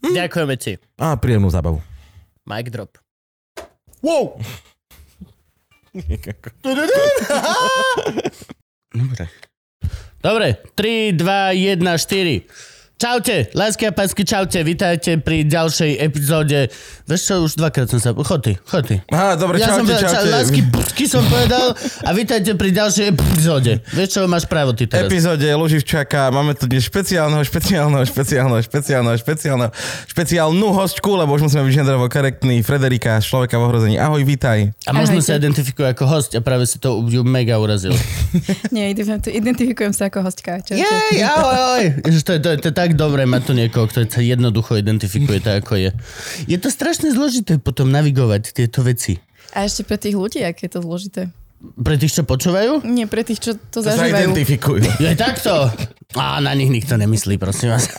Hm. Ďakujeme ti. A príjemnú zábavu. Mic drop. Wow! Dobre. Dobre, 3, 2, 1, 4. Čaute, lásky a pásky, čaute, vítajte pri ďalšej epizóde. Vieš čo, už dvakrát som sa... Chod ty, chod ty. Aha, dobre, Ja som povedal, ča, čaute. lásky, psky som povedal a vítajte pri ďalšej epizóde. Vieš čo, máš právo ty teraz. epizóde Luživčaka. Máme tu dnes špeciálneho, špeciálneho, špeciálneho, špeciálneho, špeciálneho, špeciálnu hostku, lebo už musíme byť gendrovo korektný. Frederika, človeka v ohrození. Ahoj, vítaj. A možno sa identifikuje ako host a práve si to ju mega urazil. Nie, identif- identifikujem sa ako hostka. Čaute. Jej, ahoj, ahoj. Ježiš, to, je, to, je, to je tak dobré mať tu niekoho, kto sa jednoducho identifikuje tak, ako je. Je to strašne zložité potom navigovať tieto veci. A ešte pre tých ľudí, aké je to zložité. Pre tých, čo počúvajú? Nie, pre tých, čo to zažívajú. identifikujú. Je takto. A na nich nikto nemyslí, prosím vás.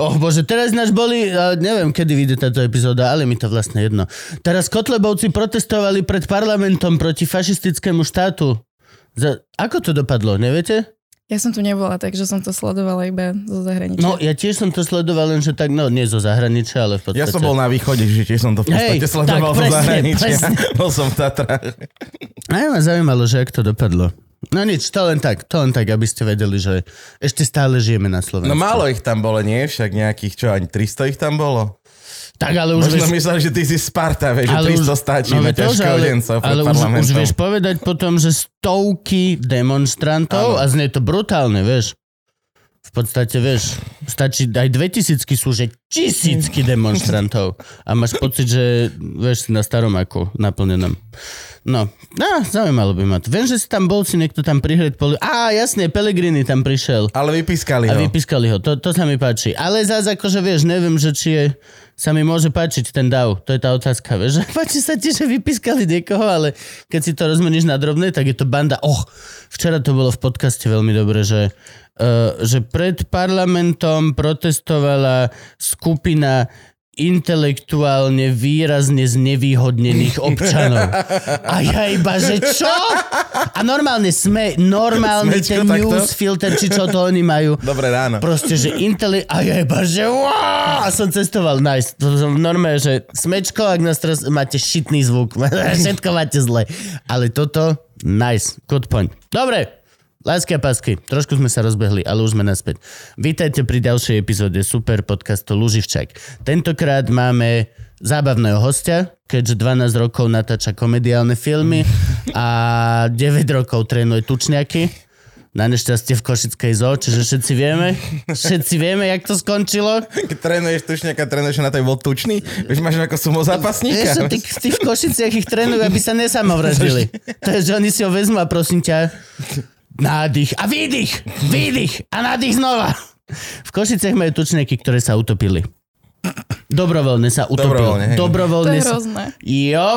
Oh bože, teraz náš boli, a neviem, kedy vyjde táto epizóda, ale mi to vlastne jedno. Teraz Kotlebovci protestovali pred parlamentom proti fašistickému štátu. Za, ako to dopadlo, neviete? Ja som tu nebola, takže som to sledovala iba zo zahraničia. No, ja tiež som to sledoval, len že tak, no, nie zo zahraničia, ale v podstate... Ja som bol na východe, že tiež som to v podstate Hej, sledoval tak, zo presne, zahraničia. presne. Bol som v Tatrách. A ja ma zaujímalo, že ak to dopadlo. No nič, to len tak, to len tak, aby ste vedeli, že ešte stále žijeme na Slovensku. No málo ich tam bolo, nie? Však nejakých, čo, ani 300 ich tam bolo? Tak ale už Možno vieš, myslel, že ty si Sparta, vieš, že ale 300 už- stačí no na veď to, že ťažké ale, ale už, už vieš povedať potom, že stovky demonstrantov a znie to brutálne, vieš. V podstate, vieš, stačí, aj 2000 sú, že tisícky demonstrantov a máš pocit, že vieš, si na starom ako naplnenom. No, no, zaujímalo by ma to. Viem, že si tam bol, si niekto tam prihred poli... Á, jasne, Pelegrini tam prišiel. Ale vypískali A ho. vypískali ho, to, to sa mi páči. Ale zase akože vieš, neviem, že či je, sa mi môže páčiť ten dav. To je tá otázka, vieš. Páči sa ti, že vypískali niekoho, ale keď si to rozmeníš na drobné, tak je to banda. Och, včera to bolo v podcaste veľmi dobre, že, uh, že pred parlamentom protestovala skupina intelektuálne výrazne znevýhodnených občanov. A ja iba, že čo? A normálne sme, normálny ten Smečko takto? newsfilter, či čo to oni majú. Dobré ráno. Proste, že intele... A ja iba, že wow! A som cestoval, nice. Normálne, že smečko, ak nás teraz máte šitný zvuk. Všetko máte zle. Ale toto, nice. Good point. Dobre. Lásky a pásky, trošku sme sa rozbehli, ale už sme naspäť. Vítajte pri ďalšej epizóde super podcastu Luživčak. Tentokrát máme zábavného hostia, keďže 12 rokov natáča komediálne filmy a 9 rokov trénuje tučniaky. Na nešťastie v Košickej zoo, čiže všetci vieme, všetci vieme, jak to skončilo. Keď trénuješ tučňaka, trénuješ na to, bol tučný. Vieš, máš ako sumo zápasníka. Vieš, tí, tí v Košiciach ich trénujú, aby sa nesamovraždili. To je, že oni si ho vezmú a prosím ťa, nádych a výdych, výdych a nádych znova. V Košiciach majú tučníky, ktoré sa utopili. Dobrovoľne sa utopili. Dobrovoľne, hej. To Dobrovoľne je sa... hrozné. Jo.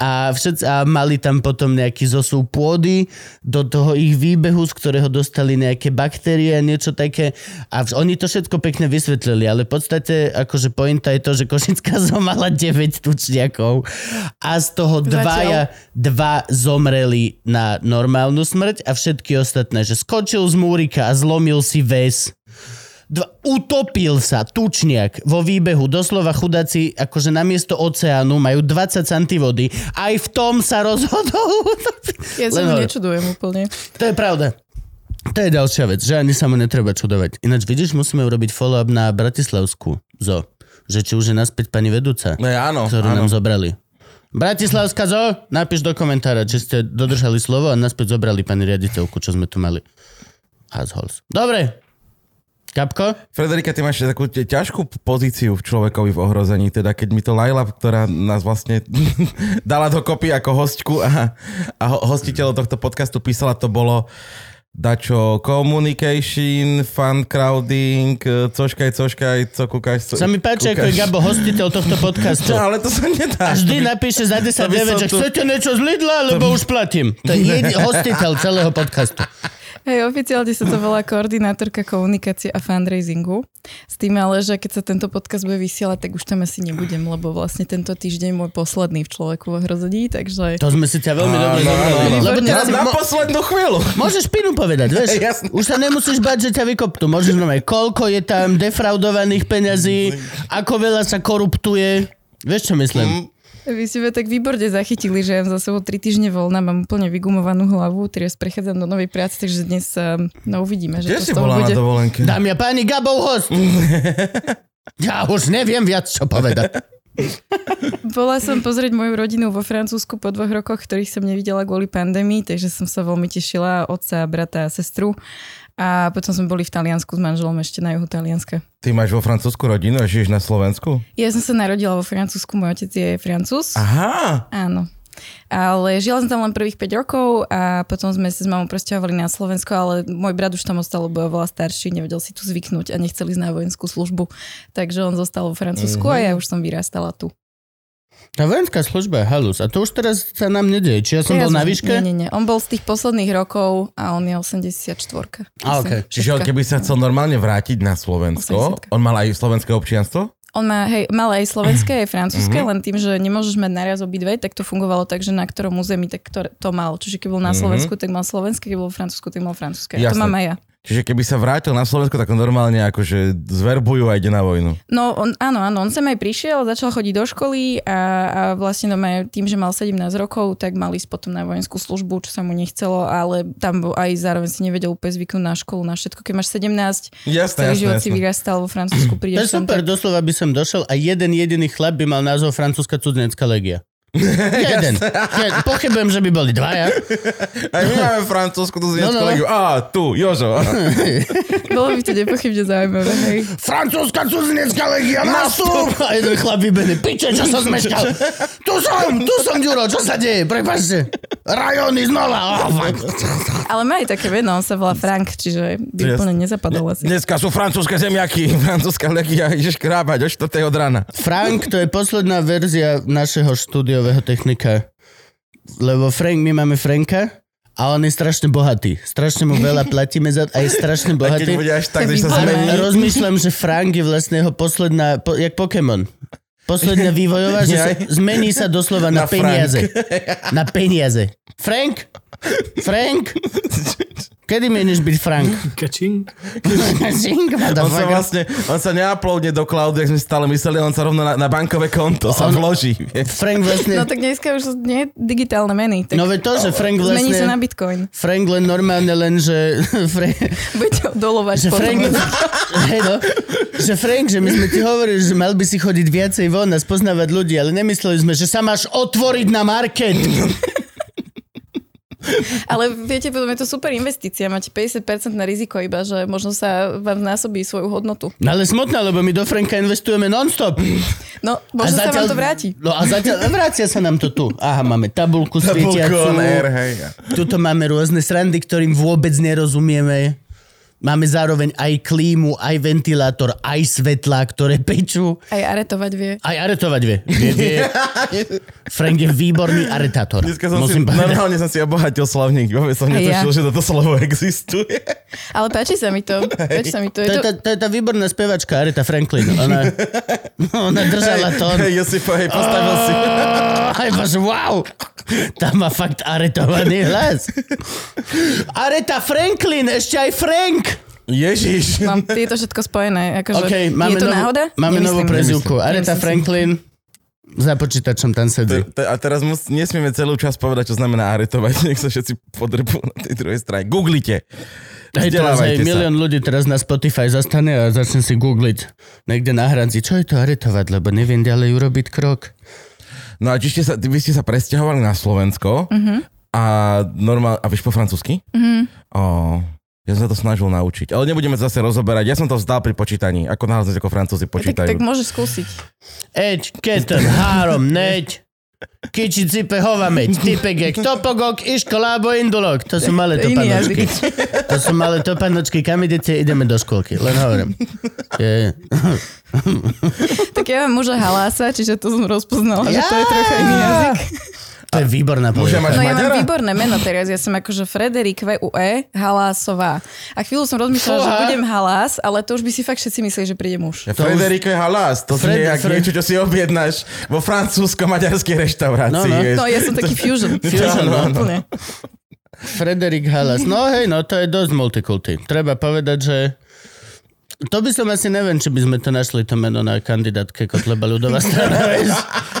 A, všetci, a mali tam potom nejaký zosúv pôdy do toho ich výbehu, z ktorého dostali nejaké baktérie niečo také. A vš- oni to všetko pekne vysvetlili, ale v podstate akože pointa je to, že Košická zo mala 9 tučniakov a z toho dvaja, dva zomreli na normálnu smrť a všetky ostatné, že skočil z múrika a zlomil si väz. Dva, utopil sa tučniak vo výbehu, doslova chudáci, akože namiesto oceánu majú 20 cm vody. Aj v tom sa rozhodol. Ja sa mu nečudujem úplne. To je pravda. To je ďalšia vec, že ani sa mu netreba čudovať. Ináč vidíš, musíme urobiť follow-up na Bratislavskú zo. Že či už je naspäť pani vedúca, No áno, ktorú áno. nám zobrali. Bratislavská zo, napíš do komentára, či ste dodržali slovo a naspäť zobrali pani riaditeľku, čo sme tu mali. Hashols. Dobre. Kapko? Frederika, ty máš takú ťažkú pozíciu v človekovi v ohrození, teda keď mi to Laila, ktorá nás vlastne dala dokopy ako hostku a, a ho- hostiteľov tohto podcastu písala, to bolo dačo communication, fan crowding, e, coškaj, coškaj, co kúkaš, co... Sa mi páči, ako je Gabo hostiteľ tohto podcastu. No, ale to sa nedá. A vždy napíše za 10 To by som že tu- chcete niečo z Lidla, lebo už platím. To je jedi- hostiteľ celého podcastu. Hej, oficiálne sa to volá koordinátorka komunikácie a fundraisingu. S tým ale, že keď sa tento podcast bude vysielať, tak už tam asi nebudem, lebo vlastne tento týždeň môj posledný v človeku v ohrození, takže... To sme si ťa veľmi dobre Áno, zobrali. áno. Lebo Výborne. teraz Na, na mo- poslednú chvíľu. môžeš pinu povedať, vieš? Jasné. Už sa nemusíš bať, že ťa vykopnú. Môžeš normálne, koľko je tam defraudovaných peňazí, ako veľa sa koruptuje. Vieš, čo myslím? Vy ste ma tak výborne zachytili, že ja mám za sebou 3 týždne voľna, mám úplne vygumovanú hlavu, teraz prechádzam do novej práce, takže dnes no uvidíme, že Kde to si bola na bude. dovolenke? Dámy a páni, Gabov host. Ja už neviem viac, čo povedať. Bola som pozrieť moju rodinu vo Francúzsku po dvoch rokoch, ktorých som nevidela kvôli pandémii, takže som sa veľmi tešila otca, brata a sestru. A potom sme boli v Taliansku s manželom ešte na juhu Talianska. Ty máš vo Francúzsku rodinu a žiješ na Slovensku? Ja som sa narodila vo Francúzsku, môj otec je Francúz. Aha. Áno. Ale žila som tam len prvých 5 rokov a potom sme sa s mamou presťahovali na Slovensko, ale môj brat už tam ostal, lebo je starší, nevedel si tu zvyknúť a nechcel ísť na vojenskú službu. Takže on zostal vo Francúzsku Mhm. a ja už som vyrastala tu. Tá vojenská služba je halus. A to už teraz sa nám nedieje. Či ja som bol na výške? Nie, nie, nie. On bol z tých posledných rokov a on je 84. A, okej. Čiže on keby sa chcel normálne vrátiť na Slovensko, 80. on mal aj slovenské občianstvo? On má, hej, mal aj slovenské, aj francúzske, Mhm. len tým, že nemôžeš mať naraz obidve, tak to fungovalo tak, že na ktorom území tak to, to mal. Čiže keď bol na Mhm. Slovensku, tak mal slovenské, keď bol v Francúzsku, tak mal francúzske. A to mám aj ja. Čiže keby sa vrátil na Slovensko, tak on normálne akože zverbujú a ide na vojnu. No on, áno, áno, on sem aj prišiel, začal chodiť do školy a, a vlastne no, tým, že mal 17 rokov, tak mal ísť potom na vojenskú službu, čo sa mu nechcelo, ale tam aj zároveň si nevedel úplne zvyknúť na školu, na všetko. Keď máš 17, Jasné, celý jasné, život si jasné. vyrastal vo Francúzsku, To je prídeš super, tak doslova by som došel a jeden jediný chlap by mal názov francúzska cudzinecká legia. Jeden. Ja pochybujem, že by boli dvaja. Aj my máme francúzsku tu No, no. kolegiu. Á, tu, Jožo. bolo by to nepochybne zaujímavé. Hej. Francúzska cudzinecká legia, nastup! A jeden chlap vybený, piče, čo som zmeškal? Tu som, tu som, Ďuro, čo sa deje? Prepačte. Rajony znova. Oh. Ale má aj také meno, on sa volá Frank, čiže by Jasné. úplne nezapadol asi. Dneska sú francúzske zemiaky, francúzska legia, ideš krábať o 4. od rána. Frank, to je posledná verzia našeho štúdiového technika. Lebo Frank, my máme Franka a on je strašne bohatý. Strašne mu veľa platíme za a je strašne A keď bohatý. bude až tak, že sa zmení. A rozmýšľam, že Frank je vlastne jeho posledná, po, jak Pokémon. Posledná vývojová, že sa, zmení sa doslova na, Na peniaze. Na peniaze. Frank? Frank? Kedy mieniš byť Frank? Kačing. Zing, On sa vlastne, on sa neuploadne do cloudu, jak sme stále mysleli, on sa rovno na, na bankové konto sa On- vloží. Frank vlastne... No tak dneska už nie digitálne meny, tak No veď to, že Frank zmení sa na vlastne... bitcoin. Frank len normálne len, že... Frank, Budete dolovať že potom. Frank, hej no, že Frank, že my sme ti hovorili, že mal by si chodiť viacej von a spoznávať ľudí, ale nemysleli sme, že sa máš otvoriť na market. Ale viete, potom je to super investícia. Máte 50% na riziko iba, že možno sa vám znásobí svoju hodnotu. No ale smutná, lebo my do Franka investujeme non-stop. No, možno sa vám to vráti. No a zatiaľ, vrácia sa nám to tu. Aha, máme tabulku Tabulku svietiacu. hej. Tuto máme rôzne srandy, ktorým vôbec nerozumieme. Máme zároveň aj klímu, aj ventilátor, aj svetla, ktoré pečú. Aj aretovať vie. Aj aretovať vie. vie, vie. Frank je výborný aretátor. Dneska som si, Musím povedať. normálne som si obohatil slovník, vôbec som Aj ja. netušil, že toto slovo existuje. Ale páči sa mi to. Páči sa mi to. To Je to tá, to je tá výborná spevačka Areta Franklin. Ona, ona držala tón. Hej, Josipo, hej, postavil si. Aj bože, wow! Tam má fakt aretovaný hlas. Areta Franklin, ešte aj Frank! Ježiš. mám tieto všetko spojené. Akože, OK, máme, je to novú, náhoda? máme Nemyslím. novú prezivku. Si. Franklin za počítačom tam sedí. Te- te- A teraz mus, nesmieme celú čas povedať, čo znamená aretovať. Nech sa všetci podrbú na tej druhej strane. Googlite. Hej, teraz sa. milión ľudí teraz na Spotify zastane a začne si googliť niekde na hranci, čo je to aretovať, lebo neviem ďalej urobiť krok. No a či ste sa, vy ste sa presťahovali na Slovensko Mhm. a normál, a vieš po francúzsky? Mhm. Ó, ja som sa to snažil naučiť. Ale nebudeme zase rozoberať. Ja som to vzdal pri počítaní. Ako náhle ako francúzi Tak, počítajú. tak môžeš skúsiť. Eď, keď ten három, neď. Kiči, cipe, hova, meď, typegek, topogok, iško, lábo, indulok. To sú malé topanočky. To sú malé topanočky. Kam idete? Ideme do školky. Len hovorím. Je. Tak ja mám muža halása, čiže to som rozpoznala, že to je trocha iný jazyk. To je výborná polievka. mať No ja mám výborné meno teraz, ja som akože Frederik VUE Halásová. A chvíľu som rozmýšľala, že budem halás, ale to už by si fakt všetci mysleli, že príde muž. Ja, Federico je halás, to Fred- je jak Fred- niečo, čo si objednáš vo francúzsko-maďarskej reštaurácii. No, no. vieš. No ja som taký fusion. Fusion, no, no. Frederik Halas. No hej, no to je dosť multikulty. Treba povedať, že to by som asi neviem, či by sme to našli to meno na kandidátke Kotleba ľudová strana.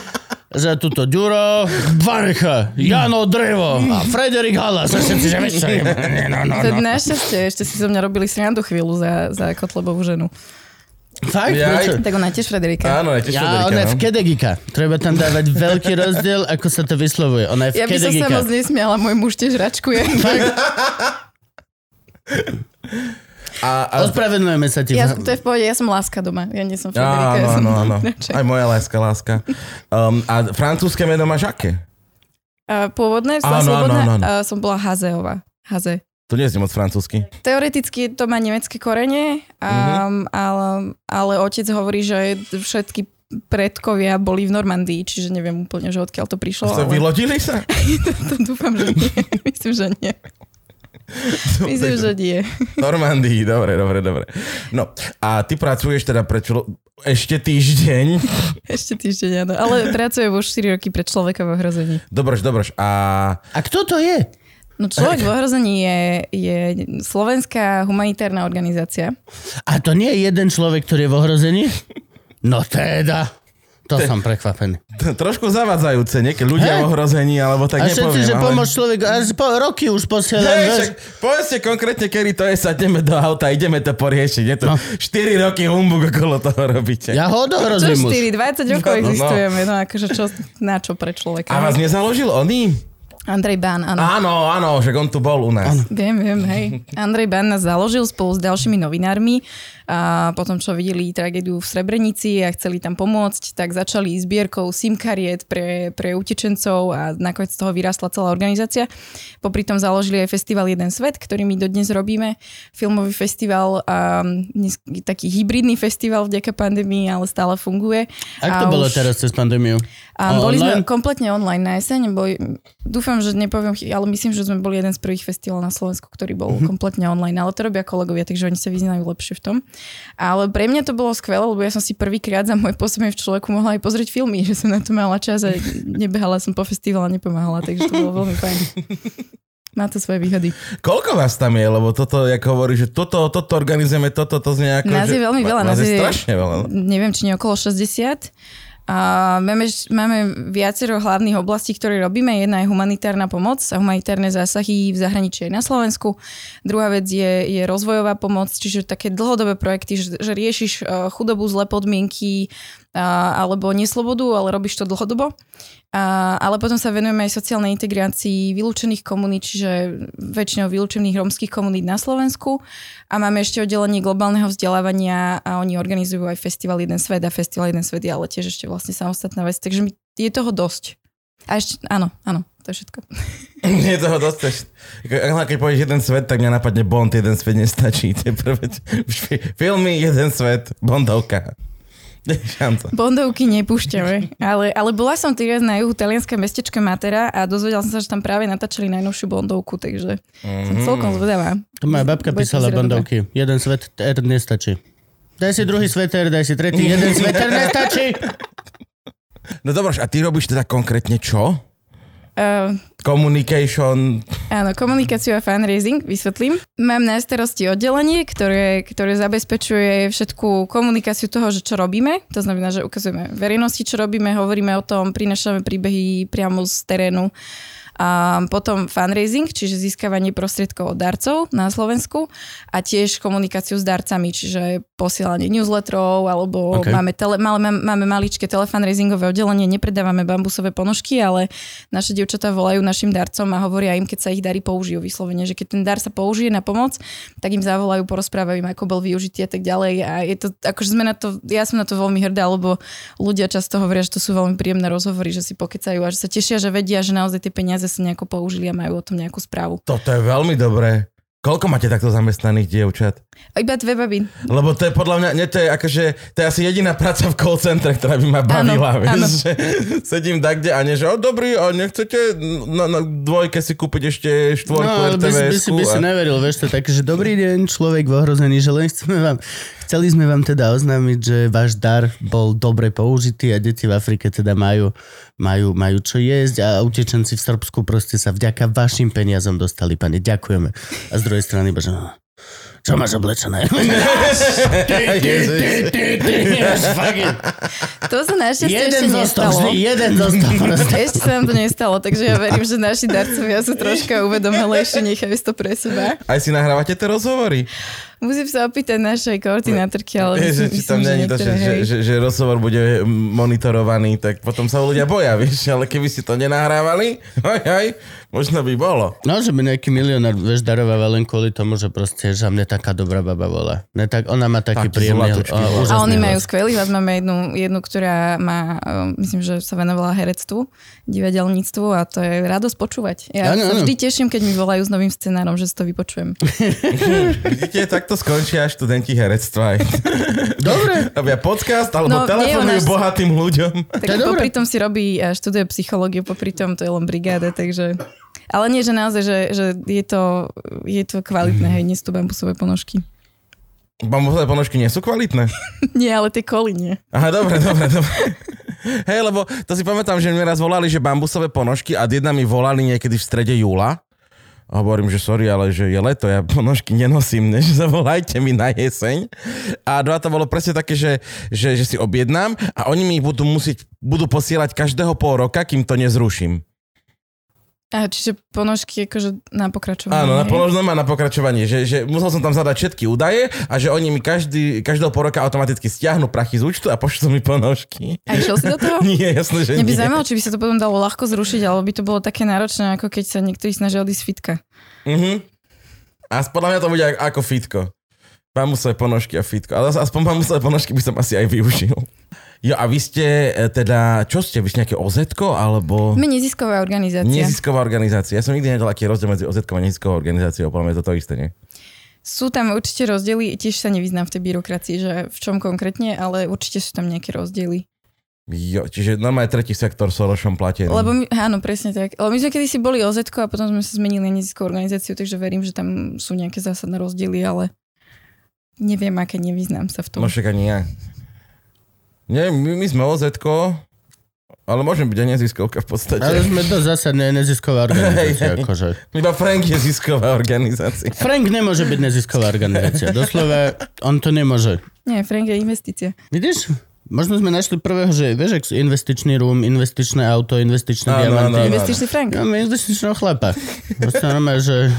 Že tuto Ďuro, Varecha, Jano Drevo a Frederik Halas. A všetci, že vieš. No, no, no. našťastie, ešte si zo mňa robili srandu chvíľu za, za Kotlebovú ženu. Fakt? Prečo? Tak ona tiež Frederika. Áno, je tiež Ja, Federica, ona je no. v Kedegika. Treba tam dávať veľký rozdiel, ako sa to vyslovuje. Ona je v Ja by som sa Kedegika. moc nesmiala, môj muž tiež račkuje. A, a, Ospravedlňujeme sa ti. Ja, to je v pohode, ja som láska doma, ja nie som Frederika. ja áno, som áno, áno. Aj moja láska, láska. Um, a francúzske meno máš aké? A Pôvodné, Áno, som slobodná, áno, áno. a som bola Hazeová. Haze. To nie je moc francúzsky. Teoreticky to má nemecké korene, Mhm. ale, ale otec hovorí, že všetky predkovia boli v Normandii, čiže neviem úplne, že odkiaľ to prišlo. So, ale vylodili sa? to dúfam, že nie. Myslím, že nie. Myslím, že nie. Normandii, dobre, dobre, dobre. No, a ty pracuješ teda pre člo... ešte týždeň. Ešte týždeň, áno. Ale pracujem už 4 roky pre človeka v ohrození. Dobroš, dobroš. A A kto to je? No človek v ohrození je, je slovenská humanitárna organizácia. A to nie je jeden človek, ktorý je v ohrození? No teda. To som prekvapený. t- trošku zavadzajúce, nie? Keď ľudia Hej. v ohrození, alebo tak A všetci, nepoviem, že ale... pomôž človeku, až po roky už posielam, však povedzte konkrétne, kedy to je, sadneme do auta, ideme to poriešiť. Je to No. 4 roky humbug okolo toho robíte. Ja ho odohrozím už. 4, 20 rokov No, no, no. existujeme, no akože čo, na čo pre človeka. A vás nezaložil oný? Andrej Bán, áno. Áno, áno, že on tu bol u nás. Viem, viem, hej. Andrej Bán nás založil spolu s ďalšími novinármi a potom, čo videli tragédiu v Srebrenici a chceli tam pomôcť, tak začali zbierkou SIM kariet pre, pre utečencov a nakoniec z toho vyrastla celá organizácia. Popri tom založili aj festival Jeden svet, ktorý my dodnes robíme. Filmový festival, a dnes, taký hybridný festival vďaka pandémii, ale stále funguje. Ak to A bolo už- teraz cez pandémiu? a boli online? sme kompletne online na jeseň. Boli, dúfam, že nepoviem, ale myslím, že sme boli jeden z prvých festivalov na Slovensku, ktorý bol Mhm. kompletne online. Ale to robia kolegovia, takže oni sa vyznajú lepšie v tom. Ale pre mňa to bolo skvelé, lebo ja som si prvýkrát za môj pôsobenie v človeku mohla aj pozrieť filmy, že som na to mala čas a nebehala som po festivale, nepomáhala, takže to bolo veľmi fajn. Má to svoje výhody. Koľko vás tam je? Lebo toto, ako hovorí, že toto, toto organizujeme, toto, to znie ako... Nás že... je veľmi veľa, Nás nás je je- strašne veľa. no. neviem, či nie okolo 60. Máme, máme viacero hlavných oblastí, ktoré robíme. Jedna je humanitárna pomoc a humanitárne zásahy v zahraničí aj na Slovensku. Druhá vec je, je rozvojová pomoc, čiže také dlhodobé projekty, že, že riešiš eh, chudobu, zlé podmienky a, alebo neslobodu, ale robíš to dlhodobo. A, ale potom sa venujeme aj sociálnej integrácii vylúčených komunít, čiže väčšinou vylúčených rómskych komunít na Slovensku. A máme ešte oddelenie globálneho vzdelávania a oni organizujú aj Festival Jeden svet a Festival Jeden svet je ale tiež ešte vlastne samostatná vec, takže mi- je toho dosť. A ešte, áno, áno, to je všetko. Nie toho dosť. Keď povieš jeden svet, tak mňa napadne Bond, jeden svet nestačí. Tie prvé, filmy, jeden svet, Bondovka. Šanca. Bondovky nepúšťame, ale, ale bola som teraz na juhu talianské mestečko Matera a dozvedela som sa, že tam práve natáčali najnovšiu Bondovku, takže som celkom zvedavá. To moja babka Bude písala vyzerať bandovky. Jeden sveter nestačí. Daj si druhý sveter, daj si tretí. Jeden sveter nestačí. No dobré, a ty robíš teda konkrétne čo? Uh, Communication. Áno, komunikáciu a fundraising, vysvetlím. Mám na starosti oddelenie, ktoré, ktoré zabezpečuje všetku komunikáciu toho, že čo robíme. To znamená, že ukazujeme verejnosti, čo robíme, hovoríme o tom, prinašame príbehy priamo z terénu A potom fundraising, čiže získavanie prostriedkov od darcov na Slovensku a tiež komunikáciu s darcami, čiže posielanie newsletterov alebo OK. okay. máme, tele, máme, máme maličké telefundraisingové oddelenie, nepredávame bambusové ponožky, ale naše dievčatá volajú našim darcom a hovoria im, keď sa ich dary použijú vyslovene, že keď ten dar sa použije na pomoc, tak im zavolajú, porozprávajú im, ako bol využitý a tak ďalej. A je to, akože sme na to, ja som na to veľmi hrdá, lebo ľudia často hovoria, že to sú veľmi príjemné rozhovory, že si pokecajú a že sa tešia, že vedia, že naozaj tie peniaze sa nejako použili a majú o tom nejakú správu. Toto je veľmi dobré. Koľko máte takto zamestnaných dievčat? Iba dve baby. Lebo to je podľa mňa, nie, to je akože, to je asi jediná práca v call centre, ktorá by ma bavila, Áno, áno. vieš, že sedím tak, kde a nie, že o dobrý, a nechcete na, na dvojke si kúpiť ešte štvorku No, ale by, si- by, si, by si neveril, vieš, to je také, že dobrý deň, človek v ohrození, že len chceme vám, chceli sme vám teda oznámiť, že váš dar bol dobre použitý a deti v Afrike teda majú, majú, majú čo jesť a utečenci v Srbsku proste sa vďaka vašim peniazom dostali, pane, ďakujeme. A z druhej strany, bože, čo máš oblečené? To sa našťastie ešte zostal, nestalo. vždy jeden zostal. proste. Ešte sa nám to nestalo, takže ja verím, že naši darcovia sú troška uvedomelejší, nechajú to pre seba. Aj si nahrávate tie rozhovory? Musím sa opýtať našej koordinátorky, ale Je, že či tam je to, že, že, že, že rozhovor bude monitorovaný, tak potom sa ľudia boja, vieš, ale keby si to nenahrávali, hoj, hoj, možno by bolo. No, že by nejaký milionár, vieš, daroval len kvôli tomu, že proste, že mne taká dobrá baba volá. Ne, tak, ona má taký Taký príjemný, úžasný A oni majú skvelý hlas. Máme jednu, jednu, ktorá má, myslím, že sa venovala herectvu, divadelníctvu a to je radosť počúvať. Ja Áno, sa vždy teším, keď mi volajú s novým scenárom, že si to vypočujem. Vidíte, takto skončia študenti herectva. Dobre, Robia podcast alebo No, telefonujú bohatým ľuďom. Tak dobré. popri tom si robí a študuje psychológiu, popri tom to je len brigáda, takže... Ale nie, že naozaj, že, že je, to, je to kvalitné, hej, nie sú to bambusové ponožky. Bambusové ponožky nie sú kvalitné. Nie, ale tie koly nie. Aha, dobre, dobre, dobre. Hej, lebo to si pamätám, že mi raz volali, že bambusové ponožky a jedna mi volali niekedy v strede júla. Hovorím, že sorry, ale že je leto, ja ponožky nenosím, než zavolajte mi na jeseň. A dva to bolo presne také, že, že, že si objednám a oni mi budú musieť, budú posielať každého pol roka, kým to nezruším. A čiže ponožky akože na pokračovanie. Áno, na hej? položnom a na pokračovanie, že, že musel som tam zadať všetky údaje a že oni mi každý, každého pol roka automaticky stiahnu prachy z účtu a pošlú mi ponožky. A išiel si do toho? Nie, jasné, že Mňa by zaujímalo, či by sa to potom dalo ľahko zrušiť, alebo by to bolo také náročné, ako keď sa niektorí snažia odísť z fitka. Mhm. A podľa mňa to bude ako- fitko. Bambusové ponožky a fitko. Ale aspoň bambusové ponožky by som asi aj využil. Jo, a vy ste e, teda, čo ste? Vy ste nejaké oz alebo My nezisková organizácia. nezisková organizácia? Ja som nikdy nevedel, aký rozdiel medzi oz a neziskovou organizáciou. Podľa mňa je to to isté, nie? Sú tam určite rozdiely, tiež sa nevyznám v tej byrokracii, že v čom konkrétne, ale určite sú tam nejaké rozdiely. Jo, čiže normálne tretí sektor Sorošom platený. Lebo my, áno, presne tak. Lebo my sme kedysi boli OZ a potom sme sa zmenili na neziskovú organizáciu, takže verím, že tam sú nejaké zásadné rozdiely, ale neviem, aké nevyznám sa v tom. No však ani ja. Nie, my, my sme oz ale môžeme byť aj neziskovka v podstate. ale sme dosť zásadné nezisková organizácia. Akože. Iba Frank je zisková organizácia. Frank nemôže byť nezisková organizácia. Doslova, on to nemôže. Nie, Frank je investícia. Vidíš? Možno sme našli prvého, že vieš, ak sú investičný room, investičné auto, investičné Áno, diamanty. áno, áno. Investičný Frank. Ja mám investičného chlapa. Proste normálne, že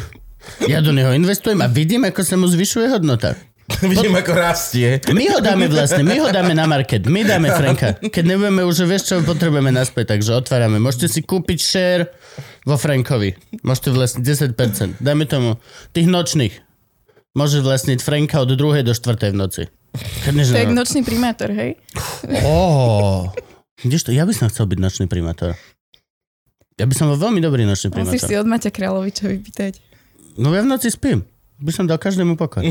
ja do neho investujem a vidím, ako sa mu zvyšuje hodnota. Vidím, ako rastie. My ho dáme vlastne, my ho dáme na market, my dáme Franka. Keď nebudeme už, vieš čo potrebujeme naspäť, takže otvárame. Môžete si kúpiť share vo Frankovi. Môžete vlastniť 10%. Dajme tomu tých nočných. Môže vlastniť Franka od 2. do 4. v noci. Než To je na- nočný primátor, hej? Ó. Vidíš to, ja by som chcel byť nočný primátor. Ja by som bol veľmi dobrý nočný Musíš si primátor. od Maťa Kráľoviča vypýtať. No ja v noci spím. By som dal každému pokoj.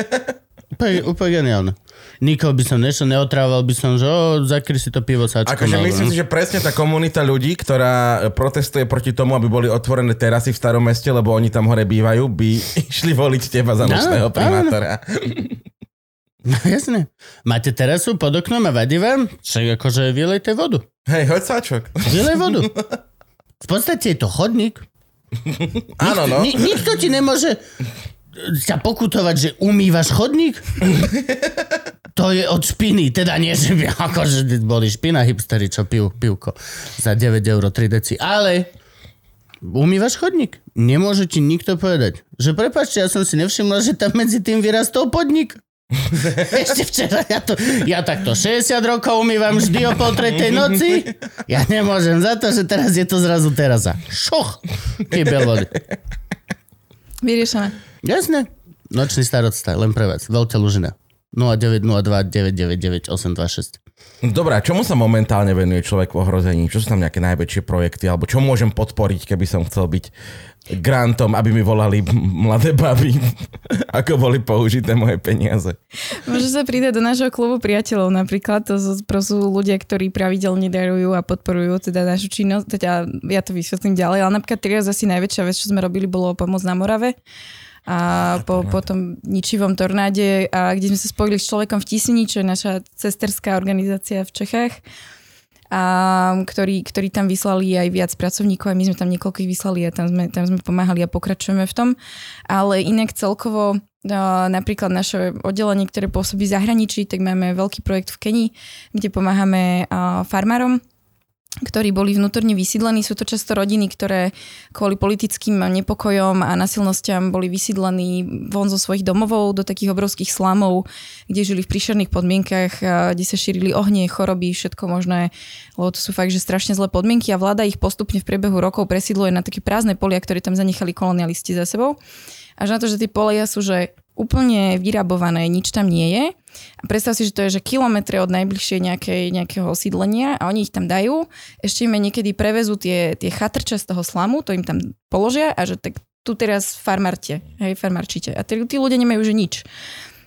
úplne, úplne geniálne. Nikoho by som nešiel, neotrával by som, že o, zakry si to pivo sáčkom. Akože myslím si, že presne tá komunita ľudí, ktorá protestuje proti tomu, aby boli otvorené terasy v starom meste, lebo oni tam hore bývajú, by išli voliť teba za Áno, nočného áno. primátora. No jasne. Máte terasu pod oknom a vadí vám? Však akože vylejte vodu. Hej, hoď sáčok. Vylej vodu. V podstate je to chodník. Áno, no. Ni- nikto ti nemôže ťa pokutovať, že umývaš chodník? To je od špiny, teda nie, že by akože boli špina hipstery, čo pijú pivko za 9 eur 3 deci, ale umývaš chodník. Nemôže ti nikto povedať, že prepáčte, ja som si nevšimla, že tam medzi tým vyrastol podnik. Ešte včera, ja, to, ja takto 60 rokov umývam vždy o pol tretej noci. Ja nemôžem za to, že teraz je to zrazu terasa. Šoch! Kybel vody. Vyriešené. Jasné. Nočný starosta, len pre vás. Veľká Lužina. 0902 999 826. Dobrá, čomu sa momentálne venuje človek v ohrození? Čo sú tam nejaké najväčšie projekty? Alebo čo môžem podporiť, keby som chcel byť grantom, aby mi volali mladé baby, ako boli použité moje peniaze? Môže sa pridať do nášho klubu priateľov napríklad. To sú, sú ľudia, ktorí pravidelne darujú a podporujú teda našu činnosť. Teda ja to vysvetlím ďalej. Ale napríklad teraz asi najväčšia vec, čo sme robili, bolo pomoc na Morave a po, po tom ničivom tornáde, a kde sme sa spojili s človekom v Tisini, čo je naša cesterská organizácia v Čechách, a ktorí, ktorí tam vyslali aj viac pracovníkov, a my sme tam niekoľkých vyslali a tam sme, tam sme pomáhali a pokračujeme v tom. Ale inak celkovo napríklad naše oddelenie, ktoré pôsobí v zahraničí, tak máme veľký projekt v Kenii, kde pomáhame farmárom ktorí boli vnútorne vysídlení. Sú to často rodiny, ktoré kvôli politickým nepokojom a nasilnostiam boli vysídlení von zo svojich domovov do takých obrovských slamov, kde žili v príšerných podmienkach, kde sa šírili ohnie, choroby, všetko možné, lebo to sú fakt, že strašne zlé podmienky a vláda ich postupne v priebehu rokov presídluje na také prázdne polia, ktoré tam zanechali kolonialisti za sebou. Až na to, že tie polia sú že úplne vyrabované, nič tam nie je. A predstav si, že to je že kilometre od najbližšie nejakej, nejakého osídlenia a oni ich tam dajú. Ešte im niekedy prevezú tie, tie chatrče z toho slamu, to im tam položia a že tak tu teraz farmarte, hej, farmarčite. A tí, tí ľudia nemajú že nič.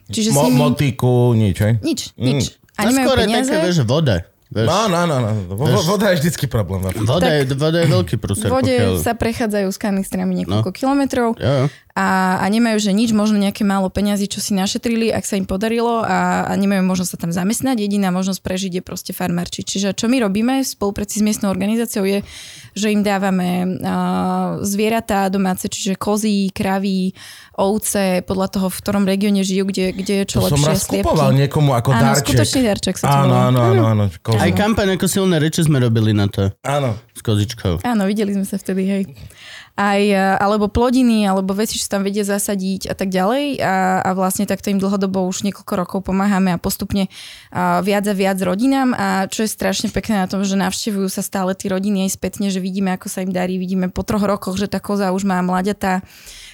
Čiže Mo- nimi... Motiku, nič, hej? Nič, nič. Mm. A nemajú peniaze. také, vieš, voda. Vieš, no, no, no, no. Voda je vždycky problém. Voda, je, voda je veľký prúser. Vode pokiaľ... sa prechádzajú s kanistrami niekoľko no. kilometrov ja, ja. A, a nemajú, že nič, možno nejaké málo peňazí, čo si našetrili, ak sa im podarilo a, a nemajú možnosť sa tam zamestnať. Jediná možnosť prežiť je proste farmerči. Čiže čo my robíme v spolupráci s miestnou organizáciou je, že im dávame uh, zvieratá domáce, čiže kozy, kravy, ovce, podľa toho, v ktorom regióne žijú, kde, kde je čo to lepšie. som raz kupoval niekomu ako áno, darček. skutočný darček sa áno, áno, áno, áno. Aj kampaň ako silné reči sme robili na to. Áno. S kozičkou. Áno, videli sme sa vtedy, hej. Aj, e, alebo plodiny, alebo veci, čo tam vedia zasadiť a tak ďalej. A, a vlastne takto im dlhodobo už niekoľko rokov pomáhame a postupne a viac a viac rodinám. A čo je strašne pekné na tom, že navštevujú sa stále tí rodiny aj spätne, že vidíme, ako sa im darí, vidíme po troch rokoch, že tá koza už má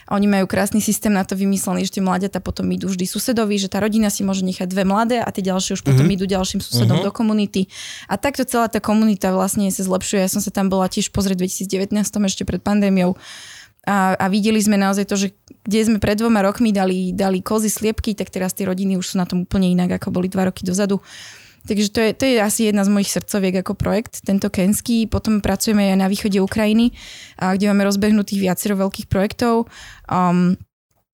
oni majú krásny systém na to vymyslený, že tie mladiatá potom idú vždy susedovi, že tá rodina si môže nechať dve mladé a tie ďalšie už potom mm-hmm. idú ďalším susedom mm-hmm. do komunity. A takto celá tá komunita vlastne sa zlepšuje. Ja som sa tam bola tiež pozrieť v 2019 ešte pred pandémiou. A, a videli sme naozaj to, že kde sme pred dvoma rokmi dali, dali kozy sliepky, tak teraz tie rodiny už sú na tom úplne inak, ako boli dva roky dozadu. Takže to je, to je asi jedna z mojich srdcoviek ako projekt, tento Kenský. Potom pracujeme aj na východe Ukrajiny, kde máme rozbehnutých viacero veľkých projektov. Um,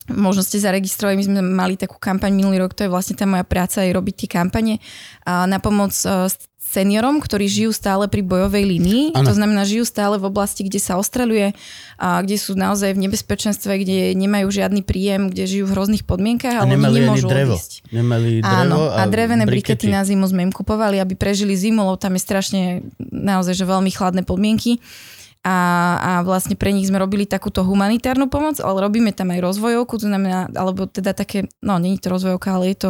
Možno ste zaregistrovali, my sme mali takú kampaň minulý rok, to je vlastne tá moja práca, je robiť tie kampane na pomoc e, seniorom, ktorí žijú stále pri bojovej línii. Ano. To znamená, žijú stále v oblasti, kde sa ostreluje, a kde sú naozaj v nebezpečenstve, kde nemajú žiadny príjem, kde žijú v hrozných podmienkach, ale oni nemôžu drevo. odísť. Nemali drevo Áno, a, a drevené brikety. brikety na zimu sme im kupovali, aby prežili zimu, lebo tam je strašne naozaj že veľmi chladné podmienky a, a vlastne pre nich sme robili takúto humanitárnu pomoc, ale robíme tam aj rozvojovku, to znamená, alebo teda také, no není to rozvojovka, ale je to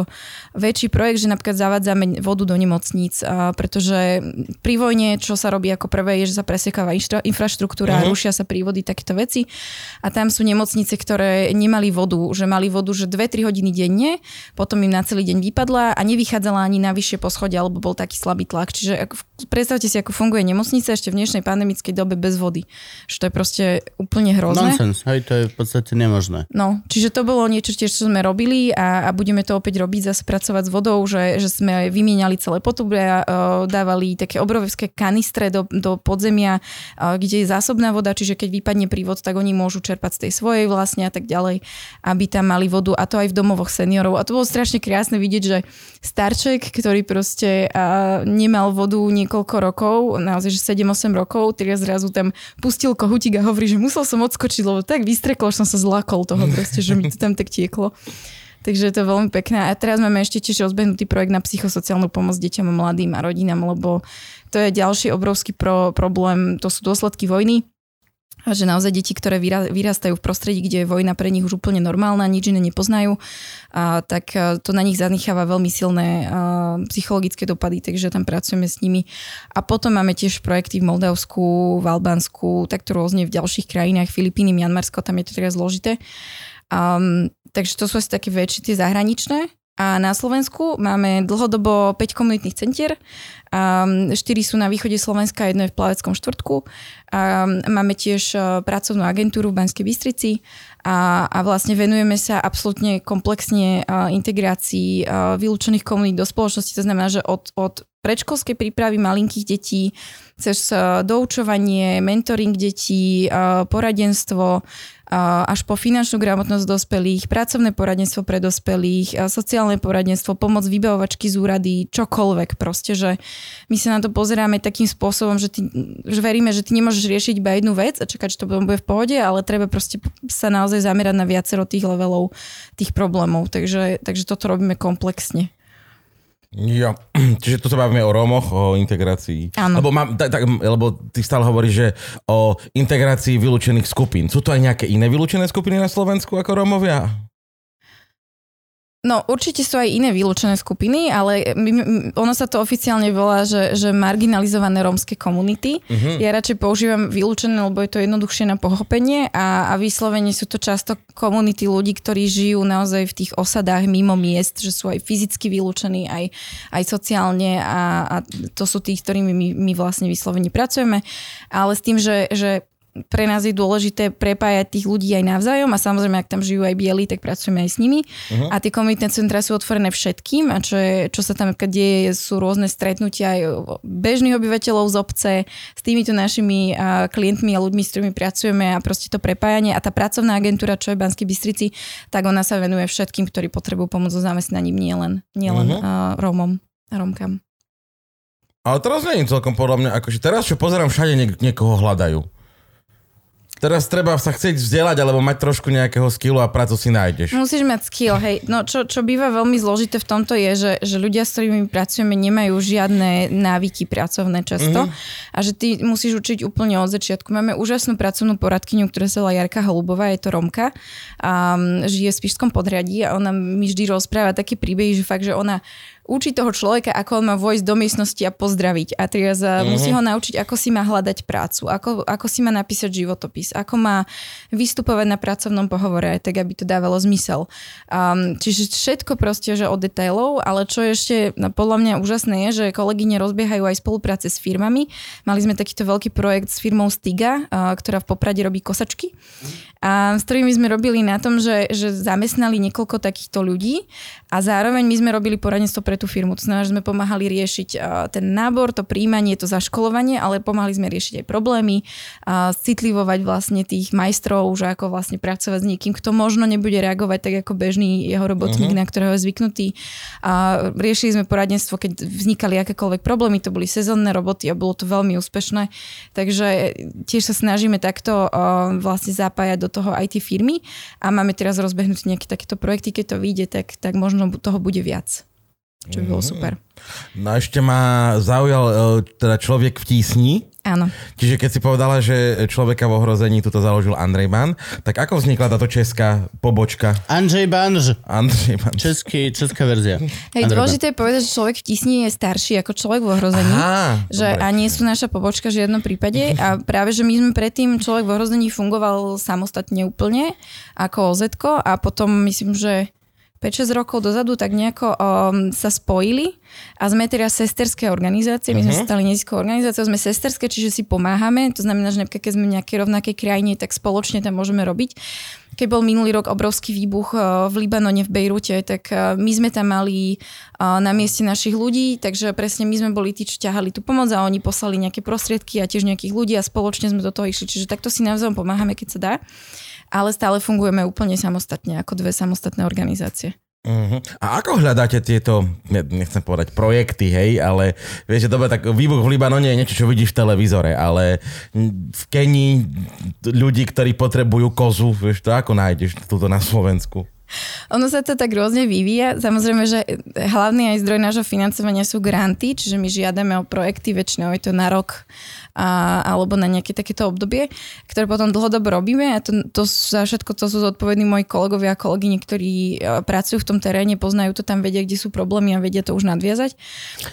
väčší projekt, že napríklad zavádzame vodu do nemocníc, a pretože pri vojne, čo sa robí ako prvé, je, že sa presiekáva infra, infraštruktúra, uh-huh. rušia sa prívody, takéto veci a tam sú nemocnice, ktoré nemali vodu, že mali vodu, že 2-3 hodiny denne, potom im na celý deň vypadla a nevychádzala ani na vyššie poschodie, alebo bol taký slabý tlak. Čiže predstavte si, ako funguje nemocnica ešte v dnešnej pandemickej dobe bez vody vody. Že to je proste úplne hrozné. Nonsense, hej, to je v podstate nemožné. No, čiže to bolo niečo tiež, čo sme robili a, a budeme to opäť robiť, zase pracovať s vodou, že, že sme vymieniali celé potubre a uh, dávali také obrovské kanistre do, do podzemia, uh, kde je zásobná voda, čiže keď vypadne prívod, tak oni môžu čerpať z tej svojej vlastne a tak ďalej, aby tam mali vodu a to aj v domovoch seniorov. A to bolo strašne krásne vidieť, že starček, ktorý proste uh, nemal vodu niekoľko rokov, naozaj, že 7-8 rokov, teraz zrazu tam pustil kohutík a hovorí, že musel som odskočiť, lebo tak vystreklo, že som sa zlakol toho proste, že mi to tam tak tieklo. Takže je to veľmi pekné. A teraz máme ešte tiež rozbehnutý projekt na psychosociálnu pomoc deťom, mladým a rodinám, lebo to je ďalší obrovský pro, problém, to sú dôsledky vojny A že naozaj deti, ktoré vyra- vyrastajú v prostredí, kde je vojna pre nich už úplne normálna, nič iné nepoznajú, a, tak a, to na nich zanecháva veľmi silné a, psychologické dopady, takže tam pracujeme s nimi. A potom máme tiež projekty v Moldavsku, v Albánsku, takto rôzne v ďalších krajinách, Filipíny, Mianmarsko, tam je to teraz zložité. Um, takže to sú asi také väčšie tie zahraničné. A na Slovensku máme dlhodobo 5 komunitných centier. Um, 4 sú na východe Slovenska, jedno je v Plaveckom štvrtku. Máme tiež uh, pracovnú agentúru v Banskej Bystrici a, a vlastne venujeme sa absolútne komplexne uh, integrácii uh, vylúčených komunít do spoločnosti. To znamená, že od, od predškolskej prípravy malinkých detí cez doučovanie, mentoring detí, poradenstvo, až po finančnú gramotnosť dospelých, pracovné poradenstvo pre dospelých, sociálne poradenstvo, pomoc vybavovačky z úrady, čokoľvek proste, že my sa na to pozeráme takým spôsobom, že, ty, že veríme, že ty nemôžeš riešiť iba jednu vec a čakať, že to bude v pohode, ale treba proste sa naozaj zamerať na viacero tých levelov tých problémov. Takže, takže toto robíme komplexne. Jo, čiže tu sa bavíme o Rómoch, o integrácii. Áno. Lebo, mám, tak, tak, lebo ty stále hovoríš, že o integrácii vylúčených skupín. Sú to aj nejaké iné vylúčené skupiny na Slovensku ako Rómovia? No určite sú aj iné vylúčené skupiny, ale ono sa to oficiálne volá, že, že marginalizované rómske komunity. Uh-huh. Ja radšej používam vylúčené, lebo je to jednoduchšie na pochopenie a, a vyslovene sú to často komunity ľudí, ktorí žijú naozaj v tých osadách mimo miest, že sú aj fyzicky vylúčení, aj, aj sociálne a, a to sú tí, ktorými my, my vlastne vyslovene pracujeme. Ale s tým, že, že pre nás je dôležité prepájať tých ľudí aj navzájom a samozrejme, ak tam žijú aj bieli, tak pracujeme aj s nimi. Uh-huh. A tie komunitné centra sú otvorené všetkým a čo, je, čo sa tam deje, sú rôzne stretnutia aj bežných obyvateľov z obce s týmito našimi a, klientmi a ľuďmi, s ktorými pracujeme a proste to prepájanie a tá pracovná agentúra, čo je v Banskej Bystrici, tak ona sa venuje všetkým, ktorí potrebujú pomoc so zamestnaním, nielen, nielen uh-huh. Rómom a Rómkam. Ale teraz je celkom podľa mňa, akože teraz, čo pozerám, všade niek- niekoho hľadajú. Teraz treba sa chcieť vzdelať alebo mať trošku nejakého skillu a prácu si nájdeš. Musíš mať skill, hej. No čo, čo býva veľmi zložité v tomto je, že, že ľudia, s ktorými pracujeme, nemajú žiadne návyky pracovné často mm-hmm. a že ty musíš učiť úplne od začiatku. Máme úžasnú pracovnú poradkyňu, ktorá sa volá Jarka Holubová, je to Romka a žije v Spišskom podriadí a ona mi vždy rozpráva také príbehy, že fakt, že ona učí toho človeka, ako on má vojsť do miestnosti a pozdraviť. A teraz mm-hmm. musí ho naučiť, ako si má hľadať prácu, ako, ako si má napísať životopis, ako má vystupovať na pracovnom pohovore, tak aby to dávalo zmysel. Um, čiže všetko proste, že od detailov, ale čo ešte no, podľa mňa úžasné je, že kolegyne rozbiehajú aj spolupráce s firmami. Mali sme takýto veľký projekt s firmou Stiga, uh, ktorá v Poprade robí kosačky. A s ktorými sme robili na tom, že, že zamestnali niekoľko takýchto ľudí a zároveň my sme robili poradenstvo pre tú firmu. To znamená, že sme pomáhali riešiť ten nábor, to príjmanie, to zaškolovanie, ale pomáhali sme riešiť aj problémy, citlivovať vlastne tých majstrov, že ako vlastne pracovať s niekým, kto možno nebude reagovať tak ako bežný jeho robotník, uh-huh. na ktorého je zvyknutý. A riešili sme poradenstvo, keď vznikali akékoľvek problémy, to boli sezónne roboty a bolo to veľmi úspešné. Takže tiež sa snažíme takto vlastne zapájať do toho aj tie firmy a máme teraz rozbehnúť nejaké takéto projekty, keď to vyjde, tak, tak možno možno toho bude viac. Čo by bolo mhm. super. No a ešte ma zaujal e, teda človek v tísni. Áno. Čiže keď si povedala, že človeka v ohrození tuto založil Andrej Ban, tak ako vznikla táto česká pobočka? Andrej Banž. Andrej Banž. Český, česká verzia. Hej, dôležité je povedať, že človek v tísni je starší ako človek v ohrození. Aha, že dobre. a nie sú naša pobočka v žiadnom prípade. A práve, že my sme predtým človek v ohrození fungoval samostatne úplne ako OZ a potom myslím, že 5-6 rokov dozadu tak nejako um, sa spojili a sme teraz sesterské organizácie, my uh-huh. sme mhm. stali neziskovou organizáciou, sme sesterské, čiže si pomáhame, to znamená, že napríklad keď sme v nejakej rovnakej krajine, tak spoločne tam môžeme robiť. Keď bol minulý rok obrovský výbuch uh, v Libanone, v Bejrute, tak uh, my sme tam mali uh, na mieste našich ľudí, takže presne my sme boli tí, čo ťahali tú pomoc a oni poslali nejaké prostriedky a tiež nejakých ľudí a spoločne sme do toho išli. Čiže takto si navzájom pomáhame, keď sa dá ale stále fungujeme úplne samostatne, ako dve samostatné organizácie. Uh-huh. A ako hľadáte tieto, nechcem povedať projekty, hej, ale vieš, že dobre, tak výbuch v Libanone je niečo, čo vidíš v televízore, ale v Kenii ľudí, ktorí potrebujú kozu, vieš, to ako nájdeš túto na Slovensku? Ono sa to tak rôzne vyvíja. Samozrejme, že hlavný aj zdroj nášho financovania sú granty, čiže my žiadame o projekty, väčšinou je to na rok a, alebo na nejaké takéto obdobie, ktoré potom dlhodobo robíme a to, to za všetko to sú zodpovední moji kolegovia a kolegyne, ktorí e, pracujú v tom teréne, poznajú to tam, vedia, kde sú problémy a vedia to už nadviazať.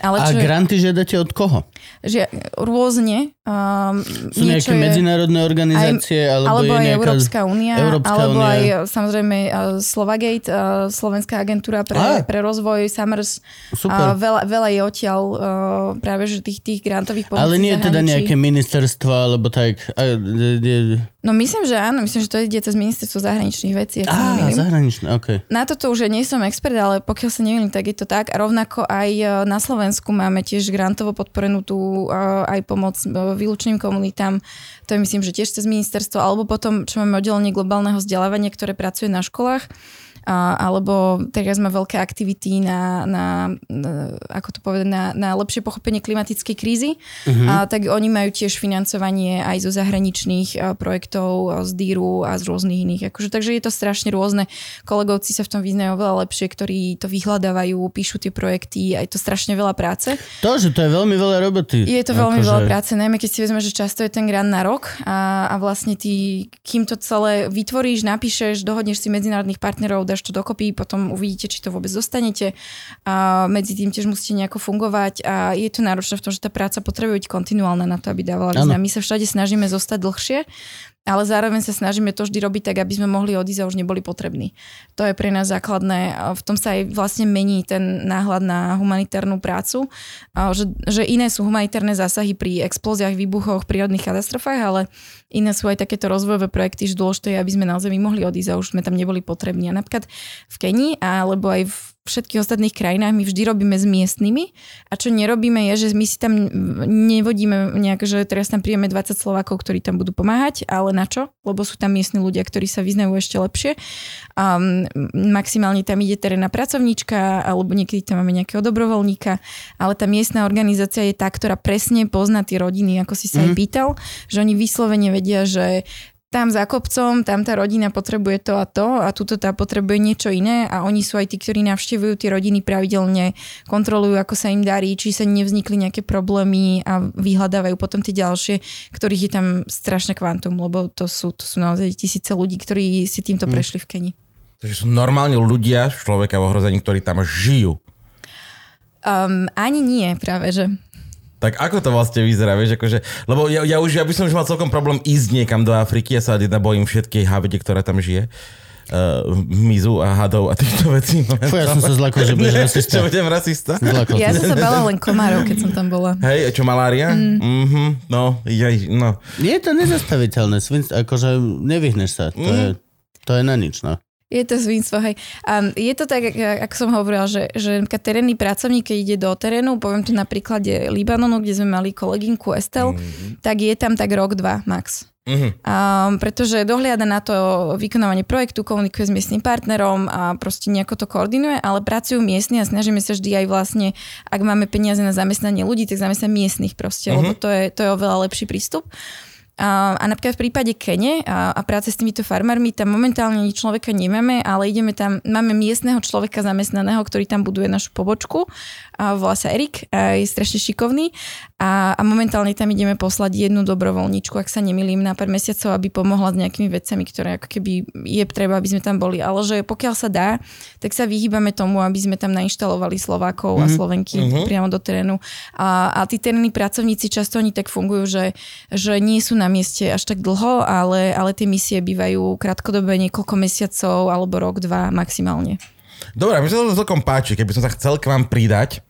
Ale a čo granty žiadate od koho? Že, rôzne. Um, sú nejaké je, medzinárodné organizácie? Aj, alebo, alebo je aj nejaká, Európska únia, Európska alebo únia. aj samozrejme Slovagate, Slovenská agentúra pre, pre rozvoj, Summers. Super. veľa, veľa je odtiaľ práve že tých, tých grantových pomocí Ale nie je teda nejaké ministerstvo, alebo tak... No myslím, že áno, myslím, že to ide cez ministerstvo zahraničných vecí. Á, zahraničné, ok. Na toto už ja nie som expert, ale pokiaľ sa neviem, tak je to tak. A rovnako aj e, na Slovensku máme tiež grantovo podporenú tú e, aj pomoc vylúčeným komunitám. To je myslím, že tiež cez ministerstvo, alebo potom, čo máme oddelenie globálneho vzdelávania, ktoré pracuje na školách alebo teraz má veľké aktivity na, na, na ako to povedať, na, na lepšie pochopenie klimatickej krízy, uh-huh. a, tak oni majú tiež financovanie aj zo zahraničných projektov, z Díru a z rôznych iných. Akože, takže je to strašne rôzne. Kolegovci sa v tom vyznajú oveľa lepšie, ktorí to vyhľadávajú, píšu tie projekty je to strašne veľa práce. To, že to je veľmi veľa roboty. Je to veľmi akože... veľa práce, najmä keď si vezme, že často je ten grant na rok a, a vlastne ty, kým to celé vytvoríš, napíšeš, dohodneš si medzinárodných partnerov, dáš to dokopy, potom uvidíte, či to vôbec dostanete. A medzi tým tiež musíte nejako fungovať a je to náročné v tom, že tá práca potrebuje byť kontinuálna na to, aby dávala význam. My sa všade snažíme zostať dlhšie, ale zároveň sa snažíme to vždy robiť tak, aby sme mohli odísť a už neboli potrební. To je pre nás základné. V tom sa aj vlastne mení ten náhľad na humanitárnu prácu, že, že iné sú humanitárne zásahy pri explóziách, výbuchoch, prírodných katastrofách, ale iné sú aj takéto rozvojové projekty, že dôležité je, aby sme naozaj mohli odísť a už sme tam neboli potrební. A napríklad v Kenii alebo aj v všetkých ostatných krajinách my vždy robíme s miestnymi a čo nerobíme je, že my si tam nevodíme nejak, že teraz tam príjeme 20 Slovákov, ktorí tam budú pomáhať, ale na čo? Lebo sú tam miestni ľudia, ktorí sa vyznajú ešte lepšie. Um, maximálne tam ide terénna pracovníčka alebo niekedy tam máme nejakého dobrovoľníka, ale tá miestna organizácia je tá, ktorá presne pozná tie rodiny, ako si sa mm. aj mhm. pýtal, že oni vyslovene vedia, že tam za kopcom, tam tá rodina potrebuje to a to a tuto tá potrebuje niečo iné a oni sú aj tí, ktorí navštevujú tie rodiny pravidelne, kontrolujú, ako sa im darí, či sa nevznikli nejaké problémy a vyhľadávajú potom tie ďalšie, ktorých je tam strašné kvantum, lebo to sú, to sú naozaj tisíce ľudí, ktorí si týmto hmm. prešli v Keni. Takže sú normálne ľudia, človeka v ohrození, ktorí tam žijú. Um, ani nie, práve že. Tak ako to vlastne vyzerá, vieš, akože, lebo ja, ja, už, ja by som už mal celkom problém ísť niekam do Afriky, ja sa jedna bojím všetkej havede, ktorá tam žije. Uh, mizu a hadov a týchto vecí. Fú, ja som sa zlakol, že budeš rasista. Čo budem rasista? Zlakol. Ja som sa bala len komárov, keď som tam bola. Hej, čo malária? Mm. Mm-hmm, no, jaj, no. Je to nezastaviteľné, svinst, akože nevyhneš sa, to, mm. je, to je na nič, no. Je to svinstvo, hej. Um, je to tak, ako som hovorila, že, že terénny pracovník, keď ide do terénu, poviem to na príklade Libanonu, kde sme mali kolegynku Estel, mm-hmm. tak je tam tak rok, dva max. Mm-hmm. Um, pretože dohliada na to vykonávanie projektu, komunikuje s miestnym partnerom a proste nejako to koordinuje, ale pracujú miestni a snažíme sa vždy aj vlastne, ak máme peniaze na zamestnanie ľudí, tak zamestnať miestnych proste, mm-hmm. lebo to je, to je oveľa lepší prístup. A, a napríklad v prípade Kene a, a práce s týmito farmármi, tam momentálne človeka nemáme, ale ideme tam, máme miestneho človeka zamestnaného, ktorý tam buduje našu pobočku. A volá sa Erik a je strašne šikovný a, a momentálne tam ideme poslať jednu dobrovoľničku, ak sa nemilím, na pár mesiacov, aby pomohla s nejakými vecami, ktoré ako keby je treba, aby sme tam boli. Ale že pokiaľ sa dá, tak sa vyhýbame tomu, aby sme tam nainštalovali Slovákov mm-hmm. a mhm. Slovenky mm-hmm. priamo do terénu. A, a tí terénni pracovníci často oni tak fungujú, že, že nie sú na mieste až tak dlho, ale, ale tie misie bývajú krátkodobé niekoľko mesiacov alebo rok, dva maximálne. Dobre, mi sa to celkom páči, keby som sa chcel k vám pridať.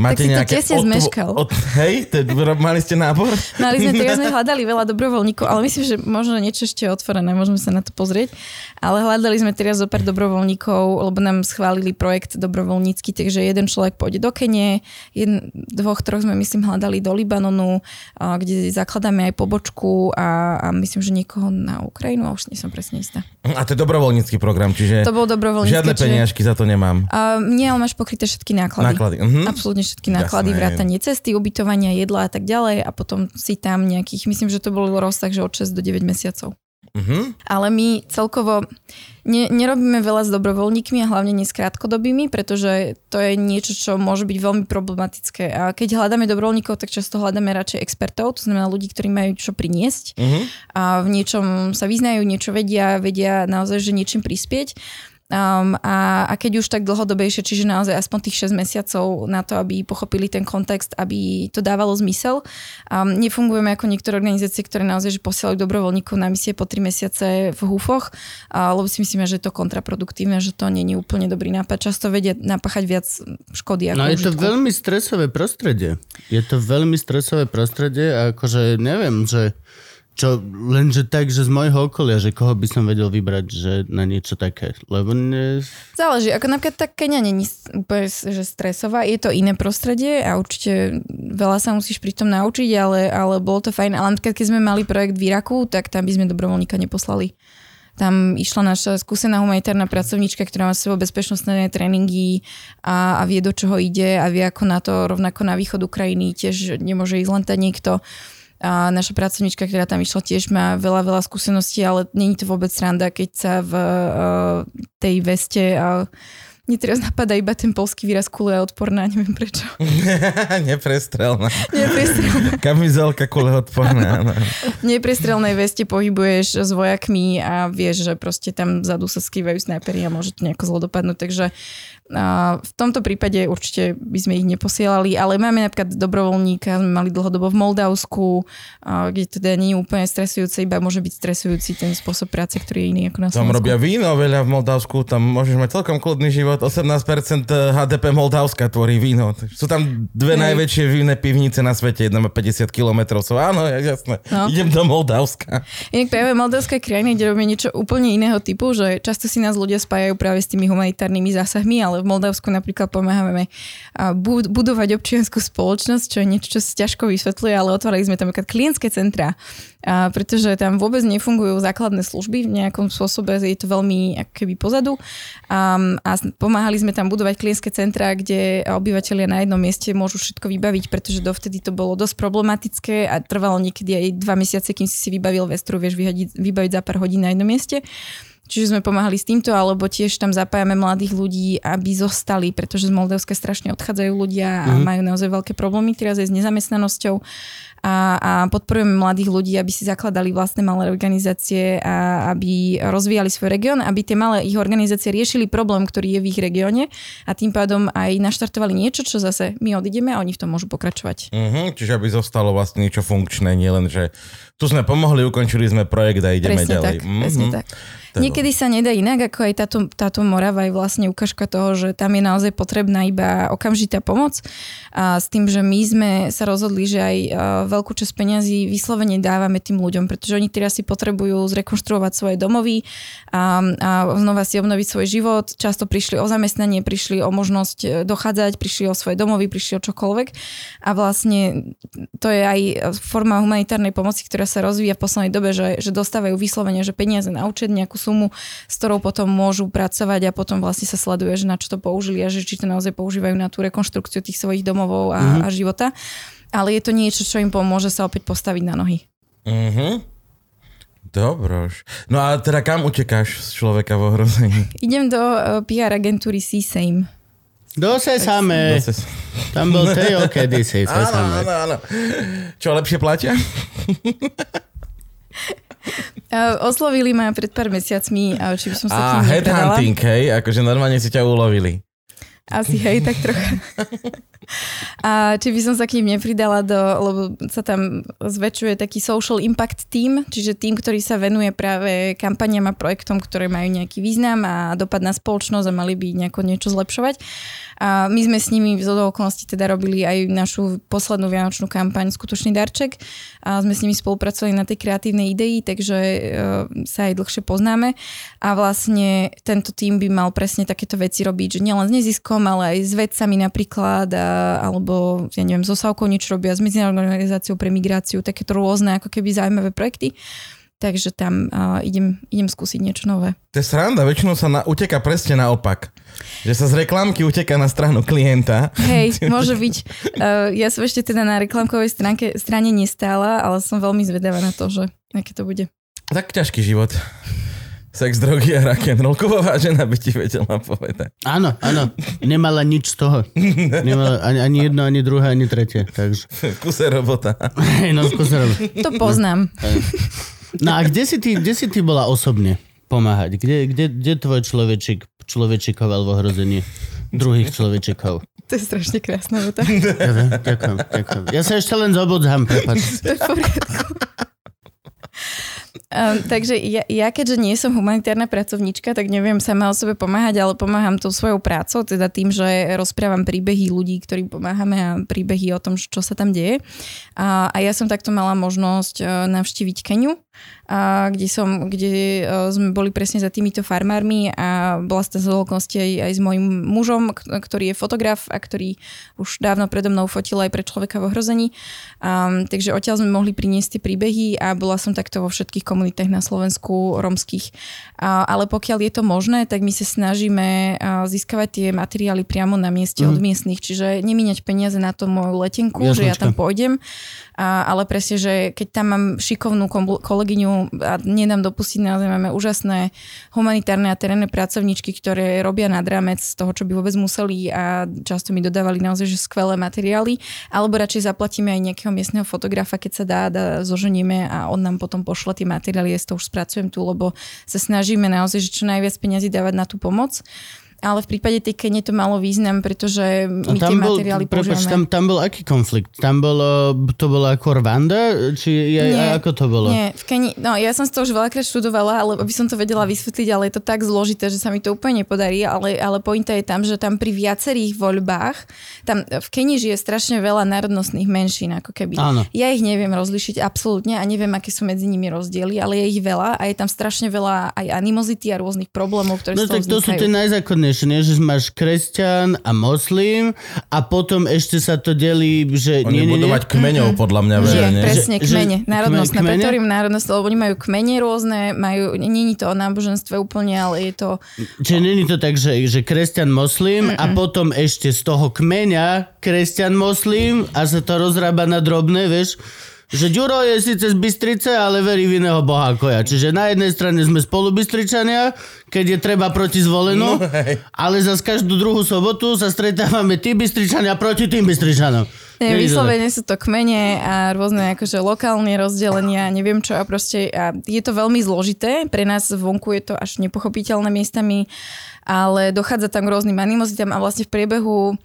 Máte tak si to tesne zmeškal. Od, hej, te, mali ste nábor? Mali sme, teraz sme hľadali veľa dobrovoľníkov, ale myslím, že možno niečo ešte je otvorené, môžeme sa na to pozrieť. Ale hľadali sme teraz zo pár dobrovoľníkov, lebo nám schválili projekt dobrovoľnícky, takže jeden človek pôjde do Kenie, jeden, dvoch, troch sme myslím hľadali do Libanonu, kde zakladáme aj pobočku a, a myslím, že niekoho na Ukrajinu, a už nie som presne istá. A to je dobrovoľnícky program, čiže to bol dobrovoľnícky, žiadne peniažky za to nemám. Uh, nie, ale máš pokryté všetky náklady. Náklady, uh-huh. Absolútne všetky náklady, Jasné. vrátanie cesty, ubytovania, jedla a tak ďalej a potom si tam nejakých, myslím, že to bolo rozsah, že od 6 do 9 mesiacov. Mhm. Ale my celkovo ne, nerobíme veľa s dobrovoľníkmi a hlavne nie s krátkodobými, pretože to je niečo, čo môže byť veľmi problematické. A keď hľadáme dobrovoľníkov, tak často hľadáme radšej expertov, to znamená ľudí, ktorí majú čo priniesť Mhm. a v niečom sa vyznajú, niečo vedia, vedia naozaj, že niečím prispieť. Um, a, a keď už tak dlhodobejšie, čiže naozaj aspoň tých 6 mesiacov na to, aby pochopili ten kontext, aby to dávalo zmysel. Um, nefungujeme ako niektoré organizácie, ktoré naozaj že posielajú dobrovoľníkov na misie po 3 mesiace v húfoch, a, lebo si myslíme, že je to kontraproduktívne, že to je úplne dobrý nápad. Často vedia napáchať viac škody ako No je to užitku. veľmi stresové prostredie. Je to veľmi stresové prostredie a akože neviem, že čo, lenže tak, že z môjho okolia, že koho by som vedel vybrať, že na niečo také. Lebo ne... Záleží, ako napríklad tá Kenia není úplne že stresová, je to iné prostredie a určite veľa sa musíš pri tom naučiť, ale, ale bolo to fajn. Ale napríklad keď sme mali projekt v Iraku, tak tam by sme dobrovoľníka neposlali. Tam išla naša skúsená humanitárna pracovníčka, ktorá má s sebou bezpečnostné tréningy a, a vie, do čoho ide a vie, ako na to rovnako na východ Ukrajiny tiež nemôže ísť len tak niekto. A naša pracovníčka, ktorá tam išla, tiež má veľa, veľa skúseností, ale není to vôbec sranda, keď sa v uh, tej veste a mne teraz napadá iba ten polský výraz kule odporná, neviem prečo. Neprestrelná. Neprestrelná. Kamizelka kulehodporná. áno. neprestrelnej veste pohybuješ s vojakmi a vieš, že proste tam vzadu sa skrývajú snajpery a môže to nejako zlo dopadnúť. Takže v tomto prípade určite by sme ich neposielali, ale máme napríklad dobrovoľníka, sme mali dlhodobo v Moldavsku, kde teda nie je úplne stresujúce, iba môže byť stresujúci ten spôsob práce, ktorý je iný ako na Tam Slovensku. robia víno veľa v Moldavsku, tam môžeš mať celkom kľudný život. 18% HDP Moldavska tvorí víno. Sú tam dve Hej. najväčšie vínne pivnice na svete, jedna má 50 km. So áno, jasné. No. Idem do Moldavska. Inak práve Moldavská krajina, kde robíme niečo úplne iného typu, že často si nás ľudia spájajú práve s tými humanitárnymi zásahmi, ale v Moldavsku napríklad pomáhame bu- budovať občianskú spoločnosť, čo je niečo, čo sa ťažko vysvetľuje, ale otvárali sme tam napríklad klientské centra, a pretože tam vôbec nefungujú základné služby v nejakom spôsobe, je to veľmi keby pozadu a, pomáhali sme tam budovať klientské centra, kde obyvateľia na jednom mieste môžu všetko vybaviť, pretože dovtedy to bolo dosť problematické a trvalo niekedy aj dva mesiace, kým si si vybavil vestru, vieš vybaviť za pár hodín na jednom mieste. Čiže sme pomáhali s týmto, alebo tiež tam zapájame mladých ľudí, aby zostali, pretože z Moldavska strašne odchádzajú ľudia a Mhm. majú naozaj veľké problémy teraz aj s nezamestnanosťou a, a podporujeme mladých ľudí, aby si zakladali vlastné malé organizácie a aby rozvíjali svoj región, aby tie malé ich organizácie riešili problém, ktorý je v ich regióne a tým pádom aj naštartovali niečo, čo zase my odideme a oni v tom môžu pokračovať. Mhm, čiže aby zostalo vlastne niečo funkčné, nielen, že tu sme pomohli, ukončili sme projekt a ideme Presne ďalej. tak, presne Mhm. tak. Je Niekedy sa nedá inak, ako aj táto, táto Morava je vlastne ukážka toho, že tam je naozaj potrebná iba okamžitá pomoc a s tým, že my sme sa rozhodli, že aj veľkú časť peňazí vyslovene dávame tým ľuďom, pretože oni teraz si potrebujú zrekonštruovať svoje domovy a, a znova si obnoviť svoj život. Často prišli o zamestnanie, prišli o možnosť e, dochádzať, prišli o svoje domovy, prišli o čokoľvek a vlastne to je aj forma humanitárnej pomoci, ktorá sa rozvíja v poslednej dobe, že, že dostávajú vyslovene, že peniaze na účet, nejakú sumu, s ktorou potom môžu pracovať a potom vlastne sa sleduje, že na čo to použili a že či to naozaj používajú na tú rekonštrukciu tých svojich domovov a, mm-hmm. a života. Ale je to niečo, čo im pomôže sa opäť postaviť na nohy. Mhm. Dobroš. No a teda kam utekáš z človeka v ohrození? Idem do uh, PR agentúry C-Same. Dose samé. Zase- Tam bol Teo kedysi. Áno, samé. áno, áno. Čo, lepšie platia? Uh, oslovili ma pred pár mesiacmi, uh, či by som sa k A headhunting, hej? Akože normálne si ťa ulovili. Asi hej, tak trocha. A či by som sa k ním nepridala, do, lebo sa tam zväčšuje taký social impact team, čiže tým, ktorý sa venuje práve kampaniam a projektom, ktoré majú nejaký význam a dopad na spoločnosť a mali by nejako niečo zlepšovať. A my sme s nimi zhodou okolností teda robili aj našu poslednú vianočnú kampaň Skutočný darček a sme s nimi spolupracovali na tej kreatívnej idei, takže e, sa aj dlhšie poznáme a vlastne tento tým by mal presne takéto veci robiť, že nielen s neziskom, ale aj s vedcami napríklad a, alebo ja neviem, so Savkou niečo robia, s Medzinárodnou organizáciou pre migráciu, takéto rôzne ako keby zaujímavé projekty. Takže tam uh, idem, idem skúsiť niečo nové. To je sranda, väčšinou sa na, uteka presne naopak. Že sa z reklamky uteka na stranu klienta. Hej, môže byť. Uh, ja som ešte teda na reklamkovej stránke, strane nestála, ale som veľmi zvedavá na to, že aké to bude. Tak ťažký život. Sex, drogy a rock'n'roll. Kubová žena by ti vedela povedať. Áno, áno. Nemala nič z toho. Nemala ani, ani jedno, ani druhé, ani tretie. Takže, Kuse robota. hej, no skús robiť. To poznám. No a kde si ty, kde si ty bola osobne pomáhať? Kde, kde, kde tvoj človečik človečikoval v ohrození druhých človečikov? To je strašne krásna veta. Ďakujem, ďakujem. Ja sa ešte len zobudzam, prepáč. To je v poriadku. Um, takže ja, ja, keďže nie som humanitárna pracovníčka, tak neviem sama o sebe pomáhať, ale pomáham tou svojou prácou, teda tým, že rozprávam príbehy ľudí, ktorým pomáhame a príbehy o tom, čo sa tam deje. A, a ja som takto mala možnosť uh, navštíviť Keniu, a kde, som, kde uh, sme boli presne za týmito farmármi a bola z okolností aj, aj s mojim mužom, ktorý je fotograf a ktorý už dávno predo mnou fotil aj pre človeka v ohrození. Um, takže odtiaľ sme mohli priniesť tie príbehy a bola som takto vo všetkých komunitách na Slovensku romských. A, ale pokiaľ je to možné, tak my sa snažíme získavať tie materiály priamo na mieste mm. od miestnych, čiže nemíňať peniaze na to moju letenku, že ja tam Jasnočka. pôjdem, a, ale presne, že keď tam mám šikovnú kolegyňu a nedám dopustiť, naozaj máme úžasné humanitárne a terénne pracovníčky, ktoré robia nad rámec toho, čo by vôbec museli a často mi dodávali naozaj že skvelé materiály, alebo radšej zaplatíme aj nejakého miestneho fotografa, keď sa dá, dá zoženieme a on nám potom pošle tie materiály, ja to už spracujem tu, lebo sa snažíme naozaj, že čo najviac peniazy dávať na tú pomoc. Ale v prípade tej Kene to malo význam, pretože my tie materiály prepáč, používame. tam, tam bol aký konflikt? Tam bolo, to bolo ako Rwanda? Či je, Nie, ako to bolo? Nie, v Keni, no ja som si to už veľakrát študovala, ale aby som to vedela vysvetliť, ale je to tak zložité, že sa mi to úplne nepodarí, ale, ale pointa je tam, že tam pri viacerých voľbách, tam v Keni žije strašne veľa národnostných menšín, ako keby. Áno. Ja ich neviem rozlišiť absolútne a neviem, aké sú medzi nimi rozdiely, ale je ich veľa a je tam strašne veľa aj animozity a rôznych problémov, ktoré No tak to sú tie najzákonnejšie, nie? že máš kresťan a moslim a potom ešte sa to delí, že Oni nie, nie, mať kmeňov, podľa mňa, Že, veľa, nie? presne, Že- že- kmene, národnostné, kmene? hovorím národnosť, lebo oni majú kmene rôzne, majú, je to o náboženstve úplne, ale je to Čiže není to tak, že, že kresťan moslim a potom ešte z toho kmeňa kresťan moslim a sa to rozrába na drobné, vieš? Že Ďuro je síce z Bystrice, ale verí v iného boha ako ja. Čiže na jednej strane sme spolu Bystričania, keď je treba proti zvolenu, No, hej. ale za každú druhú sobotu sa stretávame tí Bystričania proti tým Bystričanom. Nie, vyslovene sú to kmene a rôzne akože lokálne rozdelenia, neviem čo a proste a je to veľmi zložité, pre nás vonku je to až nepochopiteľné miestami, ale dochádza tam k rôznym animozitám a vlastne v priebehu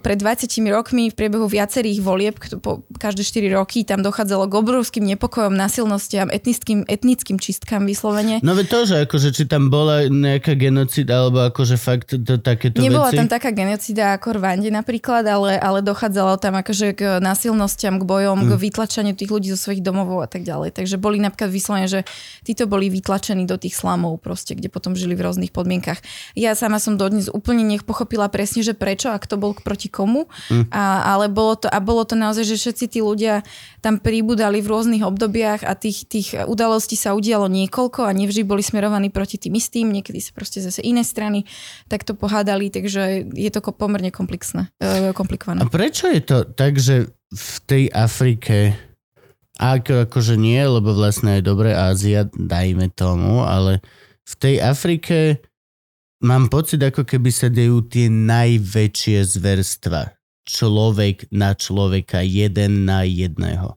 pred 20 rokmi v priebehu viacerých volieb, po každé 4 roky, tam dochádzalo k obrovským nepokojom, násilnostiam, etnickým, etnickým čistkám vyslovene. No veď to, že akože či tam bola nejaká genocida, alebo akože fakt to, takéto Nebola veci. tam taká genocida ako Rwande napríklad, ale, ale dochádzalo tam akože k násilnostiam, k bojom, mm. k vytlačaniu tých ľudí zo svojich domovov a tak ďalej. Takže boli napríklad vyslovene, že títo boli vytlačení do tých slamov proste, kde potom žili v rôznych podmienkach. Ja sama som dodnes úplne nech pochopila presne, že prečo a kto bol proti komu. Mm. A, ale bolo to, a bolo to naozaj, že všetci tí ľudia tam pribudali v rôznych obdobiach a tých, tých udalostí sa udialo niekoľko a nevždy boli smerovaní proti tým istým, niekedy sa proste zase iné strany takto pohádali, takže je to pomerne komplexné, e, komplikované. A prečo je to tak, že v tej Afrike, ako, akože nie, lebo vlastne je dobre Ázia, dajme tomu, ale v tej Afrike mám pocit, ako keby sa dejú tie najväčšie zverstva. Človek na človeka, jeden na jedného.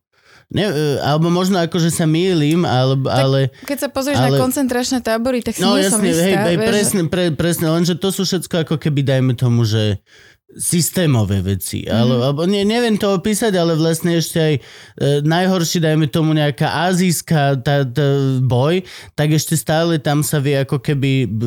Ne, e, alebo možno akože sa mýlim, ale, ale Keď sa pozrieš ale- na koncentračné tábory, tak si No nie som jasne, istá. hej, hej presne, pre, presne, lenže to sú všetko ako keby, dajme tomu, že systémové veci. Mm. Ale, alebo, ne, neviem to opísať, ale vlastne ešte aj e, najhorší, dajme tomu nejaká azijská tá, tá, boj, tak ešte stále tam sa vie ako keby b,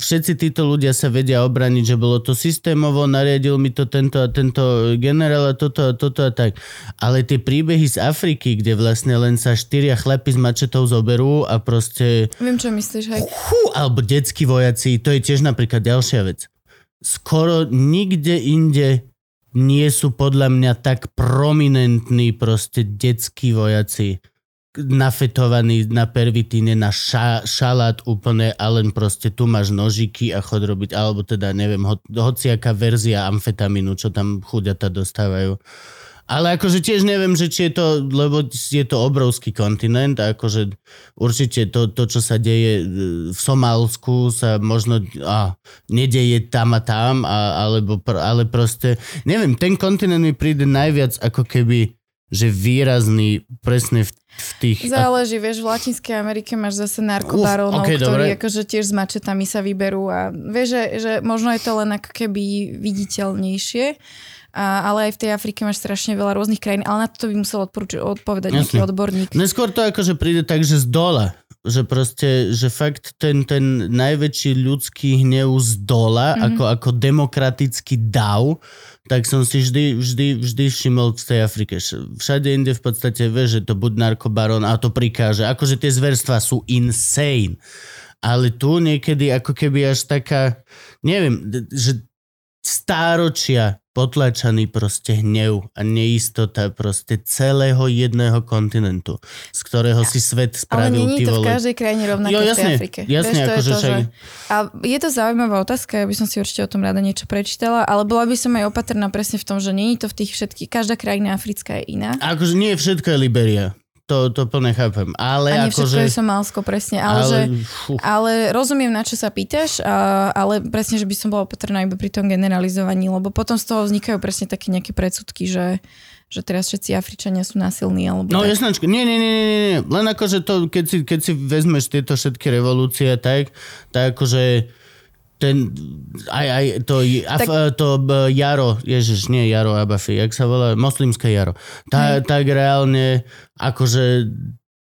všetci títo ľudia sa vedia obraniť, že bolo to systémovo, nariadil mi to tento a tento generál a toto a toto a tak. Ale tie príbehy z Afriky, kde vlastne len sa štyria chlapi s mačetou zoberú a proste Viem, čo myslíš, hej. Fú, alebo detskí vojaci, to je tiež napríklad ďalšia vec. Skoro nikde inde nie sú podľa mňa tak prominentní proste detskí vojaci nafetovaní na pervitíne, na ša, šalát úplne a len proste tu máš nožiky a chod robiť, alebo teda neviem, ho, hociaká verzia amfetamínu, čo tam chudiata dostávajú. Ale akože tiež neviem, že či je to, lebo je to obrovský kontinent a akože určite to, to čo sa deje e, v Somálsku sa možno a, nedeje tam a tam, a, alebo, ale proste, neviem, ten kontinent mi príde najviac ako keby že výrazný presne v, v tých... Záleží, vieš, v Latinskej Amerike máš zase narkobarónov, okay, ktorí dobre. akože tiež s mačetami sa vyberú a vieš, že, že možno je to len ako keby viditeľnejšie, a, ale aj v tej Afrike máš strašne veľa rôznych krajín, ale na to by musel odporúč- odpovedať nejaký Jasne. odborník. Neskôr to akože príde tak, že z dola. Že proste, že fakt ten, ten najväčší ľudský hnev z dola, mm-hmm. ako, ako demokratický dav, tak som si vždy, vždy, vždy všimol v tej Afrike. Všade inde v podstate vieš, že to buď narkobaron a to prikáže. Akože tie zverstvá sú insane. Ale tu niekedy ako keby až taká, neviem, že stáročia potlačaný proste hnev a neistota proste celého jedného kontinentu, z ktorého si svet Ale spravil nie ty je to v každej krajine rovnaké Jo, v jasne, tej Afrike. jasne, Vieš, to je akože to, však- že... A je to zaujímavá otázka, ja by som si určite o tom rada niečo prečítala, ale bola by som aj opatrná presne v tom, že nie je to v tých všetkých, každá krajina africká je iná. A akože nie všetko je Liberia. To, to plne chápem. Ale A všetko akože... je Somálsko, presne. Ale, že, fú, ale rozumiem, na čo sa pýtaš, a, ale presne, že by som bola opatrná iba pri tom generalizovaní, lebo potom z toho vznikajú presne také nejaké predsudky, že, že teraz všetci Afričania sú násilní. Alebo No tak. jasnačko, nie, nie, nie, nie, nie, nie. Len akože to, keď si, keď si vezmeš tieto všetky revolúcie, tak, tak akože ten, aj, aj to, Af, Tak- to b, Jaro, ježiš, nie Jaro Abafi, jak sa volá, moslimské Jaro. Tá, tak reálne, akože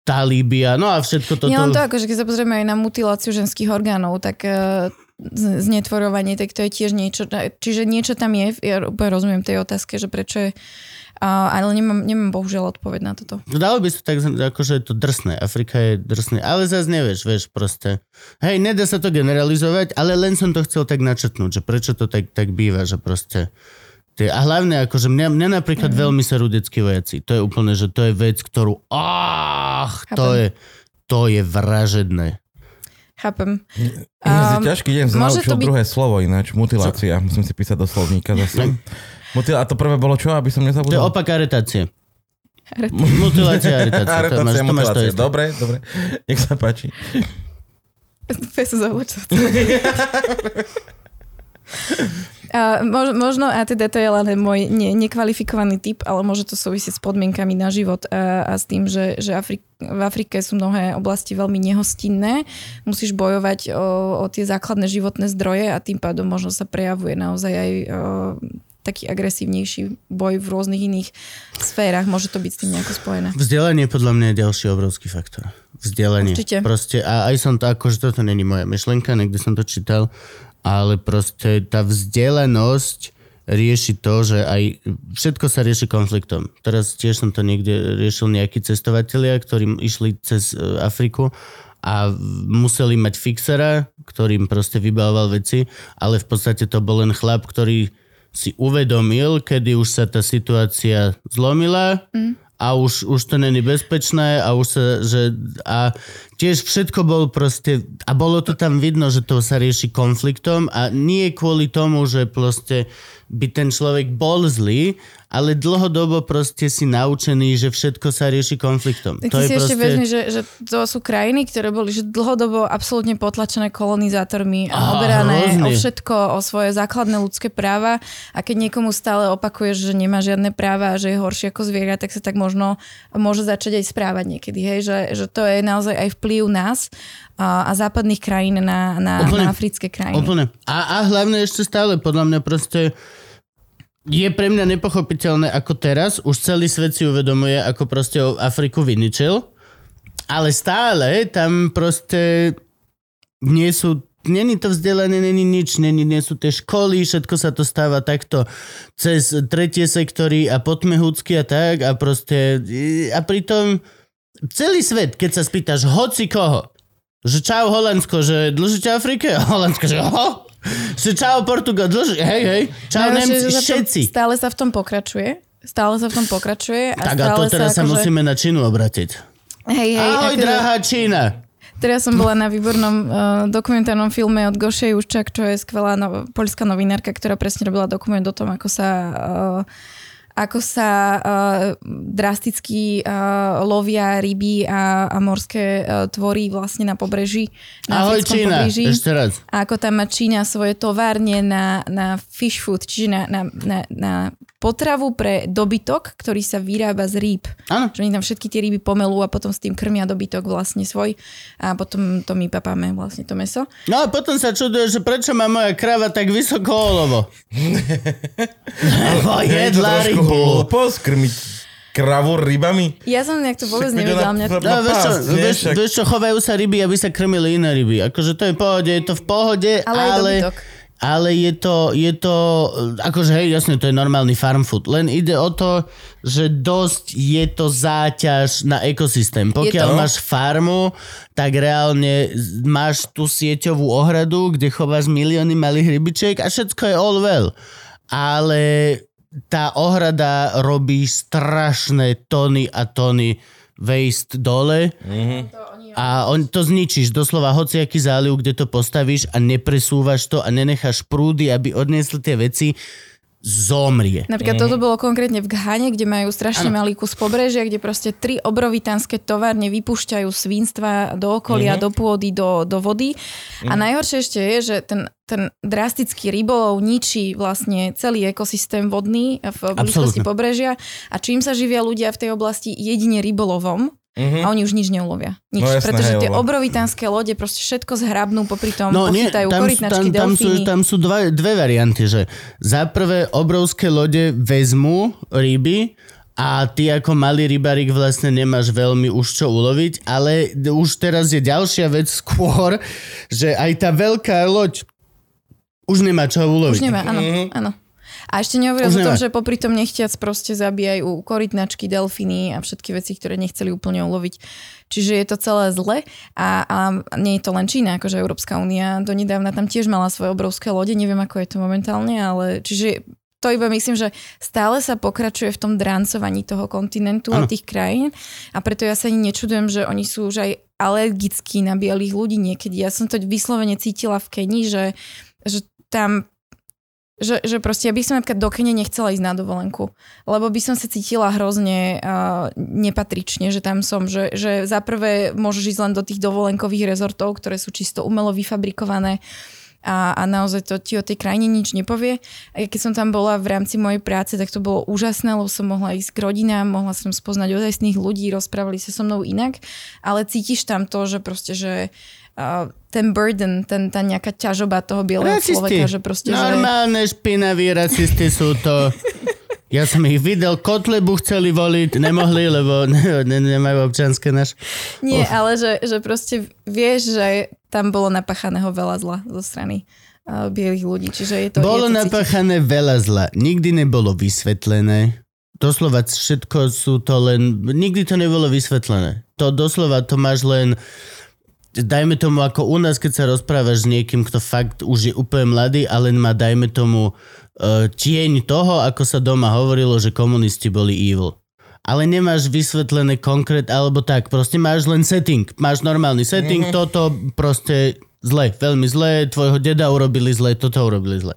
tá Líbia, no a všetko toto. Nie len to, akože keď sa pozrieme aj na mutiláciu ženských orgánov, tak z- znetvorovanie, tak to je tiež niečo, čiže niečo tam je, ja úplne rozumiem tej otázke, že prečo je, ale nemám, nemám bohužiaľ odpoveď na toto. No Dalo by sa tak, akože je to drsné. Afrika je drsné. Ale zase nevieš, vieš, proste. Hej, nedá sa to generalizovať, ale len som to chcel tak načrtnúť, že prečo to tak, tak býva, že proste... A hlavne, akože mňa, mňa napríklad mm. veľmi serú detskí vojaci. To je úplne, že to je vec, ktorú... Ach, to je, to je vražedné. Chápem. Um, ťažký deň, naučil to byť- druhé slovo ináč, mutilácia. Musím si písať do slovníka zase. Mutil, a to prvé bolo čo, aby som To je nezabudol? opak aretácie. Mutilácia a aretácia. to máš, Aretácia, to máš to. Dobre, dobre. Nech sa páči. Pes zavlačil. A mož, možno, a teda to je len môj ne, nekvalifikovaný typ, ale môže to súvisieť s podmienkami na život a, a s tým, že, že Afri, v Afrike sú mnohé oblasti veľmi nehostinné. Musíš bojovať o, o tie základné životné zdroje a tým pádom možno sa prejavuje naozaj aj o, taký agresívnejší boj v rôznych iných sférach. Môže to byť s tým nejako spojené. Vzdelanie podľa mňa je ďalší obrovský faktor. Vzdelanie. Určite. Proste, a aj som to, akože toto není moja myšlenka, niekde som to čítal, ale proste tá vzdelanosť rieši to, že aj všetko sa rieši konfliktom. Teraz tiež som to niekde riešil nejakí cestovatelia, ktorí išli cez e, Afriku a museli mať fixera, ktorým proste vybavoval veci, ale v podstate to bol len chlap, ktorý si uvedomil, kedy už sa tá situácia zlomila mm. a už, už to není bezpečné a už sa, že a tiež všetko bol proste a bolo to tam vidno, že to sa rieši konfliktom a nie kvôli tomu, že proste by ten človek bol zlý, ale dlhodobo proste si naučený, že všetko sa rieši konfliktom. Tak to ty je si ešte proste... vezmi, že, že to sú krajiny, ktoré boli že dlhodobo absolútne potlačené kolonizátormi a oberané hrozne. o všetko, o svoje základné ľudské práva a keď niekomu stále opakuješ, že nemá žiadne práva a že je horší ako zviera, tak sa tak možno môže začať aj správať niekedy. Hej? Že, že to je naozaj aj vplyv nás a, a západných krajín na, na, Úplne. na africké krajiny. Úplne. A, a hlavne ešte stále, podľa mňa proste je pre mňa nepochopiteľné, ako teraz už celý svet si uvedomuje, ako proste Afriku vyničil, ale stále tam proste nie sú Není to vzdelanie, není nič, není, nie sú tie školy, všetko sa to stáva takto cez tretie sektory a potmehúcky a tak a proste a pritom celý svet, keď sa spýtaš hoci koho, že čau Holandsko, že dlžíte Afrike? A Holandsko, že ho? Že čau Portugal, dlží, hej, hej. Čau Najhoršie, Nemci, všetci. Stále sa v tom pokračuje. Stále sa v tom pokračuje. A Tak a to teraz sa akože- musíme na Čínu obratiť. Hej, hej, Ahoj, akože- drahá Čína. Teraz som bola na výbornom uh, dokumentárnom filme od Gošej Juščak, čo je skvelá no, poľská novinárka, ktorá presne robila dokument o tom, ako sa uh, ako sa uh, drasticky uh, lovia ryby a, a morské uh, tvory vlastne na pobreží. Na Ahoj Čína, pobreží. ešte raz. A ako tam má Čína svoje továrne na, na fish food, čiže na, na, na, na potravu pre dobytok, ktorý sa vyrába z rýb. Áno. Že oni tam všetky tie ryby pomelú a potom s tým krmia dobytok vlastne svoj a potom to my papáme vlastne to meso. No a potom sa čuduje, že prečo má moja krava tak vysoko olovo. Lebo jedla rybu. hlúposť, krmiť kravu rybami? Ja som nejak to vôbec nevedela. ona- Mňa... No, vieš čo, vieš, vieš čo, chovajú sa ryby, aby sa krmili iné ryby. Akože to je v pohode, je to v pohode, Ale ale, dobytok. Ale je to, je to, akože hej, jasne, to je normálny farm food, len ide o to, že dosť je to záťaž na ekosystém. Pokiaľ máš farmu, tak reálne máš tú sieťovú ohradu, kde chováš milióny malých rybičiek a všetko je all well. Ale tá ohrada robí strašné tony a tony waste dole a on to zničíš, doslova hociaký záliv, kde to postavíš a nepresúvaš to a nenecháš prúdy, aby odniesli tie veci, zomrie. Napríklad toto bolo konkrétne v Ghane, kde majú strašne malý kus pobrežia, kde proste tri obrovitánske továrne vypúšťajú svinstva do okolia, do pôdy, do, do vody. A najhoršie ešte je, že ten, ten drastický rybolov ničí vlastne celý ekosystém vodný v blízkosti pobrežia. A čím sa živia ľudia v tej oblasti? Jedine rybolovom, a oni už nič neulovia. Nič. No jasné, pretože hej, tie obrovitánske lode proste všetko zhrabnú, popri tom No nie, pochytajú tam, sú- korytnačky, tam, tam sú, delfíny. tam sú dva, dve varianty, že za prvé obrovské lode vezmú ryby a ty ako malý rybarik vlastne nemáš veľmi už čo uloviť, ale už teraz je ďalšia vec skôr, že aj tá veľká loď už nemá čo uloviť. Už nemá, áno, áno. A ešte nehovoril Už o tom, že popri tom nechtiac proste zabíjajú korytnačky, delfíny a všetky veci, ktoré nechceli úplne uloviť. Čiže je to celé zle a, a nie je to len Čína, akože Európska únia donedávna tam tiež mala svoje obrovské lode, neviem ako je to momentálne, ale čiže to iba myslím, že stále sa pokračuje v tom drancovaní toho kontinentu a Áno. tých krajín a preto ja sa ani nečudujem, že oni sú už aj alergickí na bielých ľudí niekedy. Ja som to vyslovene cítila v Kenii, že, že tam že, že proste ja by som napríklad do Kene nechcela ísť na dovolenku, lebo by som sa cítila hrozne uh, nepatrične, že tam som, že, že za prvé môžeš ísť len do tých dovolenkových rezortov, ktoré sú čisto umelo vyfabrikované a, a naozaj to ti o tej krajine nič nepovie. A keď som tam bola v rámci mojej práce, tak to bolo úžasné, lebo som mohla ísť k rodinám, mohla som spoznať ozajstných ľudí, rozprávali sa so mnou inak, ale cítiš tam to, že proste, že uh, ten burden, ten, tá nejaká ťažoba toho bieleho človeka, že proste, že... Normálne špinaví rasisti sú to. Ja som ich videl, Kotlebu chceli voliť, nemohli, lebo ne, ne, nemajú občanské naš. Nie, ale že, že proste vieš, že tam bolo napáchaného veľa zla zo strany uh, bielých ľudí. Čiže je to, Bolo je to cítiť. napáchané veľa zla. Nikdy nebolo vysvetlené. Doslova všetko sú to len... Nikdy to nebolo vysvetlené. To doslova to máš len... Dajme tomu ako u nás, keď sa rozprávaš s niekým, kto fakt už je úplne mladý a len má, dajme tomu, uh, tieň toho, ako sa doma hovorilo, že komunisti boli evil. Ale nemáš vysvetlené konkrét, alebo tak, proste máš len setting. Máš normálny setting, mm-hmm. toto proste zle, veľmi zle, tvojho deda urobili zle, toto urobili zle.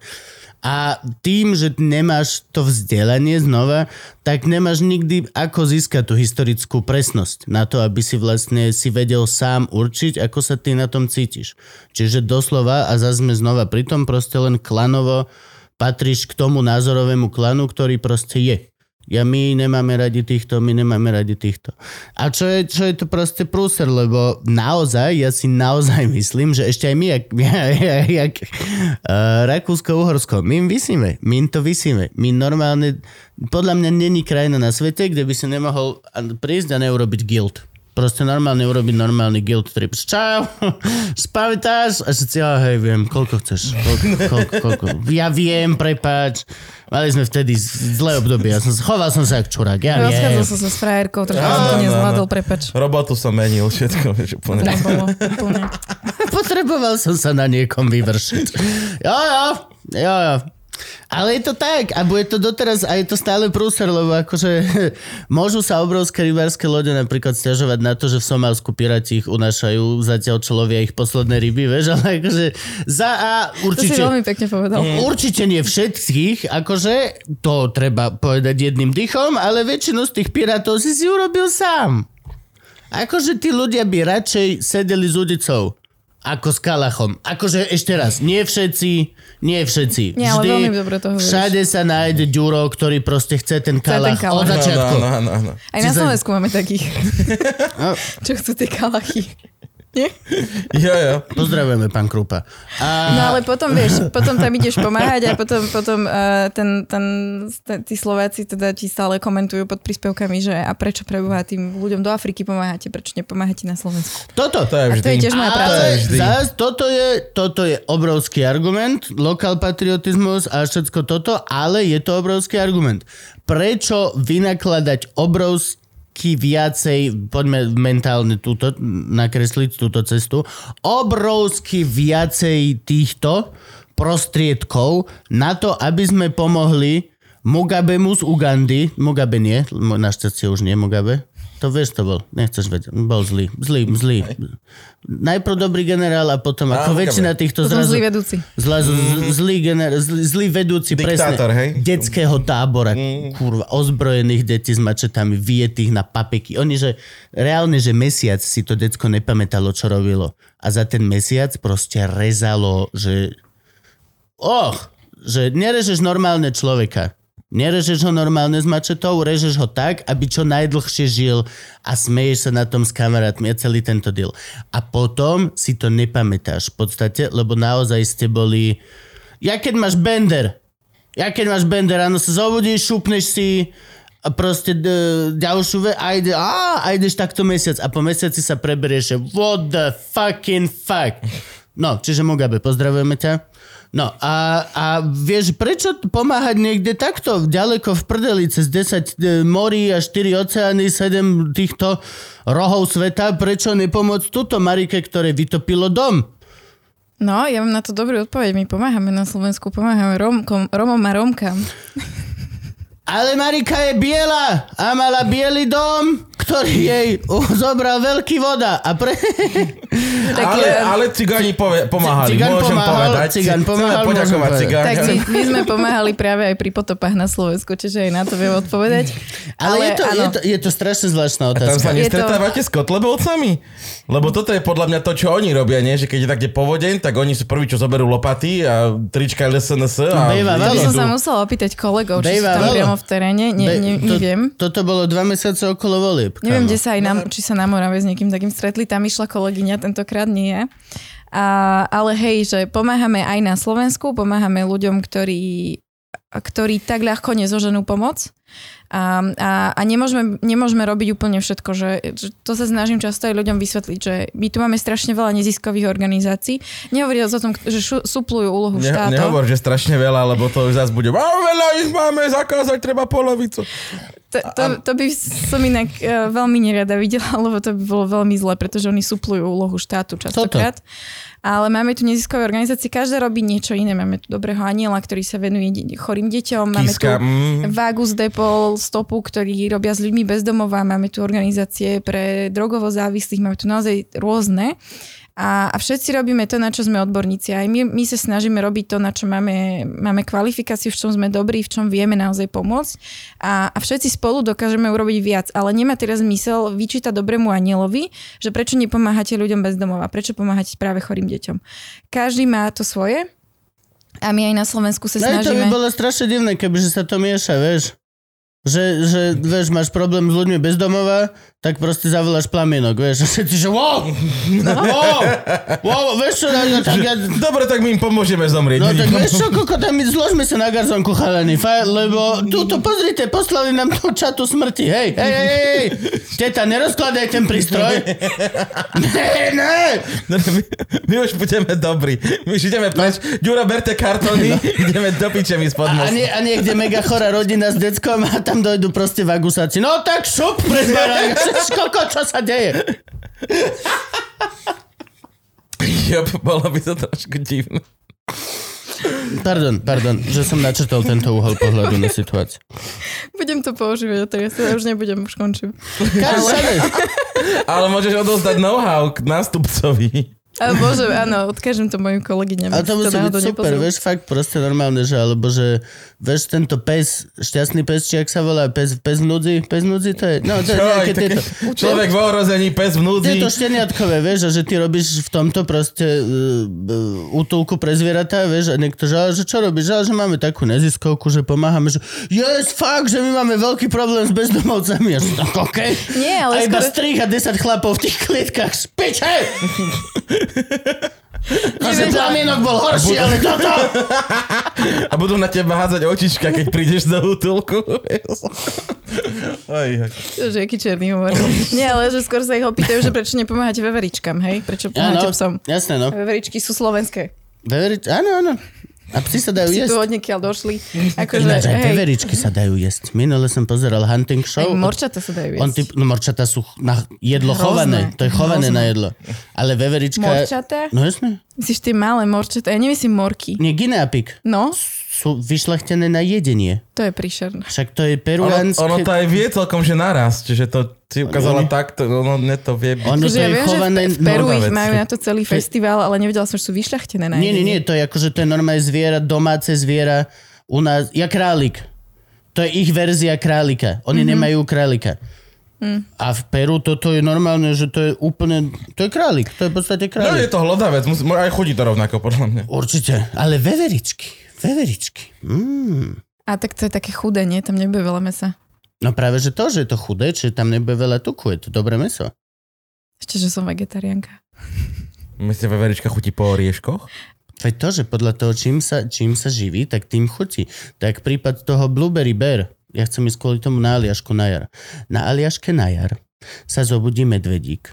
A tým, že nemáš to vzdelanie znova, tak nemáš nikdy ako získať tú historickú presnosť na to, aby si vlastne si vedel sám určiť, ako sa ty na tom cítiš. Čiže doslova, a zase sme znova pri tom, proste len klanovo patríš k tomu názorovému klanu, ktorý proste je. Ja my nemáme radi týchto, my nemáme radi týchto. A čo je, čo je to proste prúser, lebo naozaj, ja si naozaj myslím, že ešte aj my, jak, jak, jak uh, Rakúsko-Uhorsko, my im vysíme, my im to vysíme. My normálne, podľa mňa není krajina na svete, kde by si nemohol prísť a neurobiť guild. Proste normálne urobiť normálny guild trip. Čau, spamätáš? A si ja, hej, viem, koľko chceš? Koľko, koľko, koľko? Ja viem, prepáč. Mali sme vtedy zlé obdobie. Ja som, choval som sa ako čurák, ja viem. Rozchádzal som sa s frajerkou, trošku som to nezvládol, prepač. Robotu som menil, všetko, vieš, úplne. Nebolo úplne. Potreboval som sa na niekom vyvršiť. Jo, jo, jo, jo. Ale je to tak a bude to doteraz a je to stále prúser, lebo akože môžu sa obrovské rybárske lode napríklad stiažovať na to, že v Somálsku piráti ich unášajú, zatiaľ čo lovia ich posledné ryby, vieš, ale akože za a To si určite... veľmi pekne povedal. Určite nie všetkých, akože to treba povedať jedným dychom, ale väčšinu z tých pirátov si si urobil sám. Akože tí ľudia by radšej sedeli s udicou ako s kalachom. Akože ešte raz, nie všetci, nie všetci. Nie, ale veľmi dobre to hovoríš. Všade sa nájde ďuro, ktorý proste chce ten kalach, ten kalach. od No, no, začiatku. No, no, no, no. Aj na Slovensku máme takých. Čo chcú tie kalachy. Nie? Jo, jo. Pozdravujeme, pán Krupa. A... No ale potom, vieš, potom tam ideš pomáhať a potom, potom uh, ten, ten, ten, tí Slováci teda ti stále komentujú pod príspevkami, že a prečo preboha tým ľuďom do Afriky pomáhate, prečo nepomáhate na Slovensku. Toto. To je A vždy. to je tiež moja práca. To je vždy. zás, toto, je, toto je obrovský argument, lokal patriotizmus a všetko toto, ale je to obrovský argument. Prečo vynakladať obrovský viacej, poďme mentálne túto, nakresliť túto cestu, obrovsky viacej týchto prostriedkov na to, aby sme pomohli Mugabemu z Ugandy, Mugabe nie, našťastie už nie Mugabe, to vieš, to bol, nechceš vedieť, bol zlý, zlý, zlý. Najprv dobrý generál a potom ako väčšina týchto Potom zrazu... zlý vedúci. Zla, zlý, gener, zlý, zlý vedúci Diktátor, presne hej? detského tábora, kurva, ozbrojených detí s mačetami, vyjetých na papiky. Oni, že reálne, že mesiac si to decko nepamätalo, čo robilo. A za ten mesiac proste rezalo, že och, že nerežeš normálne človeka. Nerežeš ho normálne s mačetou, režeš ho tak, aby čo najdlhšie žil a smeješ sa na tom s kamarátmi a celý tento deal. A potom si to nepamätáš v podstate, lebo naozaj ste boli... Ja keď máš bender, ja keď máš bender, ráno sa zobudíš, šupneš si a proste d- ďalšiu ve a, ide, á, a ideš takto mesiac a po mesiaci sa preberieš, what the fucking fuck. No, čiže Mugabe, pozdravujeme ťa. No a, a vieš, prečo pomáhať niekde takto, ďaleko v prdeli, cez 10 e, morí a 4 oceány, 7 týchto rohov sveta, prečo nepomôcť túto Marike, ktoré vytopilo dom? No, ja mám na to dobrú odpoveď. My pomáhame na Slovensku, pomáhame Romkom, Romom a Romkám. Ale Marika je biela a mala biely dom, ktorý jej zobral veľký voda. A pre... Tak, ale, eh, ale cigáni pove, pomáhali. Cigán Môžem pomáhal, povedať. cigán Chceme pomáhal, poďakovať cigán. Tak my, my sme pomáhali práve aj pri potopách na Slovensku, čiže aj na to viem odpovedať. Ale, je, to, je, áno. to, je to strašne zvláštna A tam otázka. sa Je to- nestretávate s kotlebovcami? Lebo toto je podľa mňa to, čo oni robia, nie? Že keď je takde povodeň, tak oni sú prví, čo zoberú lopaty a trička LSNS a... Bejva To by som sa musela opýtať kolegov, či sú Bejva, tam valo. Priamo v teréne. Ne, to, neviem. Toto bolo dva mesiace okolo volieb. Neviem, kde sa aj na, či sa na Morave s niekým takým stretli. Tam išla kolegyňa, tentokrát nie je. A, ale hej, že pomáhame aj na Slovensku, pomáhame ľuďom, ktorí, ktorí tak ľahko nezoženú pomoc. A, a, a nemôžeme, nemôžeme robiť úplne všetko. Že, že to sa snažím často aj ľuďom vysvetliť, že my tu máme strašne veľa neziskových organizácií. Nehovoriac o tom, že šu, suplujú úlohu Ne, štátu. nehovor, že strašne veľa, lebo to už zase bude. A veľa ich máme, zakázať treba polovicu. To, to, to by som inak uh, veľmi nerada videla, lebo to by bolo veľmi zle, pretože oni suplujú úlohu štátu častokrát. Ale máme tu neziskové organizácie, každá robí niečo iné. Máme tu dobrého aniela, ktorý sa venuje chorým deťom. Máme Kiska, tu mm. Vagus Depol, Stopu, ktorí robia s ľuďmi bezdomova. Máme tu organizácie pre drogovo závislých. Máme tu naozaj rôzne. A, a všetci robíme to, na čo sme odborníci. Aj my, my sa snažíme robiť to, na čo máme, máme kvalifikáciu, v čom sme dobrí, v čom vieme naozaj pomôcť. A, a všetci spolu dokážeme urobiť viac. Ale nemá teraz zmysel vyčítať dobrému anielovi, že prečo nepomáhate ľuďom bez domova, prečo pomáhate práve chorým deťom. Každý má to svoje a my aj na Slovensku sa No to by snažíme... bolo strašne divné, kebyže sa to mieša, vieš. Že, že vieš, máš problém s ľuďmi bez domova, tak proste zavoláš plamienok, vieš. A všetci, že wow, wow, wow, vieš čo, no, tak ja, Dobre, tak my im pomôžeme zomrieť. No tak vieš čo, koko, tam my zložme sa na garzonku, chalani, faj, lebo túto, pozrite, poslali nám tú čatu smrti, hej, hej, hej, hej, teta, nerozkladaj ten prístroj. ne, ne. No, my, my už budeme dobrí. My už ideme preč. Ďuro, berte kartóny, ideme do piče mi spod A, mostu. nie, a niekde mega chorá rodina s deckom a tam dojdu proste vagusáci. No tak šup pred barák, koko, čo sa deje? Jo, bolo by to trošku divné. pardon, pardon, že som načrtol tento uhol pohľadu na situáciu. Budem to používať, to ja sa už nebudem, už končím. Každý, Ale môžeš odozdať know-how k nástupcovi. Ale bože, áno, odkážem to mojim kolegyňam. Ale to musí byť super, vieš, fakt proste normálne, že alebo že, vieš, tento pes, šťastný pes, či ak sa volá, pes, pes v núdzi, pes v núdzi, to je, no, to je Čo, nejaké tieto, človek v ohrození, pes v núdzi. tieto šteniatkové, vieš, a že ty robíš v tomto proste uh, útulku pre zvieratá, vieš, a niekto, že, že čo robíš, ale že máme takú neziskovku, že pomáhame, že yes, fakt, že my máme veľký problém s bezdomovcami, a že tak okej. Nie, ale a iba strich a 10 chlapov v tých klietkách, špič, že plamienok bol horší, ale toto... A budú na teba hádzať očička, keď prídeš do útulku. Že aký černý humor. Nie, ale že skôr sa ich opýtajú, že prečo nepomáhate veveričkám, hej? Prečo pomáhate psom? jasné, no. Veveričky sú slovenské. Veverič, áno, áno. A psi sa dajú Si tu jesť. odniekiaľ došli. Akože, Ináč aj hej, veveričky sa dajú jesť. Minule som pozeral hunting show. aj morčata sa dajú On jesť. typ, no morčata sú na jedlo Hrozné. chované. To je chované Hrozné. na jedlo. Ale veverička... Morčata? No jasné. Myslíš tie malé morčata? Ja nemyslím morky. Nie, guineapik. No, Sú vyšľachtené na jedenie. to je príšerné. Však to je Ono, peruánske... ono to aj vie celkom, že naraz. Čiže to si ukázala Oni- takto, ono ne to vie byť. Ono to Takže ja je viem, že chované... v Peru ich majú na to celý festival, ale nevedela som, že sú vyšľachtené na Nie, nie, nie, to je akože to je normálne zviera, domáce zviera. U nás, ja králik. To je ich verzia králika. Oni mm-hmm. nemajú králika. Mm. A v Peru toto je normálne, že to je úplne, to je králik, to je v podstate No je králik. to hlodavec, musí, aj chodí to rovnako, podľa mňa. Určite, ale veveričky, veveričky. Mm. A tak to je také chudé, nie? Tam nebude veľa mesa. No práve, že to, že je to chudé, čiže tam nebude veľa tuku, je to dobré meso. Ešte, že som vegetariánka. Myslíte, veverička chutí po orieškoch? Veď to, že podľa toho, čím sa, čím sa živí, tak tým chutí. Tak prípad toho Blueberry Bear. Ja chcem ísť kvôli tomu na Aliašku na jar. Na Aliaške na jar sa zobudí medvedík.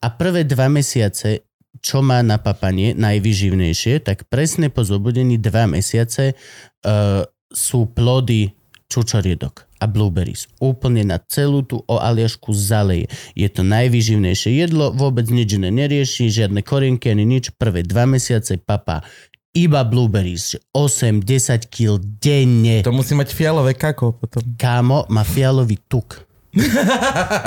A prvé dva mesiace, čo má na papanie najvyživnejšie, tak presne po zobudení dva mesiace uh, sú plody čučoriedok a blueberries. Úplne na celú tú Aliašku zaleje. Je to najvyživnejšie jedlo, vôbec nič iné nerieši, žiadne korienky ani nič. Prvé dva mesiace papa iba blueberries, že 8-10 kg denne. To musí mať fialové kako potom. Kámo má fialový tuk.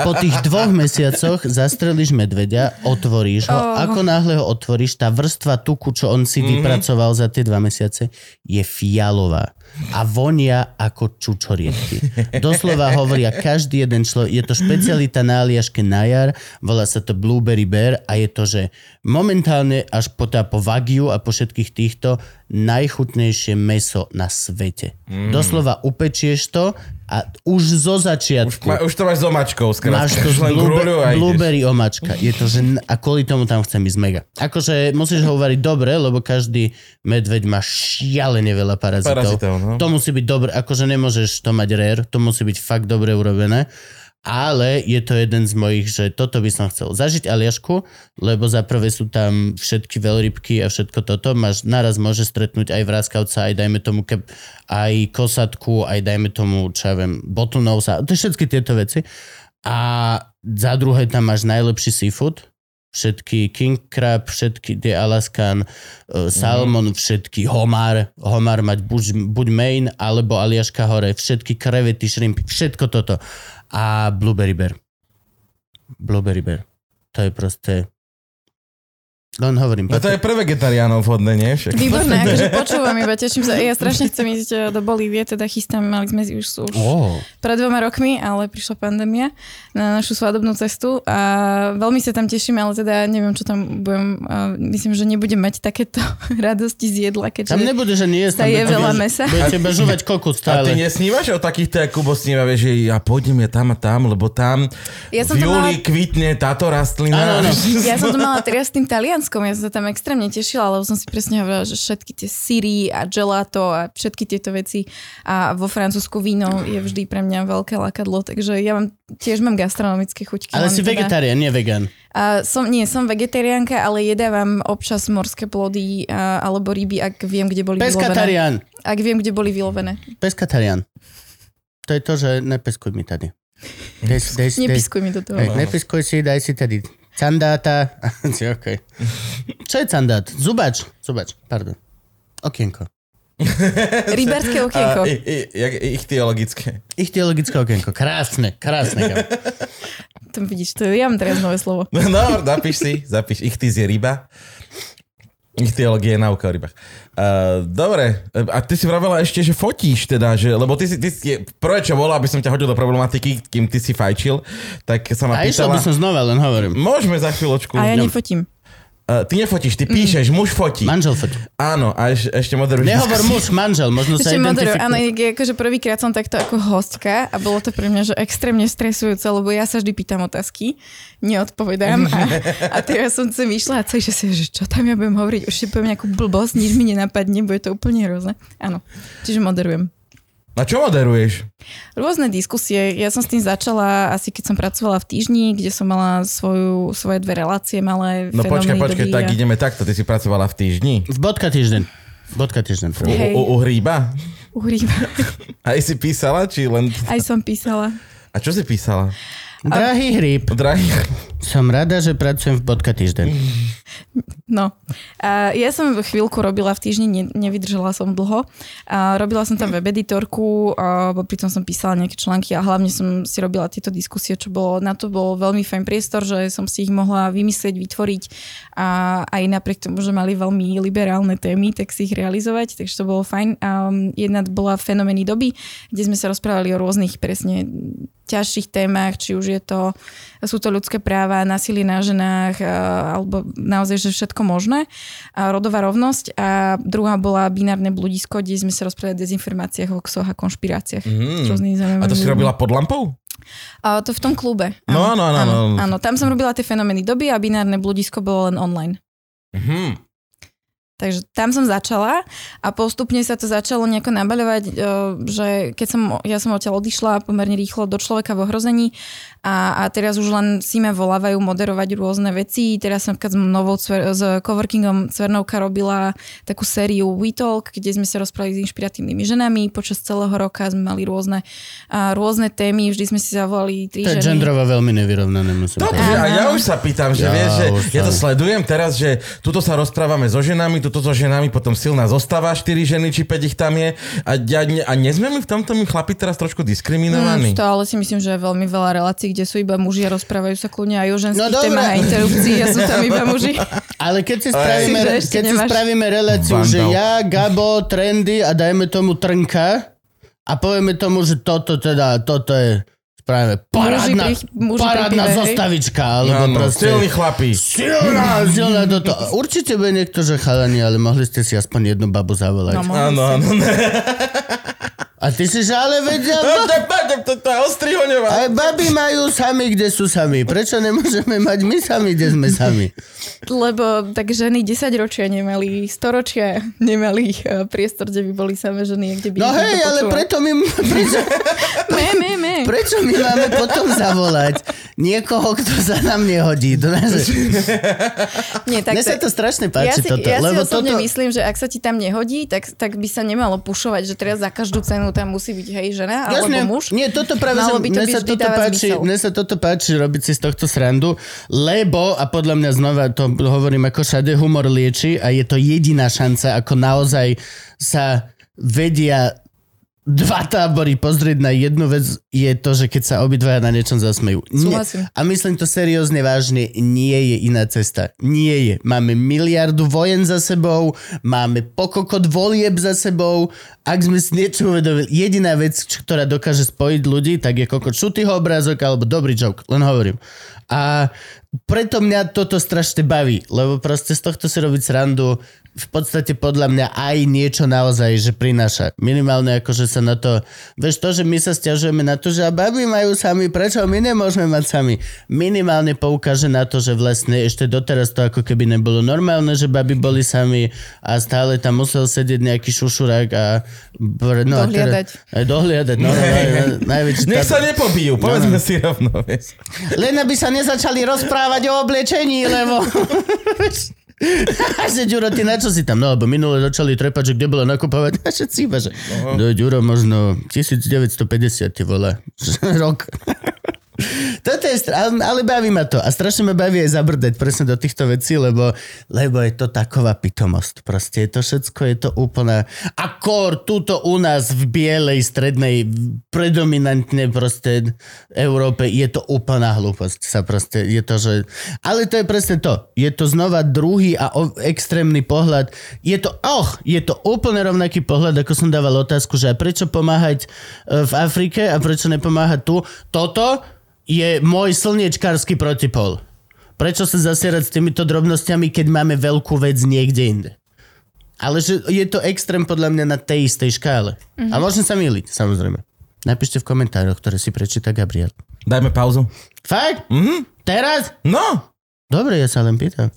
Po tých dvoch mesiacoch zastrelíš medveďa, otvoríš ho. Oh. Ako náhle ho otvoríš, tá vrstva tuku, čo on si vypracoval za tie dva mesiace, je fialová. A vonia ako čučoriedky. Doslova hovoria každý jeden človek. Je to špecialita na Aliaške na jar, volá sa to Blueberry Bear a je to, že momentálne až po, tá, po Wagyu a po všetkých týchto najchutnejšie meso na svete. Doslova upečieš to a už zo začiatku Ma, už to máš s omačkou, skrátka. máš to Už z len blueberry, omačka. Je to, že a kvôli tomu tam chcem ísť mega. Akože musíš ho uvariť dobre, lebo každý medveď má šialene veľa parazitov. Parazitov, no. To musí byť dobre, akože nemôžeš to mať rare, to musí byť fakt dobre urobené. Ale je to jeden z mojich, že toto by som chcel zažiť Aliašku, lebo za prvé sú tam všetky veľrybky a všetko toto. Máš, naraz môže stretnúť aj vraskavca, aj dajme tomu keb, aj kosatku, aj dajme tomu, čo ja viem, bottlenose, to všetky tieto veci. A za druhé tam máš najlepší seafood, všetky king crab, všetky tie alaskan, uh, salmon, všetky homár, homár mať buď, buď main, alebo aliaška hore, všetky krevety, šrimpy, všetko toto. A blueberry bear. Blueberry bear. To je proste... Len hovorím. No to je pre vegetariánov vhodné, nie? Však. Výborné, akože počúvam iba, teším sa. Ja strašne chcem ísť eh, do Bolívie, teda chystám, mali sme už, už Oh. pred dvoma rokmi, ale prišla pandémia na našu svadobnú cestu a veľmi sa tam teším, ale teda neviem, čo tam budem, a myslím, že nebudem mať takéto radosti z jedla, keďže Tam nebudeš ani jesť. sa tam je veľa mesa. Budete iba žúvať kokos A ty stále. nesnívaš o takýchto, ako Kubo sníva, vieš, že ja pôjdem ja tam a tam, lebo tam Ja som v júli mala- kvitne táto rastlina. Áno, áno. Ja som to mala teraz s tým Talianskom, ja som sa tam extrémne tešila, lebo som si presne hovorila, že všetky tie syry a gelato a všetky tieto veci a vo Francúzsku víno je vždy pre mňa veľké lakadlo, takže ja mám, tiež mám gastronomické chuťky. Ale si teda- vegetarián, nie vegan. A som, nie, som vegetariánka, ale jedávam občas morské plody a, alebo ryby, ak viem, kde boli vylovené. Peskatarián. Ak viem, kde boli vylovené. Peskatarián. To je to, že nepeskuj mi tady. Dej, dej, dej, Nepiskuj mi do toho. hej, nepeskuj si, daj si tady candáta. okay. Čo je candát? Zubač. Zubač, pardon. Okienko. Rybárske okienko. A, i, i, jak, ich teologické. Ich teologické okienko. Krásne, krásne. kam. Tam vidíš, to ja mám teraz nové slovo. No, napíš si, zapíš. Ich je ryba. Ich teológie je náuka o rybách. Uh, dobre, a ty si vravela ešte, že fotíš teda, že, lebo ty si, ty si prvé čo bolo, aby som ťa hodil do problematiky, kým ty si fajčil, tak sa ma A pýtala... by som znova, len hovorím. Môžeme za chvíľočku. A ja nefotím. Uh, ty nefotíš, ty píšeš, muž fotí. Manžel fotí. Áno, a eš, ešte moderuješ. Nehovor diskusiu. muž, manžel, možno sa Ešte moderujem. Áno, akože prvýkrát som takto ako hostka a bolo to pre mňa že extrémne stresujúce, lebo ja sa vždy pýtam otázky, neodpovedám a, a teraz som sem išla a celý čas že čo tam ja budem hovoriť, už si poviem nejakú blbosť, nič mi nenapadne, bude to úplne hrozné. Áno, čiže moderujem. A čo moderuješ? Rôzne diskusie. Ja som s tým začala asi keď som pracovala v týždni, kde som mala svoju, svoje dve relácie malé. No počkaj, počkaj, tak a- ideme takto. Ty si pracovala v týždni. V bodka týždeň. Bodka týždeň. U, u, u hríba? Uhríva. Aj si písala, či len... Aj som písala. A čo si písala? Drahý hríb, Drahý... som rada, že pracujem v bodka týždeň. No. A ja som chvíľku robila v týždni, ne, nevydržala som dlho. A robila som tam web editorku, a pritom som písala nejaké články a hlavne som si robila tieto diskusie, čo bolo, na to bol veľmi fajn priestor, že som si ich mohla vymyslieť, vytvoriť a aj napriek tomu, že mali veľmi liberálne témy, tak si ich realizovať, takže to bolo fajn. A jedna bola fenomény doby, kde sme sa rozprávali o rôznych presne ťažších témach, či už je to, sú to ľudské práva, násilie na ženách, alebo naozaj, že všetko možné. A rodová rovnosť. A druhá bola binárne bludisko, kde sme sa rozprávali o dezinformáciách, hoaxoch a konšpiráciách. Mm. A to si robila pod lampou? A to v tom klube. No, áno, áno, áno. áno. Tam som robila tie fenomény doby a binárne bludisko bolo len online. Mhm. Takže tam som začala a postupne sa to začalo nejako nabaľovať, e, že keď som, ja som odtiaľ odišla pomerne rýchlo do človeka v ohrození a, a teraz už len si ma volávajú moderovať rôzne veci. Teraz som s, novou s coworkingom Cvernovka robila takú sériu We Talk, kde sme sa rozprávali s inšpiratívnymi ženami. Počas celého roka sme mali rôzne, a, rôzne témy, vždy sme si zavolali tri To je ženy. gendrovo veľmi nevyrovnané, musím To, a ja už sa pýtam, že Ja vieš, že ja to sledujem teraz, že tuto sa rozprávame so ženami, tuto so ženami, potom silná zostava, 4 ženy či 5 ich tam je. A, ja, ne- a nezme my v tomto my chlapi teraz trošku diskriminovaní? Mm, to ale si myslím, že je veľmi veľa relácií, kde sú iba muži a rozprávajú sa kľudne aj o ženských No dobre. témach a interrupcií a sú tam iba muži. Ale keď si spravíme, ešte keď si nemáš- spravíme reláciu, Vandal. že ja, Gabo, Trendy a dajme tomu Trnka a povieme tomu, že toto teda, toto je spravíme parádna, pri- muži pri parádna pive, hej? zostavička, alebo Áno, proste... silní chlapi. Silná, silná toto. Určite bude niekto, že chalani, ale mohli ste si aspoň jednu babu zavolať. No, Áno, áno. A ty si že ale vedia, No, to, to, to, to je ostrihoňová. aj baby majú sami, kde sú sami. Prečo nemôžeme mať my sami, kde sme sami? Lebo tak ženy 10 ročia nemali, 100 ročia nemali eh, priestor, kde by boli samé ženy, kde by No hej, ale preto my, prečo, Me, me, me. prečo my máme potom zavolať niekoho, kto sa nám nehodí? Do nás... Nie, tak Mne sa to strašne páči ja si, toto. ja si lebo osobne toto... myslím, že ak sa ti tam nehodí, tak, tak by sa nemalo pušovať, že teraz za každú cenu tam musí byť hej žena alebo Jasne, muž. Nie, toto práve, že mne sa toto páči, zmysel. mne sa toto páči robiť si z tohto srandu, lebo, a podľa mňa znova to hovorím ako všade, humor lieči a je to jediná šanca, ako naozaj sa vedia dva tábory pozrieť na jednu vec, je to, že keď sa obidvaja na niečom zasmejú. Nie. A myslím to seriózne vážne, nie je iná cesta. Nie je. Máme miliardu vojen za sebou, máme pokokot volieb za sebou. Ak sme si niečo uvedomili, jediná vec, ktorá dokáže spojiť ľudí, tak je kokot šutýho obrázok alebo dobrý joke. Len hovorím. A preto mňa toto strašne baví, lebo proste z tohto si robiť srandu v podstate podľa mňa aj niečo naozaj, že prináša. Minimálne ako, že sa na to... Vieš to, že my sa stiažujeme na to, že a baby majú sami, prečo my nemôžeme mať sami? Minimálne poukáže na to, že vlastne ešte doteraz to ako keby nebolo normálne, že baby boli sami a stále tam musel sedieť nejaký šušurák a... br- No, a Dohliadať. Teraz, aj dohliadať, no, no, naj, naj, najväčší... Nech sa nepobijú, povedzme si rovno. Vieš. len aby sa nezačali rozprávať o oblečení, lebo... Že Ďuro, ty na čo si tam? No, lebo minule začali trepať, že kde bolo nakupovať. A všetci iba, že... No, Ďuro, možno 1950 ty vole. Rok. Toto je, stra- ale- baví ma to. A strašne ma baví aj zabrdať presne do týchto vecí, lebo, lebo je to taková pitomosť. Proste je to všetko, je to úplná... A kor, tuto u nás v bielej, strednej, predominantne proste Európe je to úplná hlúposť. Sa proste, je to, že... Ale to je presne to. Je to znova druhý a o, extrémny pohľad. Je to, oh, je to úplne rovnaký pohľad, ako som dával otázku, že prečo pomáhať e, v Afrike a prečo nepomáhať tu. Toto je môj slniečkársky protipol. Prečo sa zasierať s týmito drobnosťami, keď máme veľkú vec niekde inde? Ale že je to extrém podľa mňa na tej istej škále. Mm-hmm. A môžem sa miliť, samozrejme. Napíšte v komentároch, ktoré si prečíta Gabriel. Dajme pauzu. Fakt? Mhm. Teraz? No, Dobre, ja sa len pýtam.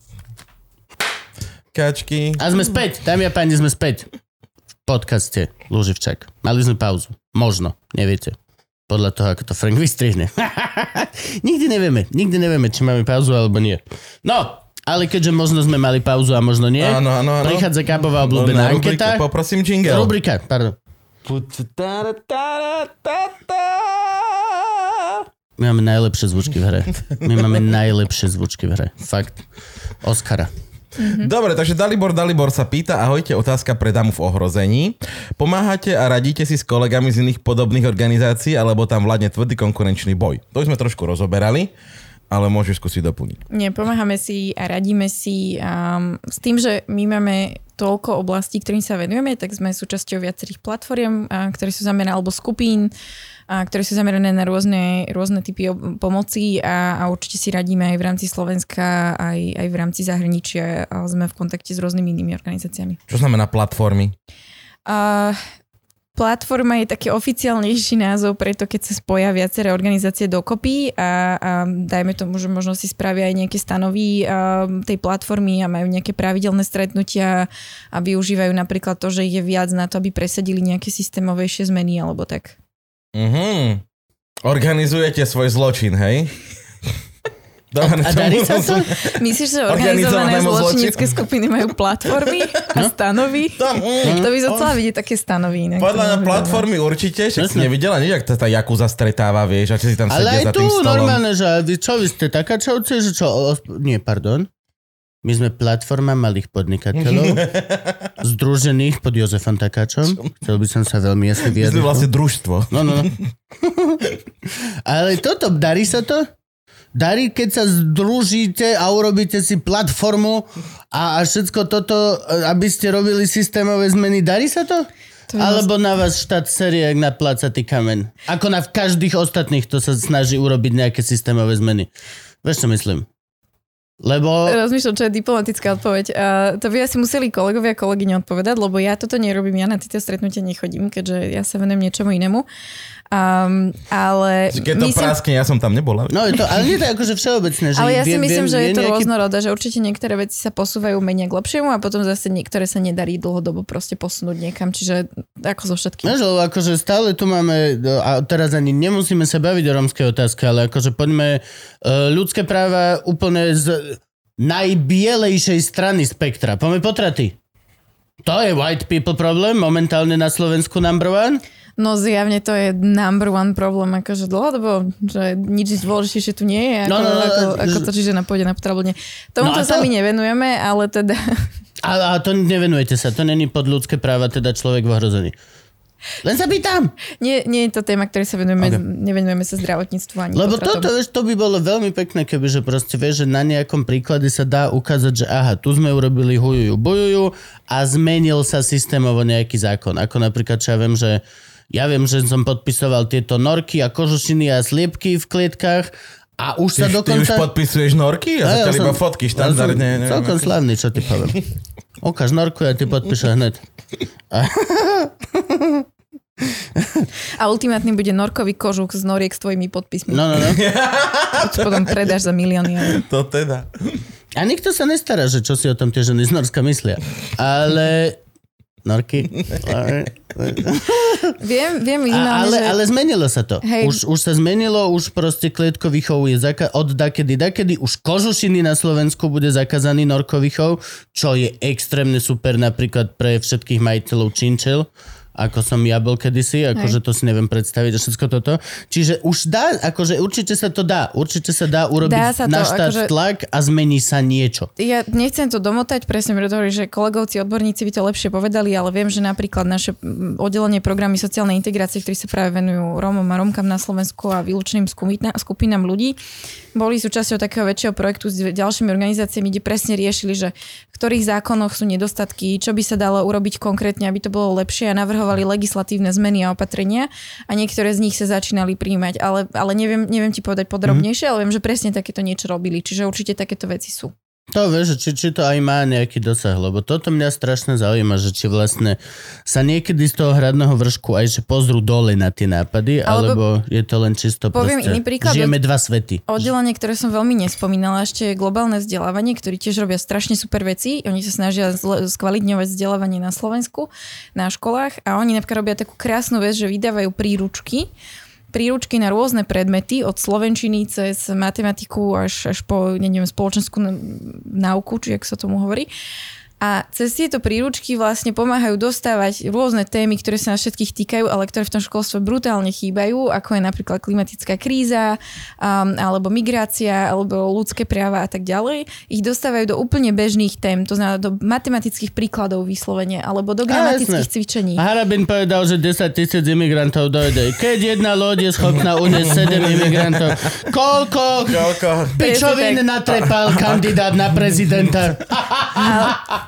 kačky. A sme späť, dámy a páni, sme späť v podcaste Luživčak. Mali sme pauzu. Možno, neviete. Podľa toho, ako to Frank vystrihne. nikdy nevieme, nikdy nevieme, či máme pauzu alebo nie. No, ale keďže možno sme mali pauzu a možno nie, Áno, áno, áno. prichádza Gabová obľúbená Na rubrike, anketa. Poprosím jingle. Rubrika, pardon. My máme najlepšie zvučky v hre. My máme najlepšie zvučky v hre. Fakt. Oscara. Dobre, takže Dalibor Dalibor sa pýta, ahojte, otázka pre damu v ohrození. Pomáhate a radíte si s kolegami z iných podobných organizácií, alebo tam vládne tvrdý konkurenčný boj? To už sme trošku rozoberali, ale môžeš skúsiť doplniť. Nie, pomáhame si a radíme si um, s tým, že my máme toľko oblastí, ktorým sa venujeme, tak sme súčasťou viacerých platform, a, ktoré sú zamerané, alebo skupín, a, ktoré sú zamerané na rôzne, rôzne typy pomoci a, a určite si radíme aj v rámci Slovenska, aj, aj v rámci zahraničia a sme v kontakte s rôznymi inými organizáciami. Čo znamená platformy? A platforma je taký oficiálnejší názov, preto keď sa spoja viaceré organizácie dokopy a, a dajme tomu, že možno si spravia aj nejaké stanovy a, tej platformy a majú nejaké pravidelné stretnutia a využívajú napríklad to, že je viac na to, aby presadili nejaké systémovejšie zmeny alebo tak. Mhm. Organizujete svoj zločin, hej? Dobre, A darí sa to? Myslíš, že organizované zločinecké skupiny majú platformy a stanovy? Tam, mm, To by som chcela vidieť také stanovy. Inak Podľa mňa by platformy určite, však si nevidela nič, ak tá, tá Jakuza stretáva, vieš, a či si tam Ale sedia aj za tu tým stolom. normálne, že vy, čo vy ste takáčovci, že čo? O, nie, pardon. My sme platforma malých podnikateľov, združených pod Jozefom Takáčom. Chcel by som sa veľmi jasne My sme vyjadriť. vlastne družstvo. No, no, no. Ale toto, darí sa to? Darí, keď sa združíte a urobíte si platformu a, a všetko toto, aby ste robili systémové zmeny, darí sa to? To Alebo na vás štát serie jak na placatý kamen? Ako na každých ostatných, kto sa snaží urobiť nejaké systémové zmeny. Vieš, čo myslím? Lebo... Rozmýšľam, čo je diplomatická odpoveď. A to by asi museli kolegovia a kolegyne odpovedať, lebo ja toto nerobím, ja na tieto stretnutia nechodím, keďže ja sa venujem niečomu inému. Um, ale Keď to praskne, ja som tam nebola. No, je to, ale nie to akože všeobecné. Že ale ja vie- si vie- myslím, že je vie to nejaký- rôznorodé, že určite niektoré veci sa posúvajú menej k lepšiemu a potom zase niektoré sa nedarí dlhodobo proste posunúť niekam, čiže ako so všetkým. Lebo akože stále tu máme, a teraz ani nemusíme sa baviť o rómskej otázke, ale akože poďme uh, ľudské práva úplne z najbielejšej strany spektra. Poďme potraty. To je white people problém, momentálne na Slovensku number one. No zjavne to je number one problém, akože dlhodobo, že nič dôležitejšie tu nie je, ako, No, no, no, ako, že- ako to, čiže na pôde na potravne. Tomuto No a sa to- my nevenujeme, ale teda A, a to nevenujete sa, to není pod ľudské práva, teda človek v ohrození. Len sa pýtam. nie, nie je to téma, ktorej sa venujeme, Ok. okay. nevenujeme sa zdravotníctvu ani Lebo potratom. toto, vieš, to by bolo veľmi pekné, keby, že proste vieš, že na nejakom príklade sa dá ukázať, že aha, tu sme urobili hujujú, bojujú a zmenil sa systémovo nejaký zákon. Ako napríklad, čo ja viem, že ja viem, že som podpisoval tieto norky a kožušiny a sliepky v klietkách a už sa Ty, ty už dokonca... podpisuješ norky? Ja, A ja iba fotky štandardne. Ja som celkom slavný, čo ti poviem. Ukáž norku a ty podpíšeš hneď. A ultimátny bude norkový kožuk z noriek s tvojimi podpismi. No, no, no. Čo potom predáš za milióny. eur. To teda. A nikto sa nestará, že čo si o tom tie ženy z Norska myslia. Ale... Norky. Viem, viem minimálne, ale, že... ale zmenilo sa to. Hej. Už, už sa zmenilo, už proste klietkový chov je zaka- od dakedy dakedy. Už kožušiny na Slovensku bude zakázaný norkový chov, čo je extrémne super napríklad pre všetkých majiteľov činčel ako som ja bol kedysi, akože to si neviem predstaviť a všetko toto. Čiže už dá, akože určite sa to dá, určite sa dá urobiť Dá sa to, akože- tlak a zmení sa niečo. Ja nechcem to domotať, presne preto, hovorím, že kolegovci, odborníci by to lepšie povedali, ale viem, že napríklad naše oddelenie programy sociálnej integrácie, ktorí sa práve venujú Rómom a Rómkam na Slovensku a výlučným skupinám ľudí, boli súčasťou takého väčšieho projektu s ďalšími organizáciami, kde presne riešili, že v ktorých zákonoch sú nedostatky, čo by sa dalo urobiť konkrétne, aby to bolo lepšie a navrhovali legislatívne zmeny a opatrenia a niektoré z nich sa začínali príjmať, ale, ale neviem, neviem ti povedať podrobnejšie, ale viem, že presne takéto niečo robili, čiže určite takéto veci sú. To vieš, či, či to aj má nejaký dosah, lebo toto mňa strašne zaujíma, že či vlastne sa niekedy z toho hradného vršku aj že pozrú dole na tie nápady, alebo, Alebo je to len čisto poviem proste, iný príklad. žijeme dva svety. Oddelenie, ktoré som veľmi nespomínala, ešte je globálne vzdelávanie, ktorí tiež robia strašne super veci. Oni sa snažia skvalitňovať vzdelávanie na Slovensku, na školách a oni napríklad robia takú krásnu vec, že vydávajú príručky, príručky na rôzne predmety, od slovenčiny cez matematiku až, až po, neviem, spoločenskú náuku, či jak sa tomu hovorí. A cez tieto príručky vlastne pomáhajú dostávať rôzne témy, ktoré sa nás všetkých týkajú, ale ktoré v tom školstve brutálne chýbajú, ako je napríklad klimatická kríza, um, alebo migrácia, alebo ľudské práva a tak ďalej. Ich dostávajú do úplne bežných tém, to znamená do matematických príkladov vyslovene, alebo do gramatických jasné. cvičení. Harabin povedal, že 10 tisíc imigrantov dojde. Keď jedna loď je schopná uniesť 7 imigrantov, koľko Koľko? pičovín natrepal kandidát na prezidenta?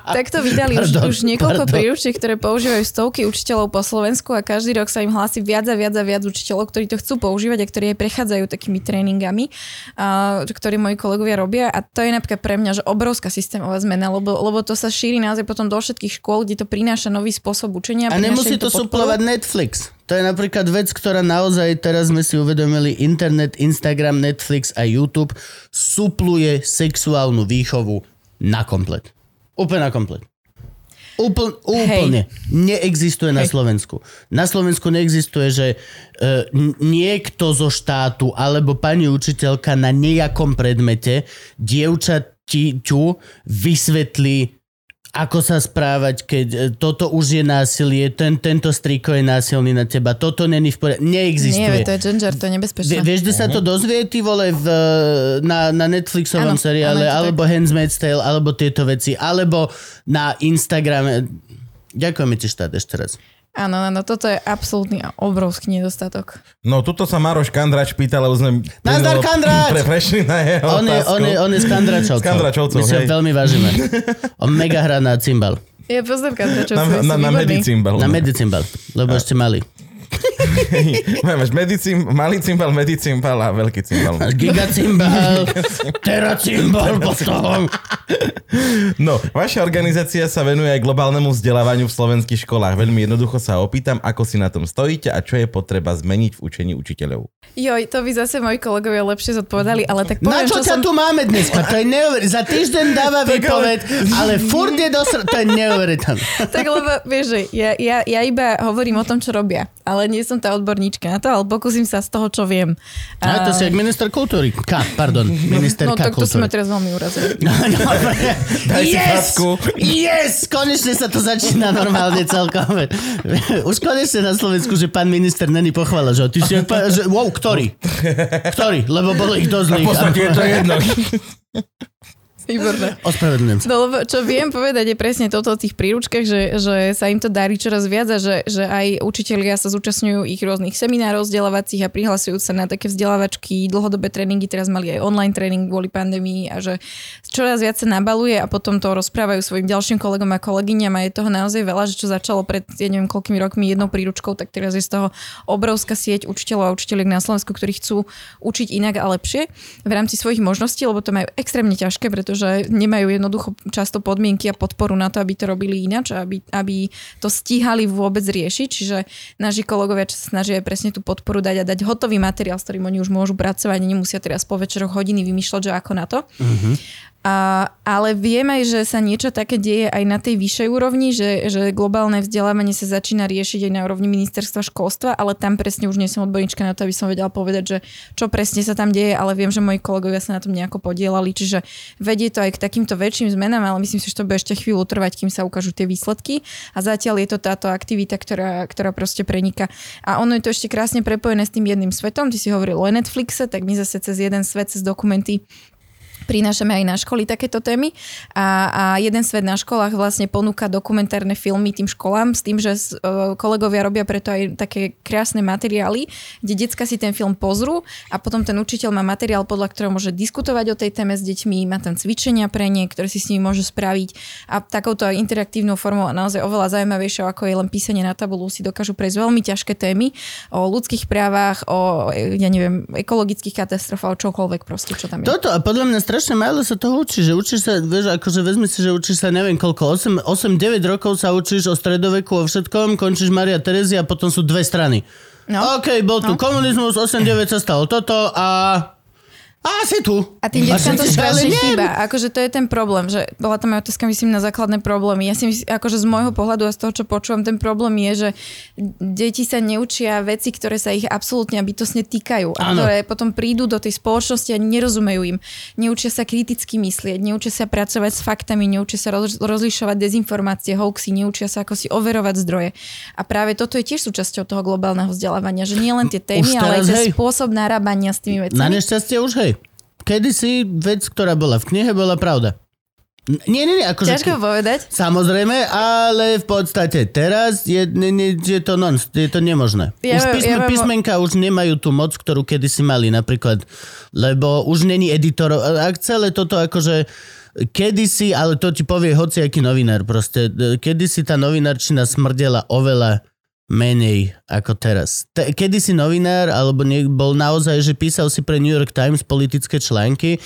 Tak to vydali už, Pardon, už niekoľko pardon. príručiek, ktoré používajú stovky učiteľov po Slovensku a každý rok sa im hlási viac a viac a viac učiteľov, ktorí to chcú používať a ktorí aj prechádzajú takými tréningami, a, ktorí moji kolegovia robia a to je napríklad pre mňa že obrovská systémová zmena, lebo, lebo to sa šíri naozaj potom do všetkých škôl, kde to prináša nový spôsob učenia. A nemusí to podporu. suplovať Netflix. To je napríklad vec, ktorá naozaj, teraz sme si uvedomili, internet, Instagram, Netflix a YouTube supluje sexuálnu výchovu na komplet. Úplne na komplet. Úpl, úplne. Neexistuje na Hej. Slovensku. Na Slovensku neexistuje, že uh, niekto zo štátu alebo pani učiteľka na nejakom predmete dievčaťu vysvetlí ako sa správať, keď e, toto už je násilie, ten, tento striko je násilný na teba, toto není v poriadku. Neexistuje. Nie, to je ginger, to je nebezpečné. Vie, vieš, kde sa to dozvie, ty vole, v, na, na Netflixovom Áno, seriále, to alebo Handmaid's Tale, alebo tieto veci, alebo na Instagrame. Ďakujeme ti štát ešte raz. Áno, áno, toto je absolútny a obrovský nedostatok. No, tuto sa Maroš Kandrač pýta, lebo sme... Nazdar, Kandrač! Pre, prešli na jeho On je, on, je, on je z Kandračovcov. Z Kandračovcov, My si ho hej. veľmi vážime. On mega hrá na cymbal. Ja poznám kantračov, Na, na, na výborní. medicimbal. Na medicymbal, lebo ešte malý. Máš medicim, malý cymbal, medicimbal a veľký cymbal. Gigacymbal, teracymbal potom. No, vaša organizácia sa venuje aj globálnemu vzdelávaniu v slovenských školách. Veľmi jednoducho sa opýtam, ako si na tom stojíte a čo je potreba zmeniť v učení učiteľov. Joj, to by zase moji kolegovia lepšie zodpovedali, ale tak Na poviem, čo čo ťa som... tu máme dneska? To je neuver... Za týždeň dáva výpoveď, ale furt je dosr... To je neuveriteľné. Tak lebo, vieš, ja, ja, ja iba hovorím o tom, čo robia, ale nie som tá odborníčka na to, ale pokúsim sa z toho, čo viem. A to si jak minister kultúry. K, pardon. Ministerka No tak to sme teraz veľmi urazili. No, dobre. Si yes! Yes! Konečne sa to začína normálne celkom. Už konečne na Slovensku, že pán minister není pochvala, že ty si že wow, ktorý? Ktorý? Lebo bolo ich dosť V podstate je to jedno. Výborné. Ospravedlňujem sa. No lebo čo viem povedať je presne toto o tých príručkách, že, že sa im to darí čoraz viac a že, že aj učitelia sa zúčastňujú ich rôznych seminárov vzdelávacích a prihlasujú sa na také vzdelávačky, dlhodobé tréningy, teraz mali aj online tréning kvôli pandémii a že čoraz viac sa nabaluje a potom to rozprávajú svojim ďalším kolegom a kolegyňam a je toho naozaj veľa, že čo začalo pred ja neviem koľkými rokmi jednou príručkou, tak teraz je z toho obrovská sieť učiteľov a učiteľiek na Slovensku, ktorí chcú učiť inak a lepšie v rámci svojich možností, lebo to majú extrémne ťažké, pretože nemajú jednoducho často podmienky a podporu na to, aby to robili ináč, aby, aby to stíhali vôbec riešiť. Čiže naši kolegovia sa snažia presne tú podporu dať a dať hotový materiál, s ktorým oni už môžu pracovať, nemusia teraz po večeroch hodiny vymýšľať, že ako na to. A, ale vieme, že sa niečo také deje aj na tej vyššej úrovni, že, že globálne vzdelávanie sa začína riešiť aj na úrovni ministerstva školstva, ale tam presne už nie som odborníčka na to, aby som vedela povedať, že čo presne sa tam deje, ale viem, že moji kolegovia sa na tom nejako podielali, čiže vedie to aj k takýmto väčším zmenám, ale myslím si, že to bude ešte chvíľu trvať, kým sa ukážu tie výsledky a zatiaľ je to táto aktivita, ktorá, ktorá proste preniká. A ono je to ešte krásne prepojené s tým jedným svetom, ty si hovoril o Netflixe, tak my zase cez jeden svet, cez dokumenty prinášame aj na školy takéto témy a, a jeden svet na školách vlastne ponúka dokumentárne filmy tým školám s tým, že uh, kolegovia robia preto aj také krásne materiály, kde decka si ten film pozrú a potom ten učiteľ má materiál, podľa ktorého môže diskutovať o tej téme s deťmi, má tam cvičenia pre ne, ktoré si s nimi môžu spraviť a takouto interaktívnou formou a naozaj oveľa zaujímavejšou ako je len písanie na tabulu si dokážu prejsť veľmi ťažké témy o ľudských právach, o ja neviem, ekologických katastrofách, o čokoľvek proste, čo tam je. Toto a podľa mňa strašne málo sa toho učí, že učíš sa, vieš, akože vezmi si, že učíš sa neviem koľko, 8-9 rokov sa učíš o stredoveku, o všetkom, končíš Maria Terezia a potom sú dve strany. No. OK, bol tu No. komunizmus, 8-9 sa stalo toto a... A si tu. A tým deťkám to strašne chýba. Akože to je ten problém, že bola tam aj otázka, myslím, na základné problémy. Ja si myslím, akože z môjho pohľadu a z toho, čo počúvam, ten problém je, že deti sa neučia veci, ktoré sa ich absolútne a bytosne týkajú. A Áno. ktoré potom prídu do tej spoločnosti a nerozumejú im. Neučia sa kriticky myslieť, neučia sa pracovať s faktami, neučia sa roz, rozlišovať dezinformácie, hoaxy, neučia sa ako si overovať zdroje. A práve toto je tiež súčasťou toho globálneho vzdelávania, že nie len tie témy, ale aj ten spôsob narábania s tými vecami. Na nešťastie už hej. Kedysi vec, ktorá bola v knihe, bola pravda. Nie, nie, nie, akože... Ťažko povedať. Samozrejme, ale v podstate teraz je, ne, ne, je to non, je to nemožné. Ja už písme, ja písmenka už nemajú tú moc, ktorú kedysi mali napríklad, lebo už není editorov. Ak celé toto akože kedysi, ale to ti povie hociaký novinár proste, e, kedysi tá novinárčina smrdela oveľa menej ako teraz. Te, kedysi novinár, alebo nie, bol naozaj, že písal si pre New York Times politické články,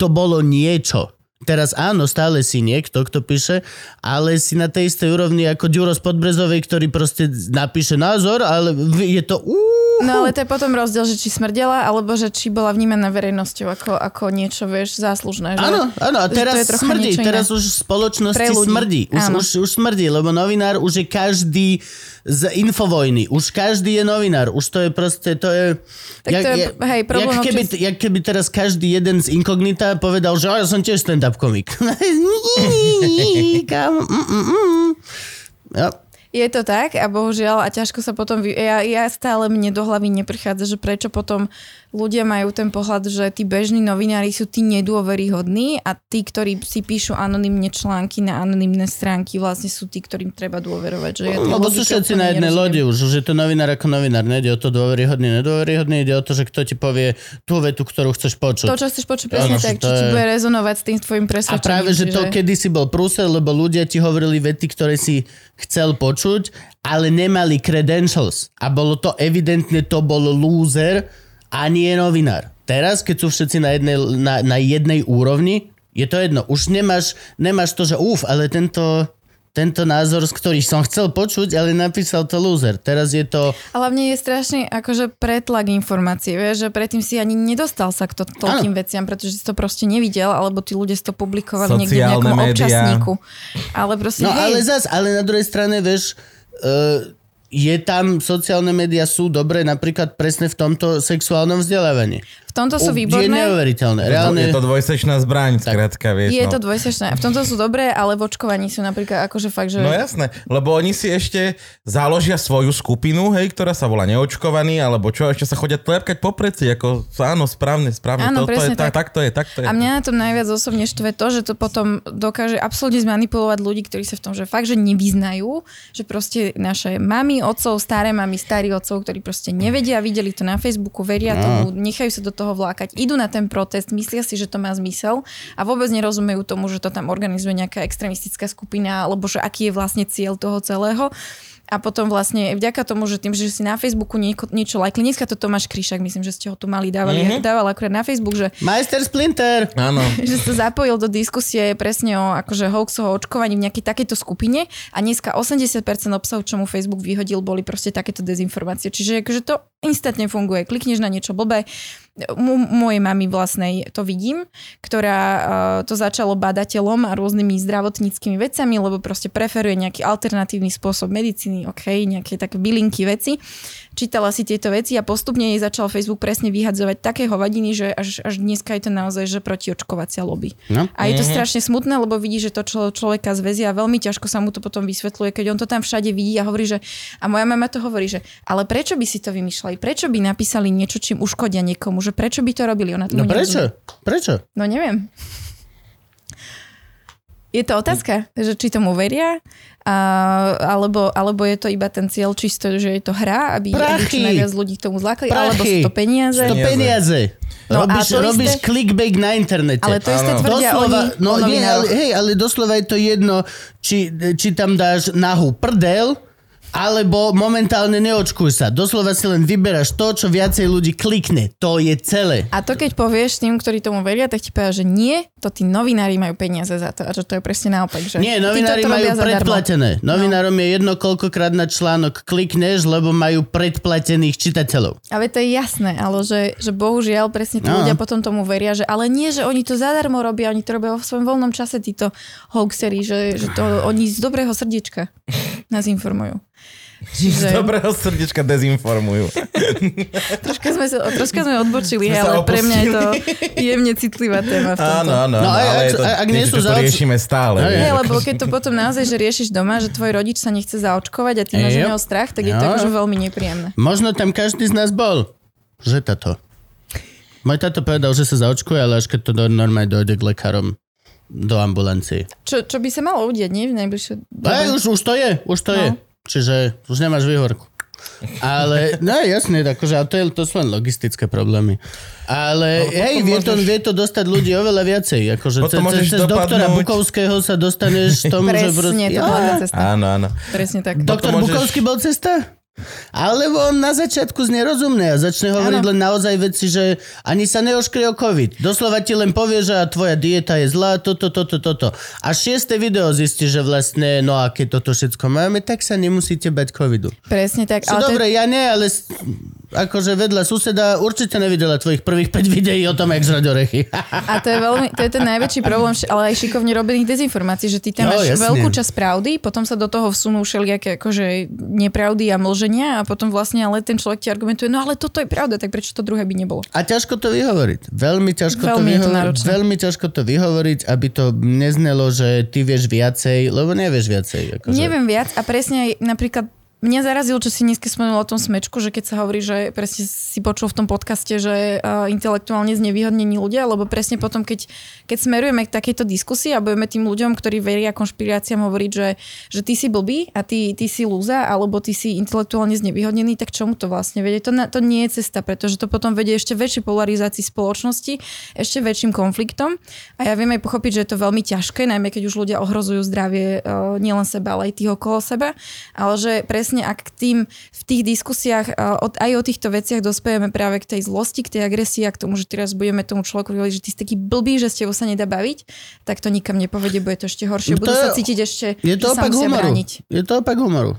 to bolo niečo. Teraz áno, stále si niekto, kto píše, ale si na tej istej úrovni ako Ďuro z Podbrezovej, ktorý proste napíše názor, ale je to... Uh, No ale to je potom rozdiel, že či smrdela, alebo že či bola vnímaná verejnosťou ako, ako niečo, vieš, záslužné. Áno, áno, a teraz smrdí, teraz už v spoločnosti smrdí. Už, Áno. už, už smrdí, lebo novinár už je každý z infovojny. Už každý je novinár. Už to je proste, to je... Tak to je, hej, problém jak keby, občas- jak keby teraz každý jeden z inkognita povedal, že "A, ja som tiež stand-up komik. Kam, mm, mm, mm. Je to tak a bohužiaľ a ťažko sa potom... Vy... Ja, ja stále mne do hlavy neprichádza, že prečo potom ľudia majú ten pohľad, že tí bežní novinári sú tí nedôveryhodní a tí, ktorí si píšu anonymne články na anonymné stránky, vlastne sú tí, ktorým treba dôverovať. Že ja Lebo sú všetci na jednej lodi už, je to novinár ako novinár. Nejde o to dôveryhodný, nedôveryhodný, ide o to, že kto ti povie tú vetu, ktorú chceš počuť. To, čo chceš počuť presne Áno, tak, že či to ti je- bude rezonovať s tým tvojim A presvedčením. práve, že to čiže- kedysi bol prúser, lebo ľudia ti hovorili vety, ktoré si chcel počuť, ale nemali credentials. A bolo to evidentne, to bol loser a nie novinár. Teraz, keď sú všetci na jednej, na, na jednej úrovni, je to jedno. Už nemáš, nemáš to, že uf, ale tento, tento názor, z ktorý som chcel počuť, ale napísal to loser. Teraz je to... A hlavne je strašný akože pretlak informácií, vieš, že predtým si ani nedostal sa k to, toľkým veciam, pretože si to proste nevidel, alebo tí ľudia si to publikovali niekde v Sociálne nejakom médiá. občasníku. Ale proste, No hej, ale zas, ale na druhej strane, vieš, uh, je tam, sociálne médiá sú dobré napríklad presne v tomto sexuálnom vzdelávaní. Tomto sú U- Je výborné. neuveriteľné. Reálne... Je to dvojsečná zbraň, skrátka, vieš. Je no. to dvojsečné. V tomto sú dobré, ale v očkovaní sú napríklad akože fakt, že... No jasné, lebo oni si ešte založia svoju skupinu, hej, ktorá sa volá neočkovaný, alebo čo, ešte sa chodia tlepkať po preci, ako áno, správne, správne, Áno, to, to je, tak. tak. tak to je, tak to je. A mňa na tom najviac osobne štve to, že to potom dokáže absolútne zmanipulovať ľudí, ktorí sa v tom, že fakt, že nevyznajú, že proste naše mamy, otcov, staré mamy, starí otcov, ktorí proste nevedia, videli to na Facebooku, veria tomu, nechajú sa do toho vlákať, idú na ten protest, myslia si, že to má zmysel a vôbec nerozumejú tomu, že to tam organizuje nejaká extremistická skupina, alebo že aký je vlastne cieľ toho celého. A potom vlastne vďaka tomu, že tým, že si na Facebooku nieko, niečo lajkli, dneska to Tomáš Kryšak, myslím, že ste ho tu mali dávali, mm-hmm. dával akurát na Facebook, že Majster Splinter! Áno. že sa zapojil do diskusie presne o akože hoaxoch o očkovaní v nejakej takejto skupine a dneska 80% obsahu, čo mu Facebook vyhodil, boli proste takéto dezinformácie. Čiže akože to instantne funguje. Klikneš na niečo blbé. M- mojej mami vlastnej to vidím, ktorá uh, to začalo badateľom a rôznymi zdravotníckými vecami, lebo proste preferuje nejaký alternatívny spôsob medicíny, ok, nejaké také bylinky veci. Čítala si tieto veci a postupne jej začal Facebook presne vyhadzovať také hovadiny, že až, až dneska je to naozaj že protiočkovacia lobby. No. A je to strašne smutné, lebo vidí, že to člo, človeka zväzia a veľmi ťažko sa mu to potom vysvetľuje, keď on to tam všade vidí a hovorí, že a moja mama to hovorí, že ale prečo by si to vymýšľali? Prečo by napísali niečo, čím uškodia niekomu? Že prečo by to robili? Ona tomu No prečo? nerozumie. Prečo? No neviem. Je to otázka, že či tomu veria, a, alebo, alebo je to iba ten cieľ čisto, že je to hra, aby, aby čo najviac ľudí k tomu zlákali, alebo sú to peniaze. To Peniaze. No robíš, to isté- robíš clickbait na internete. Ale to isté tvrdia doslova, oni no o nie, ale, hej, ale doslova je to jedno, či, či tam dáš nahú prdel, alebo momentálne neočkuj sa. Doslova si len vyberáš to, čo viacej ľudí klikne. To je celé. A to keď povieš tým, ktorí tomu veria, tak ti povedia, že nie, to tí novinári majú peniaze za to. A že to je presne naopak. Že Nie, novinári majú robia zadarmo. predplatené. Novinárom je jedno, koľkokrát na článok klikneš, lebo majú predplatených čitateľov. Ale to je jasné, ale že, že bohužiaľ presne tí No. ľudia potom tomu veria, že ale nie, že oni to zadarmo robia, oni to robia vo svojom voľnom čase, títo hoaxery, že, že to oni z dobrého srdiečka nás informujú. Z Čiže dobrého srdiečka dezinformujú. troška sme, sa, troška sme odbočili, Sme ale pre mňa je to jemne citlivá téma v tomto. Áno, áno, No ale ak- je to ak nie niečo, sú zaoč- riešime stále. Hej, vieš. Nie, lebo keď to potom naozaj, že riešiš doma, že tvoj rodič sa nechce zaočkovať a ty máš z neho strach, tak je to Jo. akože veľmi nepríjemné. Možno tam každý z nás bol. Že tato. Môj tato povedal, že sa zaočkuje, ale až keď to do, normálne dojde k lekárom do ambulancie. Čo, čo by sa malo udiať, nie? V najbližšej Aj, už, už to je, už to No. je. Čiže už nemáš výhorku. Ale, no jasne, akože, to, je, to sú len logistické problémy. Ale, potom hej, vie to, môžeš- vie to dostať ľudí oveľa viacej. Akože Potom cez, môžeš cez doktora dopadnúť- Bukovského sa dostaneš tomu, že... Presne, to Ja, bola cesta. Áno, áno. Presne tak. Doktor môžeš- Bukovský bol cesta? Alebo on na začiatku znie rozumné a začne hovoriť Áno. len naozaj veci, že ani sa neoškrie o COVID. Doslova ti len povie, že tvoja dieta je zlá, toto, toto, toto. A šieste video zistí, že vlastne, no a keď toto všetko máme, tak sa nemusíte bať COVIdu. Presne tak. Čo Ale dobre, ja nie, ale akože vedľa suseda určite nevidela tvojich prvých 5 videí o tom, jak žrať orechy. a to je, veľmi, to je ten najväčší problém, ale aj šikovne robených dezinformácií, že ty tam No, máš jasne. veľkú časť pravdy, potom sa do toho vsunú všelijaké akože nepravdy a mlženia a potom vlastne ale ten človek ti argumentuje, no ale toto je pravda, tak prečo to druhé by nebolo? A ťažko to vyhovoriť. Veľmi ťažko to Veľmi to vyhovoriť. náročné. Veľmi ťažko to vyhovoriť, aby to neznelo, že ty vieš viacej, lebo nevieš viacej. Akože. Neviem viac a presne aj napríklad mňa zarazilo, čo si dneska spomenul o tom smečku, že keď sa hovorí, že presne si počul v tom podcaste, že uh, intelektuálne znevýhodnení ľudia, lebo presne potom, keď, keď smerujeme k takejto diskusii a budeme tým ľuďom, ktorí veria konšpiráciám hovoriť, že, že ty si blbý a ty, ty si lúza, alebo ty si intelektuálne znevýhodnený, tak čomu to vlastne vedie? To, to nie je cesta, pretože to potom vedie ešte väčšej polarizácii spoločnosti, ešte väčším konfliktom. A ja viem aj pochopiť, že je to veľmi ťažké, najmä keď už ľudia ohrozujú zdravie uh, nielen seba, ale aj tých okolo seba. Ale že presne ak k tým v tých diskusiách aj o týchto veciach dospejeme práve k tej zlosti, k tej agresii a k tomu, že teraz budeme tomu človeku hovoriť, že ty si taký blbý, že s tebou sa nedá baviť, tak to nikam nepovedie, bude to ešte No horšie. to Budú sa cítiť ešte, Je to že sa opak musia humoru. brániť. Je to opak humoru.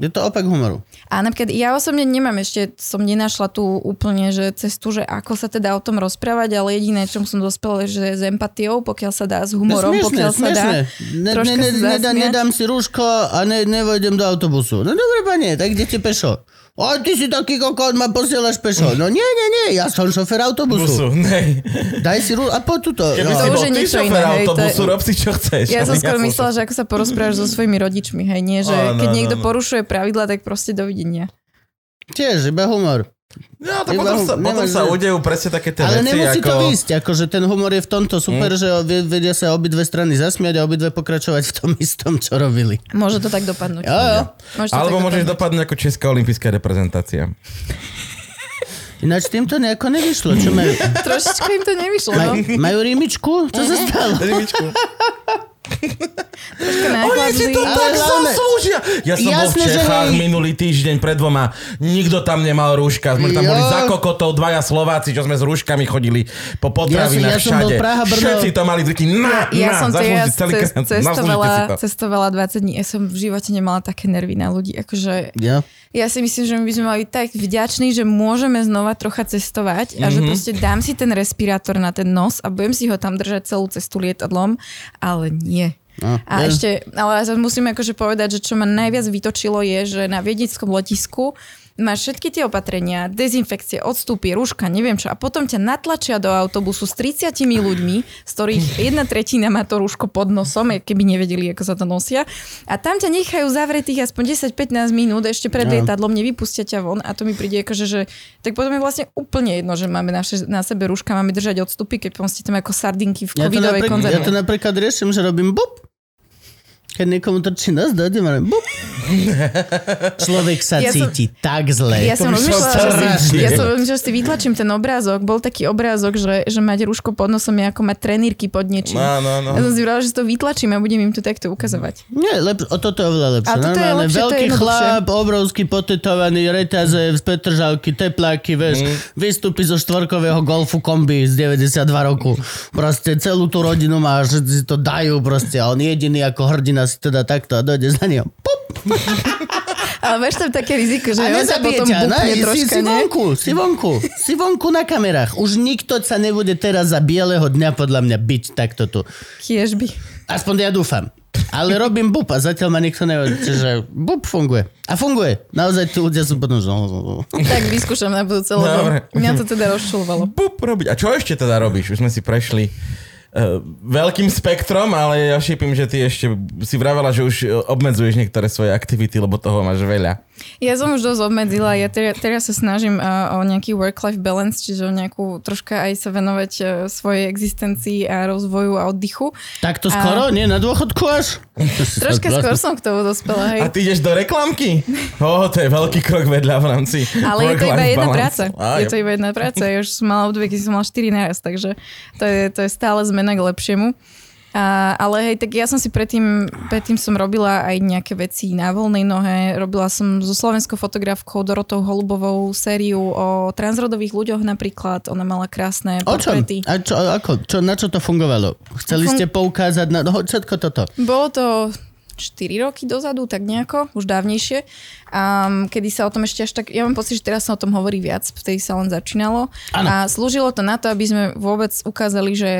Je to opak humoru. A napríklad ja osobne nemám ešte, som nenašla tú úplne, že cestu, že ako sa teda o tom rozprávať, ale jediné, čom som dospela, že s empatiou, pokiaľ sa dá, s humorom, smiešné, pokiaľ sa dá. Ne, ne, ne, nedá, nedám si rúško a ne, nevojdem do autobusu. No dobre, pane, tak idete pešo. O, ty si taký kokot, ma posielaš pešo. No nie, nie, nie, ja som šofer autobusu. Busu, nej. Daj si rúško a poď tuto. Keby No. si bol ty šofér iné, hej, to je- autobusu, rob si čo chceš. Ja som skôr som myslela, že ako sa porozprávaš so svojimi rodičmi, hej, nie, že Áno, keď áno, niekto áno. porušuje pravidla, tak proste dovidenia. Tiež, iba humor. No, to Iba potom sa, potom nemáš- sa udejú presne také tie Ale veci, nemusí ako... to výjsť, akože ten humor je v tomto super, že vie- vedia sa obidve strany zasmiať a obidve pokračovať v tom istom, čo robili. Môže to tak dopadnúť. Jo, jo. Môže to Alebo tak môžeš dopadnúť. dopadnúť ako Česká olimpijská reprezentácia. Ináč týmto nejako nevyšlo. Čo majú? Trošičku im to nevyšlo, no. Maj, majú rímičku? Čo sa stalo? Rimičku. Oni si to tak Ale hlavne- zaslúžia. Ja som bol v Čechách minulý týždeň pred dvoma. Nikto tam nemal rúška. Sme tam Jo. boli za kokotov, dvaja Slováci, čo sme s rúškami chodili po potravinách Ja som- ja všade. Praha, Brno. Všetci to mali zvyky. Na, Ja na, som to ja celý krát. cestovala, to. cestovala 20 dní. Ja som v živote nemala také nervy na ľudí. Akože, Ja. ja si myslím, že my by sme mali tak vďační, že môžeme znova trocha cestovať a Mhm. že proste dám si ten respirátor na ten nos a budem si ho tam držať celú cestu lietadlom, ale nie. No, A ja. ešte, ale musím akože povedať, že čo ma najviac vytočilo je, že na viedeckom letisku máš všetky tie opatrenia, dezinfekcie, odstupy, rúška, neviem čo, a potom ťa natlačia do autobusu s 30 ľuďmi, z ktorých jedna tretina má to rúško pod nosom, keby nevedeli, ako sa to nosia. A tam ťa nechajú zavretých aspoň 10-15 minút, ešte pred No. lietadlom, nevypustia ťa von a to mi príde akože, že tak potom je vlastne úplne jedno, že máme na, na sebe rúška, máme držať odstupy, keď potom ste tam ako sardinky v Ja to, covidovej napríklad, konzerve. ja to napríklad riešim, že robím bup. Keď niekomu trčí nos, dojdem a robím bup. Človek sa Ja som- cíti tak zle. Ja som som rozmýšľala, že, ja som rozmýšľala, že si vytlačím ten obrázok. Bol taký obrázok, že, že mať rúško pod nosom je ako mať trenírky pod niečím. No, no, no. Ja som si vrala, že to vytlačím a budem im to takto ukazovať. Nie, lep, o toto je oveľa lepšie. A toto je lepšie, to je veľký jednoduchšie. chlap, obrovský potetovaný, retaze, z Petržalky, tepláky, vieš, Mm. vystúpi zo štvorkového golfu kombi z 92 roku. Proste celú tú rodinu má, že si to dajú proste a on jediný ako hrdina si teda takto a dojde za ním. Pup, Ale máš tam také riziko, že a on sa potom ťa, ne? bukne Si, troška, si ne? vonku, si vonku, si vonku na kamerách. Už nikto sa nebude teraz za bieleho dňa podľa mňa byť takto tu. Kiež by. Aspoň ja dúfam. Ale robím bup a zatiaľ ma nikto nevie, čiže bup funguje. A funguje. Naozaj tu ľudia sú potom, že... Tak vyskúšam na budúce, lebo Dobre. mňa to teda rozčulovalo. Bup, robiť. A čo ešte teda robíš? Už sme si prešli veľkým spektrom, ale ja šípim, že ty ešte si vravela, že už eh, obmedzuješ niektoré svoje aktivity, lebo toho máš veľa. Ja som už dosť obmedzila, ja teraz, teraz sa snažím uh, o nejaký work-life balance, čiže o nejakú troška aj sa venovať uh, svojej existencii a rozvoju a oddychu. Takto skoro? Nie, na dôchodku až? Troška skôr som k tomu dospela, hej. A ty ideš do reklamky? Ó, to je veľký krok vedľa v rámci Ale je to iba jedna balance. práca. Je to iba jedna práca. Ja už som mala obdobie, keď som mala 4 naraz, takže to je, to je stále zmena k lepšiemu. A, ale hej, tak ja som si predtým, predtým som robila aj nejaké veci na voľnej nohe. Robila som so slovenskou fotografkou Dorotou Holubovou sériu o transrodových ľuďoch napríklad. Ona mala krásne O čom? portréty. A čo, ako, čo, na čo to fungovalo? Chceli Fun- ste poukázať na no, všetko toto? Bolo to 4 roky dozadu, tak nejako, už dávnejšie. Um, kedy sa o tom ešte až tak, ja mám pocit, že teraz sa o tom hovorí viac, vtedy sa len začínalo. Áno. A slúžilo to na to, aby sme vôbec ukázali, že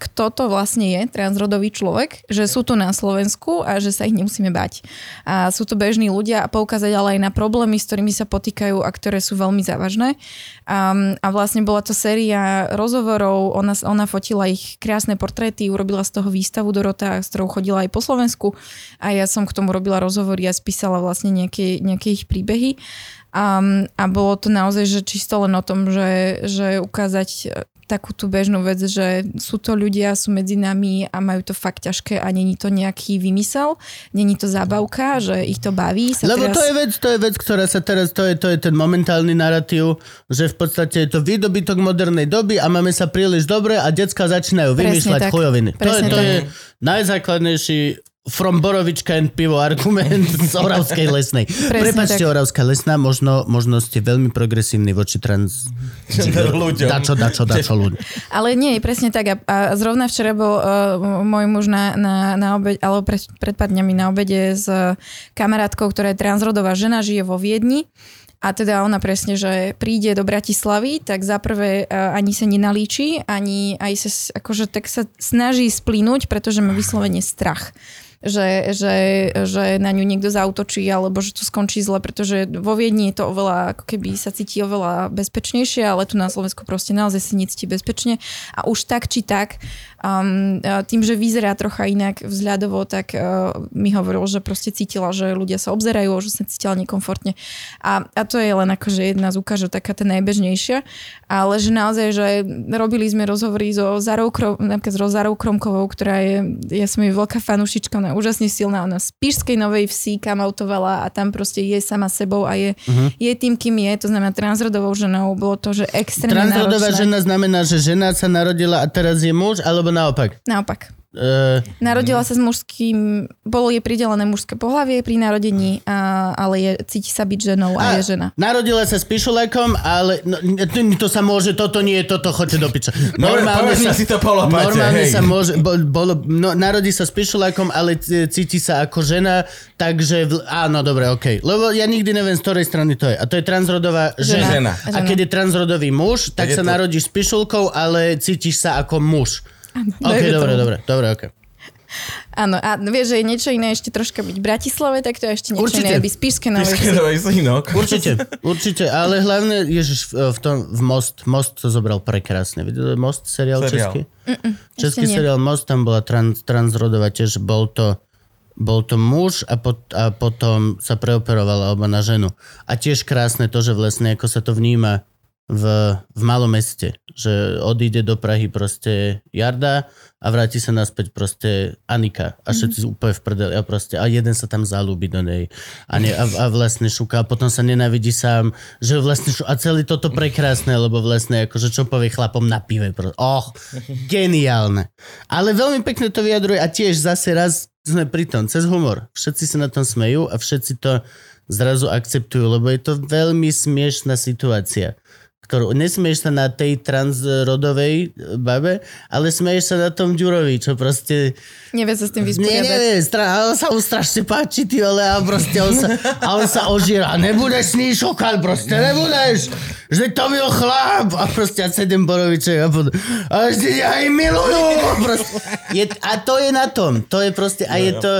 kto to vlastne je, transrodový človek, že sú tu na Slovensku a že sa ich nemusíme bať. A sú to bežní ľudia a poukázať ale aj na problémy, s ktorými sa potýkajú a ktoré sú veľmi závažné. A, a vlastne bola to séria rozhovorov, ona, ona fotila ich krásne portréty, urobila z toho výstavu Dorota, s ktorou chodila aj po Slovensku a ja som k tomu robila rozhovory a spísala vlastne nejaké, nejaké ich príbehy. A, a bolo to naozaj že čisto len o tom, že, že ukázať takú tú bežnú vec, že sú to ľudia, sú medzi nami a majú to fakt ťažké a není to nejaký vymysel, není to zábavka, že ich to baví. Sa Lebo teraz... to je vec, to je vec, ktorá sa teraz, to je, to je ten momentálny narratív, že v podstate je to výdobytok modernej doby a máme sa príliš dobre a decka začínajú vymýšľať chujoviny. To je, to je najzákladnejší from Borovička and pivo argument z Oravskej lesnej. Prepačte. Oravská lesná, možno, možno ste veľmi progresívni voči trans... ľuďom. Dačo, dačo, dačo ľuďom. Ale nie, presne tak. A, a zrovna včera bol uh, môj muž na, na, na obede, alebo pred, pred pár dňami na obede s kamarátkou, ktorá je transrodová žena, žije vo Viedni. A teda ona presne, že príde do Bratislavy, tak za prvé uh, ani sa nenalíči, ani aj sa akože tak sa snaží splínuť, pretože má vyslovene strach že, že, že na ňu niekto zautočí alebo že to skončí zle, pretože vo Viedni je to oveľa, ako keby sa cíti oveľa bezpečnejšie, ale tu na Slovensku proste naozaj si necíti bezpečne. A už tak či tak um, tým, že vyzerá trocha inak vzhľadovo, tak uh, mi hovoril, že proste cítila, že ľudia sa obzerajú, že sa cítila nekomfortne a, a to je len akože jedna z ukážok, taká tá najbežnejšia, ale že naozaj, že robili sme rozhovory so Zarou, napríklad so Zarou Kromkovou, ktorá je, ja som jej veľká fanušička, ona je úžasne silná, ona z Píšskej Novej Vsi kamautovala a tam proste je sama sebou a je, uh-huh. je tým, kým je, to znamená transrodovou ženou, bolo to, že extrémne Transrodová náročné. žena znamená, že žena sa narodila a teraz je muž, alebo naopak? Naopak. Uh, Narodila sa s mužským, bolo jej pridelené mužské pohlavie pri narodení, a, ale je, cíti sa byť ženou a, je žena. Narodila sa s pišulekom, ale no, to, to sa môže, toto nie, toto choďte do piča. Normálne sa, si to polopate, normálne hej. sa môže, bo, bolo, no, narodí sa s pišulekom, ale cíti sa ako žena, takže, v, áno, dobre, okej. Lebo ja nikdy neviem, z ktorej strany to je. A to je transrodová žena. Žena. A keď je transrodový muž, tak, Tak je sa to- narodíš s pišulkou, ale cítiš sa ako muž. No, Ok, dobre, dobre, dobre, ok. Áno, a vieš, že je niečo iné ešte troška byť v Bratislave, tak to je ešte niečo Určite. iné byť Spišské synok. Určite, určite, ale hlavne, ježiš, v, tom, v Most, Most to zobral prekrásne. Videli Most, seriál, Seriál. český? Český ešte nie. seriál Most, tam bola trans, transrodová tiež, bol to, bol to muž a, pot, a potom sa preoperoval alebo na ženu. A tiež krásne to, že vlastne ako sa to vníma v, v malom meste, že odíde do Prahy proste Jarda a vráti sa naspäť proste Anika a všetci mm-hmm. úplne v prdeli a proste a jeden sa tam zalúbi do nej a, ne, a, a vlastne šuká a potom sa nenávidí sám, že vlastne šu, a celý toto prekrásne, lebo vlastne akože čo povie chlapom na pive, proste. oh, geniálne. Ale veľmi pekne to vyjadruje a tiež zase raz sme pri tom, cez humor. Všetci sa na tom smejú a všetci to zrazu akceptujú, lebo je to veľmi smiešná situácia ktorú nesmieš sa na tej transrodovej babe, ale smeješ sa na tom Ďurovi, čo proste... Nevie sa s tým Nie, vysporiadať. nevie, stra, sa mu strašne páči, ty ale a proste on sa, a on sa ožíra. Nebudeš s ní šokať, proste nebudeš. Že to byl chlap. A proste a sedem boroviček a pod... A ešte ťa aj milujú. Proste. Je, a to je na tom. To je proste, a je to...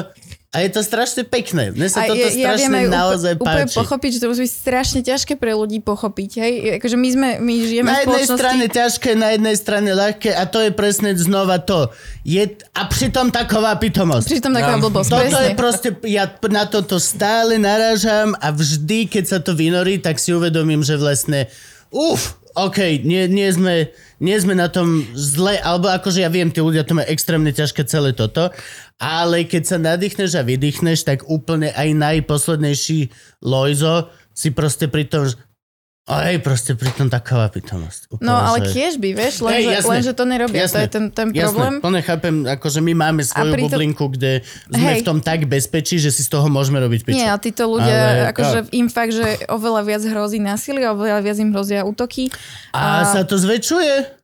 A je to strašne pekné. Mne sa A toto ja, ja strašne viem aj naozaj úplne, úplne páči. pochopiť, že to musí byť strašne ťažké pre ľudí pochopiť. Hej? Akože my, sme, my žijeme Na jednej spoločnosti... strane ťažké, na jednej strane ľahké a to je presne znova to. Je, a pritom taková pitomosť. Pritom taková Ja- blbosť. Toto presne. je proste, ja na toto stále narážam a vždy, keď sa to vynorí, tak si uvedomím, že vlastne, uf, OK, nie, nie, sme, nie sme na tom zle, alebo akože ja viem, tí ľudia to majú extrémne ťažké celé toto, ale keď sa nadýchneš a vydýchneš, tak úplne aj najposlednejší Lojzo si proste pri tom, a hej, proste pri tom taková pitomosť. Úplne, No ale že- kiež by, vieš, len, Hej, že, jasné. len že to nerobia. To je ten, ten problém. Jasné, plne chápem, akože my máme svoju pri to- bublinku, kde sme Hej. v tom tak bezpečí, že si z toho môžeme robiť piču. Nie, a títo ľudia, Ale- akože im fakt, že oveľa viac hrozí násilie, oveľa viac im hrozia útoky. A, sa to zväčšuje?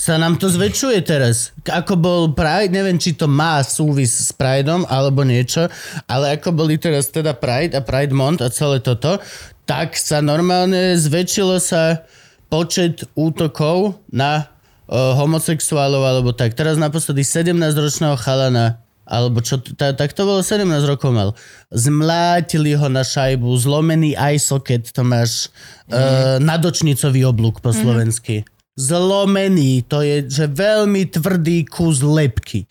Sa nám to zväčšuje teraz. Ako bol Pride, neviem, či to má súvis s Prideom alebo niečo, ale ako boli teraz teda Pride a Pride Month a celé toto, tak sa normálne zväčšilo sa počet útokov na uh, homosexuálov alebo tak. Teraz naposledy 17-ročného chalana alebo čo, t- tá, tak to bolo 17 rokov mal. Zmlátili ho na šajbu, zlomený eye socket, to máš uh, nadočnicový oblúk po slovensky. Zlomený, to je že veľmi tvrdý kus lepky.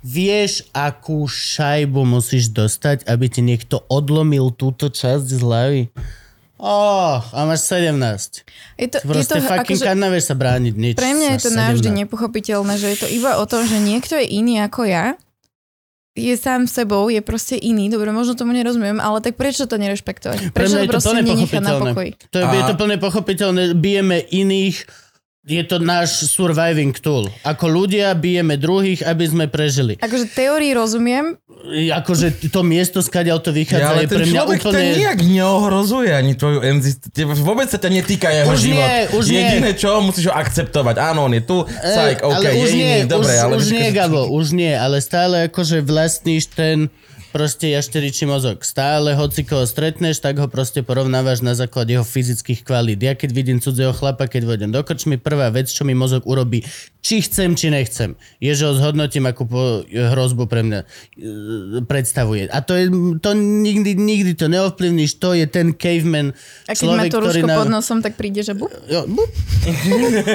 Vieš, akú šajbu musíš dostať, aby ti niekto odlomil túto časť z hlavy? Oh, a máš 17. Je to, je Proste to fucking akože, nevieš sa brániť nič. pre mňa je to navždy 17. nepochopiteľné, že je to iba o tom, že niekto je iný ako ja, je sám sebou, je proste iný. Dobre, možno tomu nerozumiem, ale tak prečo to nerešpektovať? Pre Prečo mňa to je proste nenechať na pokoji? To je, je A- to plne pochopiteľné. Bijeme iných, je to náš surviving tool. Ako ľudia bijeme druhých, aby sme prežili. Akože teórii rozumiem, Akože to miesto, skadiaľ to Ja, vychádza, ale je ten pre mňa človek úplne... ťa nijak neohrozuje ani tvoju exist... Teba vôbec sa ťa netýka jeho Už život. nie, už nie. Jediné čo, musíš ho akceptovať. Áno, on je tu, cajk, OK, ale je už iný, nie, dobre, už, ale... už nie, Gabo, už nie, ale stále akože vlastníš ten proste jašteričí mozog. Stále, hoci koho stretneš, tak ho proste porovnávaš na základe jeho fyzických kvalít. Ja keď vidím cudzieho chlapa, keď vojdem do krčmy, prvá vec, čo mi mozog urobí, či chcem, či nechcem, je, že ho zhodnotím, ako po hrozbu pre mňa e, predstavuje. A to je, to nikdy, nikdy to neovplyvníš, to je ten caveman a keď človek, má to ktorý rúško na... pod nosom, tak príde, že bup. Jo, bup.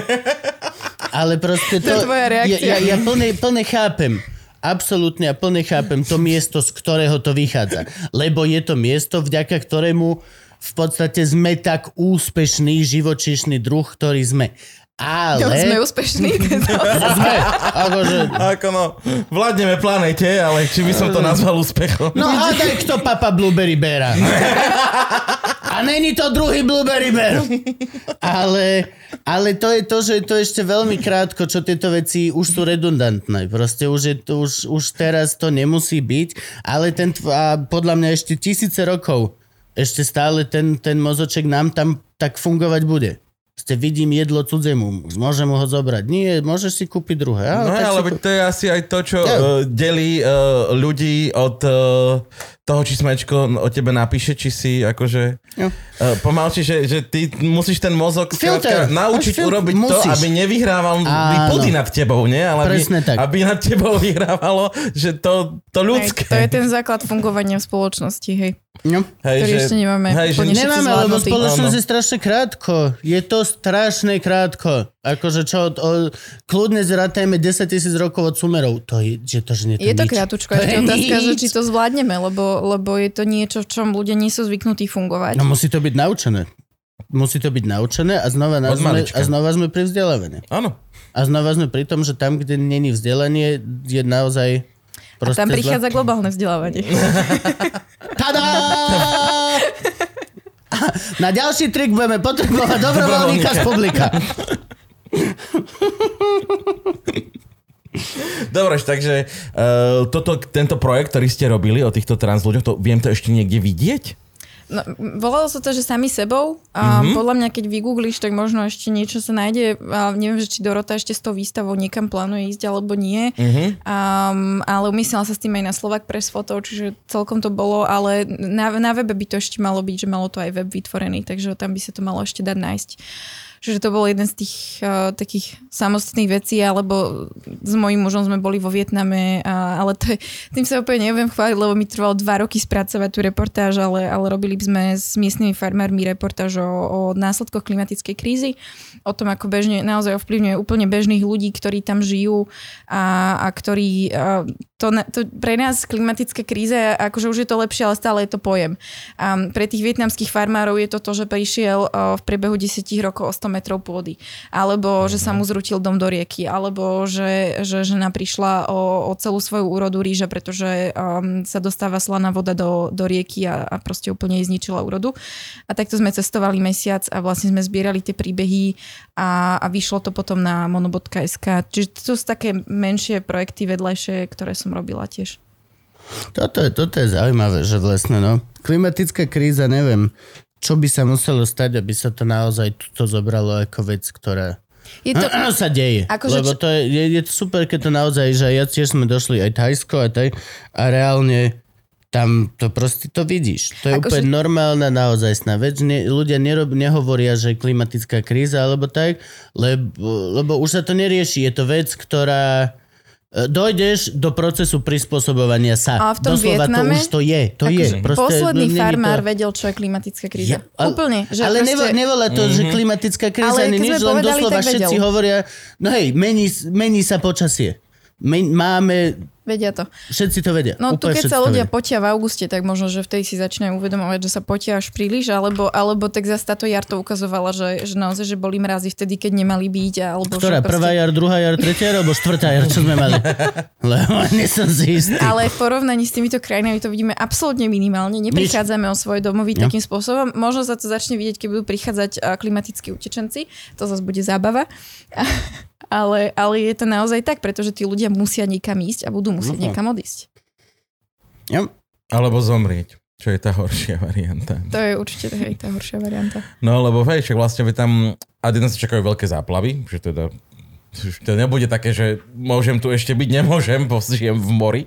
Ale proste to... To je tvoja reakcia. Ja, ja, ja plne, plne chápem. Absolútne a plne chápem to miesto, z ktorého to vychádza. Lebo je to miesto, vďaka ktorému v podstate sme tak úspešný živočíšny druh, ktorý sme. Ale... sme úspešní. sme akože, Ako no, vládneme planete, ale či by som to nazval úspechom? No hádaj, kto papa Blueberry Beara. A není to druhý Blueberry Bear. ale, ale to je to, že je to ešte veľmi krátko, čo tieto veci už sú redundantné. Proste už, je to, už, už teraz to nemusí byť, ale ten, a podľa mňa ešte tisíce rokov ešte stále ten, ten mozoček nám tam tak fungovať bude. Ste vidím jedlo cudzemu, môžem ho zobrať. Nie, môžeš si kúpiť druhé. No tak si ale veď to je asi aj to, čo Ja. uh, delí uh, ľudí od uh, toho, či smečko o tebe napíše, či si akože Jo. uh, pomalči, že, že ty musíš ten mozog skrátka naučiť filter. urobiť to, Musíš. aby nevyhrával pudy nad tebou, nie? Ale Presne aby, tak. aby nad tebou vyhrávalo, že to, to Hej, ľudské. to je ten základ fungovania v spoločnosti, hej. No. Hej, ktorý ešte nemáme Hej, že Nemáme, lebo spoločnosť je strašne krátko. Je to strašne krátko. Akože čo, o, kľudne zratajme 10 tisíc rokov od sumerov. To je, že to, že nie Je to nič. To ešte je otázka, že či to zvládneme, lebo, lebo je to niečo, v čom ľudia nie sú zvyknutí fungovať. No musí to byť naučené. Musí to byť naučené a znova, Od sme, a znova sme pri vzdelávaní. Áno. A znova sme pri tom, že tam, kde není vzdelanie, je naozaj A tam zle. prichádza globálne vzdelávanie. Tada! Na ďalší trik budeme potrebovať dobrovoľníka z publika. Dobre, takže uh, toto, tento projekt, ktorý ste robili o týchto trans ľuďoch, to viem to ešte niekde vidieť? No, volalo sa to, že sami sebou. A Mhm. mm-hmm. podľa mňa, keď vygoogliš, tak možno ešte niečo sa nájde. A neviem, že či Dorota ešte s tou výstavou niekam plánuje ísť alebo nie. Mhm. Um, ale umyslela sa s tým aj na Slovak Press Photo, čiže celkom to bolo, ale na, na webe by to ešte malo byť, že malo to aj web vytvorený, takže tam by sa to malo ešte dať nájsť. Čiže to bol jeden z tých uh, takých samostatných vecí, alebo s mojím mužom sme boli vo Vietname, a, ale to je, tým sa úplne neviem chváliť, lebo mi trvalo dva roky spracovať tú reportáž, ale, ale robili sme s miestnymi farmármi reportáž o, o následkoch klimatickej krízy, o tom, ako bežne naozaj ovplyvňuje úplne bežných ľudí, ktorí tam žijú a, a ktorí... A, to, to, pre nás klimatická kríza, akože už je to lepšie, ale stále je to pojem. A pre tých vietnamských farmárov je to to, že prišiel v priebehu 10 rokov o 100 metrov pôdy, alebo že sa mu zrutil dom do rieky, alebo že, že žena prišla o, o celú svoju úrodu ríža, pretože um, sa dostáva slaná voda do, do rieky a, a proste úplne jej zničila úrodu. A takto sme cestovali mesiac a vlastne sme zbierali tie príbehy a, a vyšlo to potom na mono.sk. Čiže to sú také menšie projekty vedľajšie, ktoré som robila tiež. Toto je, toto je zaujímavé, že vlastne, no. Klimatická kríza, neviem, čo by sa muselo stať, aby sa to naozaj tuto zobralo ako vec, ktorá Je to, Áno, sa deje. Akože lebo to je, je, je to super, keď to naozaj, že ja tiež sme došli aj Thajsko a taj, a reálne tam to proste to vidíš. To je Akože- úplne normálna naozajstná vec. Ne, ľudia nerob, nehovoria, že je klimatická kríza alebo tak, lebo, lebo už sa to nerieši. Je to vec, ktorá dojdeš do procesu prispôsobovania sa. A v tom Doslova Vietname- to už to je. To je. Proste, posledný no, farmár to... vedel, čo je klimatická kríza. Ja, ale, Úplne. Že ale proste, nevo, nevolá to, že klimatická kríza Ale ani nič, len doslova všetci vedel. hovoria, no hej, mení, mení sa počasie. Men, máme, Vedia to. všetci to vedia. No tu keď sa ľudia potia v auguste, tak možno, že vtedy si začínajú uvedomovať, že sa potia až príliš, alebo, alebo tak zase táto jar to ukazovala, že, že naozaj, že boli mrazy vtedy, keď nemali byť. Alebo Ktorá? že Prvá jar, druhá jar, tretia jar, alebo štvrtá jar, čo sme mali? Lebo nie som si istý. Ale v porovnaní s týmito krajinami to vidíme absolútne minimálne. Neprichádzame o svoj domovy No. takým spôsobom. Možno sa to začne vidieť, keď budú prichádzať klimatickí utečenci. To zase bude zábava. Ale, ale je to naozaj tak, pretože tí ľudia musia niekam ísť a budú musieť No. niekam odísť. Jo. Alebo zomrieť, čo je tá horšia varianta. To je určite hej, tá horšia varianta. No lebo hej, však vlastne vy tam, a dnes sa čakajú veľké záplavy, že teda to nebude také, že môžem tu ešte byť, nemôžem, bo žijem v mori.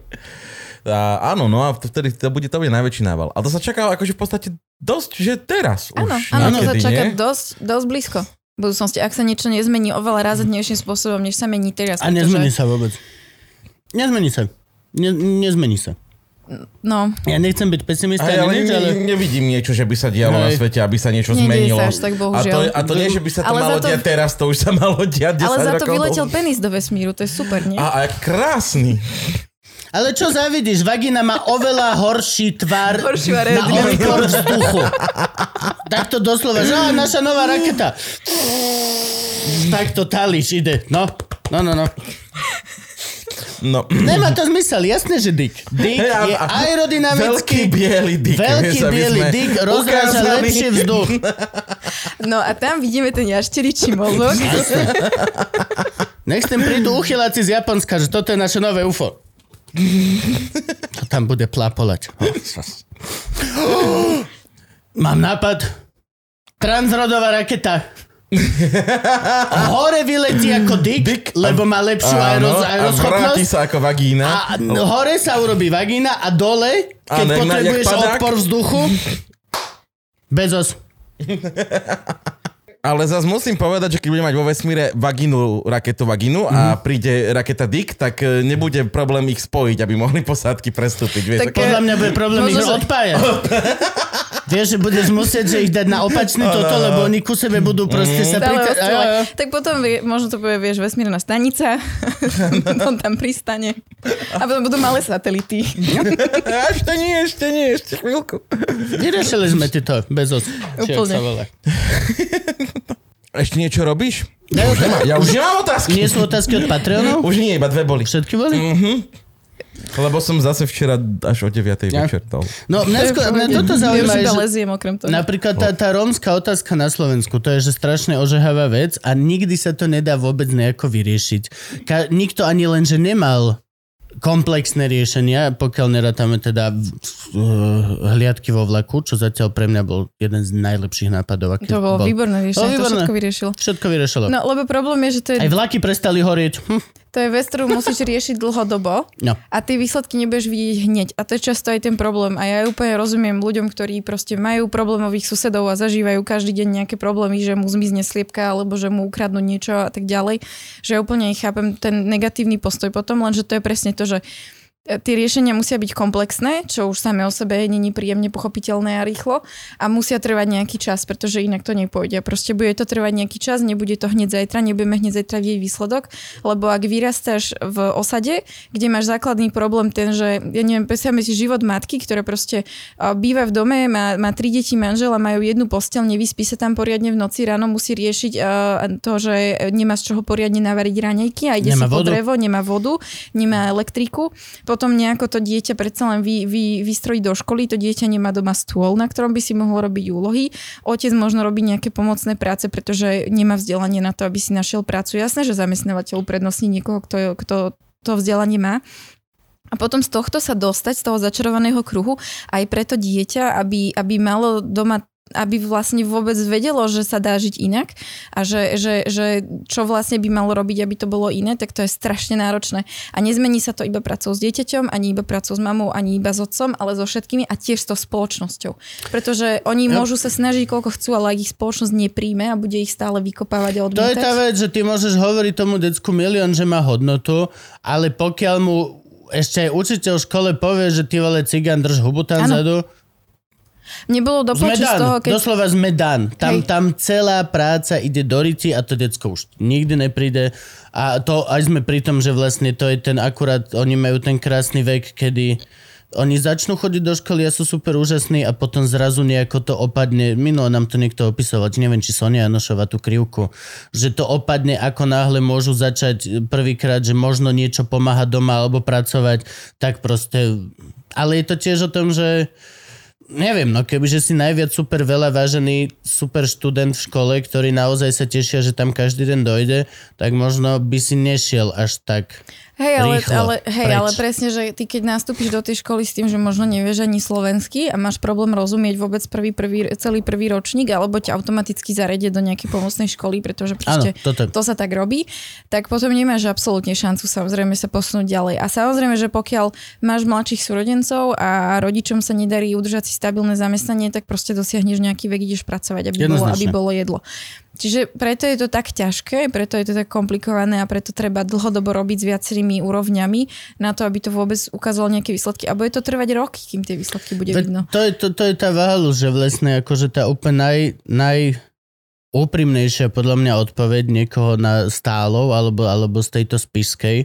A áno, no a vtedy to bude, to bude najväčší nával. A to sa čaká akože v podstate dosť, že teraz Áno, už áno, to sa niekedy, čaká nie? dosť, dosť blízko budúcnosti, ak sa niečo nezmení oveľa razadnejším spôsobom, než sa mení teraz. A nezmení sa vôbec. Nezmení sa. Ne, nezmení sa. No, Ja nechcem byť pesimista, Aj, ale, nič, ale... nevidím niečo, že by sa dialo na Hej. svete, aby sa niečo Nedieje zmenilo. sa až tak, a, to, a to nie, že by sa to Ale malo to- diať teraz, to už sa malo diať 10 ale za to rokov. vyletel penis do vesmíru, to je super, nie? A, a krásny. Ale čo zavidíš? Vagina má oveľa horší tvar Horšiu na aerodynamiku. okolí vzduchu. Tak to doslova, že á, naša nová raketa. Tak to talíš, ide. No, no, no, no. No. Nemá to zmysel, jasné, že dick. Dick Hej, a- je aerodynamický. Veľký biely dick. Veľký biely dick rozráža lepšie vzduch. No a tam vidíme ten jašteričí mozog. Nech sem prídu uchyláci z Japonska, že toto je naše nové UFO. To tam bude plápolať. Mám nápad. Transrodová raketa. Hore vyletí ako dick, Dick lebo má lepšiu Áno, aeros, a aeroschopnosť. sa ako vagína. A hore sa urobí vagína a dole, keď A na- potrebuješ odpor vzduchu, Bezos. Ale zase musím povedať, že keď budeme mať vo vesmíre vagínu, raketu vagínu Mhm. a príde raketa Dick, tak e, nebude problém ich spojiť, aby mohli posádky prestúpiť. Vieš, Tak- ako- Podľa mňa bude problém ich Možno, že- odpájať. Vieš, že budeš musieť že ich dať na opačný toto, lebo oni ku sebe budú proste sa Stále prika... osciluje. Jo, jo. Tak potom vie, možno to povie, vieš, vesmírna stanica, on tam pristane a potom budú malé satelity. ešte nie, ešte nie, ešte chvíľku. Vyriešili sme ti to, Bezos. či jak Úplne. Ešte niečo robíš? Ja už Ja už nemám otázky. Nie sú otázky od Patreonov? Už nie, iba dve boli. Všetky boli? Lebo som zase včera až o 9. Ja. večer dal. No, mňa, sko- mňa toto Ja zaujíma, že leziem okrem toho. napríklad tá, tá rómska otázka na Slovensku, to je že strašne ožehavá vec a nikdy sa to nedá vôbec nejako vyriešiť. Ka- nikto ani len, že nemal komplexné riešenia, pokiaľ nerátame teda uh, hliadky vo vlaku, čo zatiaľ pre mňa bol jeden z najlepších nápadov. Aký To bolo bol. výborné riešenie, to výborné. všetko vyriešilo. Všetko vyriešilo. No, lebo problém je, že to je, Aj vlaky prestali horieť. Hm. To je vec, ktorú musíš riešiť dlhodobo No. a tie výsledky nebudeš vidieť hneď. A to je často aj ten problém. A ja úplne rozumiem ľuďom, ktorí proste majú problémových susedov a zažívajú každý deň nejaké problémy, že mu zmizne sliepka alebo že mu ukradnú niečo a tak ďalej. Že ja úplne chápem ten negatívny postoj potom, lenže to je presne to, že tie riešenia musia byť komplexné, čo už samé o sebe není príjemne pochopiteľné a rýchlo a musia trvať nejaký čas, pretože inak to nepôjde. Proste bude to trvať nejaký čas, nebude to hneď zajtra, nebudeme hneď zajtra vidieť výsledok, lebo ak vyrastáš v osade, kde máš základný problém ten, že ja neviem, predstavme si život matky, ktorá proste býva v dome, má, má tri deti manžela, majú jednu posteľ, nevyspí sa tam poriadne v noci, ráno musí riešiť to, že nemá z čoho poriadne navariť raňajky a ide Nemá si po vodu. drevo, nemá vodu, nemá elektriku. Potom nejako to dieťa predsa len vy, vy, vystrojí do školy, to dieťa nemá doma stôl, na ktorom by si mohlo robiť úlohy. Otec možno robí nejaké pomocné práce, pretože nemá vzdelanie na to, aby si našiel prácu. Jasné, že zamestnávateľ uprednostní niekoho, kto, kto to vzdelanie má. A potom z tohto sa dostať, z toho začarovaného kruhu, aj preto dieťa, aby, aby malo doma aby vlastne vôbec vedelo, že sa dá žiť inak a že, že, že čo vlastne by malo robiť, aby to bolo iné, tak to je strašne náročné. A nezmení sa to iba pracou s dieťaťom, ani iba pracou s mamou, ani iba s otcom, ale so všetkými a tiež s tou spoločnosťou. Pretože oni Ja- môžu sa snažiť koľko chcú, ale ak ich spoločnosť nepríjme a bude ich stále vykopávať a To je odmietať. tá vec, že ty môžeš hovoriť tomu decku milión, že má hodnotu, ale pokiaľ mu ešte aj učiteľ v škole povie, že ty vole cigán drž hubu tam Áno. Mne bolo do sme poču z toho, keď... doslova sme dan. Tam, Hej. tam celá práca ide do riti a to decko už nikdy nepríde. A to aj sme pri tom, že vlastne to je ten akurát, oni majú ten krásny vek, kedy oni začnú chodiť do školy a sú super úžasní a potom zrazu nejako to opadne. Minulo nám to niekto opisoval, či neviem, či Sonia Janošová tú krivku, že to opadne ako náhle môžu začať prvýkrát, že možno niečo pomáhať doma alebo pracovať, tak proste... Ale je to tiež o tom, že Neviem, no kebyže si najviac super veľa vážený super študent v škole, ktorý naozaj sa tešia, že tam každý deň dojde, tak možno by si nešiel až tak Hej, ale, rýchlo ale, hej preč. ale presne, že ty keď nastúpiš do tej školy s tým, že možno nevieš ani slovensky a máš problém rozumieť vôbec prvý, prvý, celý prvý ročník, alebo ťa automaticky zaredie do nejakej pomocnej školy, pretože proste toto. to sa tak robí, tak potom nemáš absolútne šancu samozrejme sa posunúť ďalej. A samozrejme, že pokiaľ máš mladších súrodencov a rodičom sa nedarí udržať si stabilné zamestnanie, tak proste dosiahneš nejaký vek, ideš pracovať, aby bolo, aby bolo jedlo. Čiže preto je to tak ťažké, preto je to tak komplikované a preto treba dlhodobo robiť s viacerými úrovňami na to, aby to vôbec ukázalo nejaké výsledky. A bude to trvať roky, kým tie výsledky bude Veď vidno. To je, to, to je tá váhalu, že vlastne akože tá úplne naj, naj úprimnejšia podľa mňa odpoveď niekoho na stálov alebo, alebo z tejto spiskej,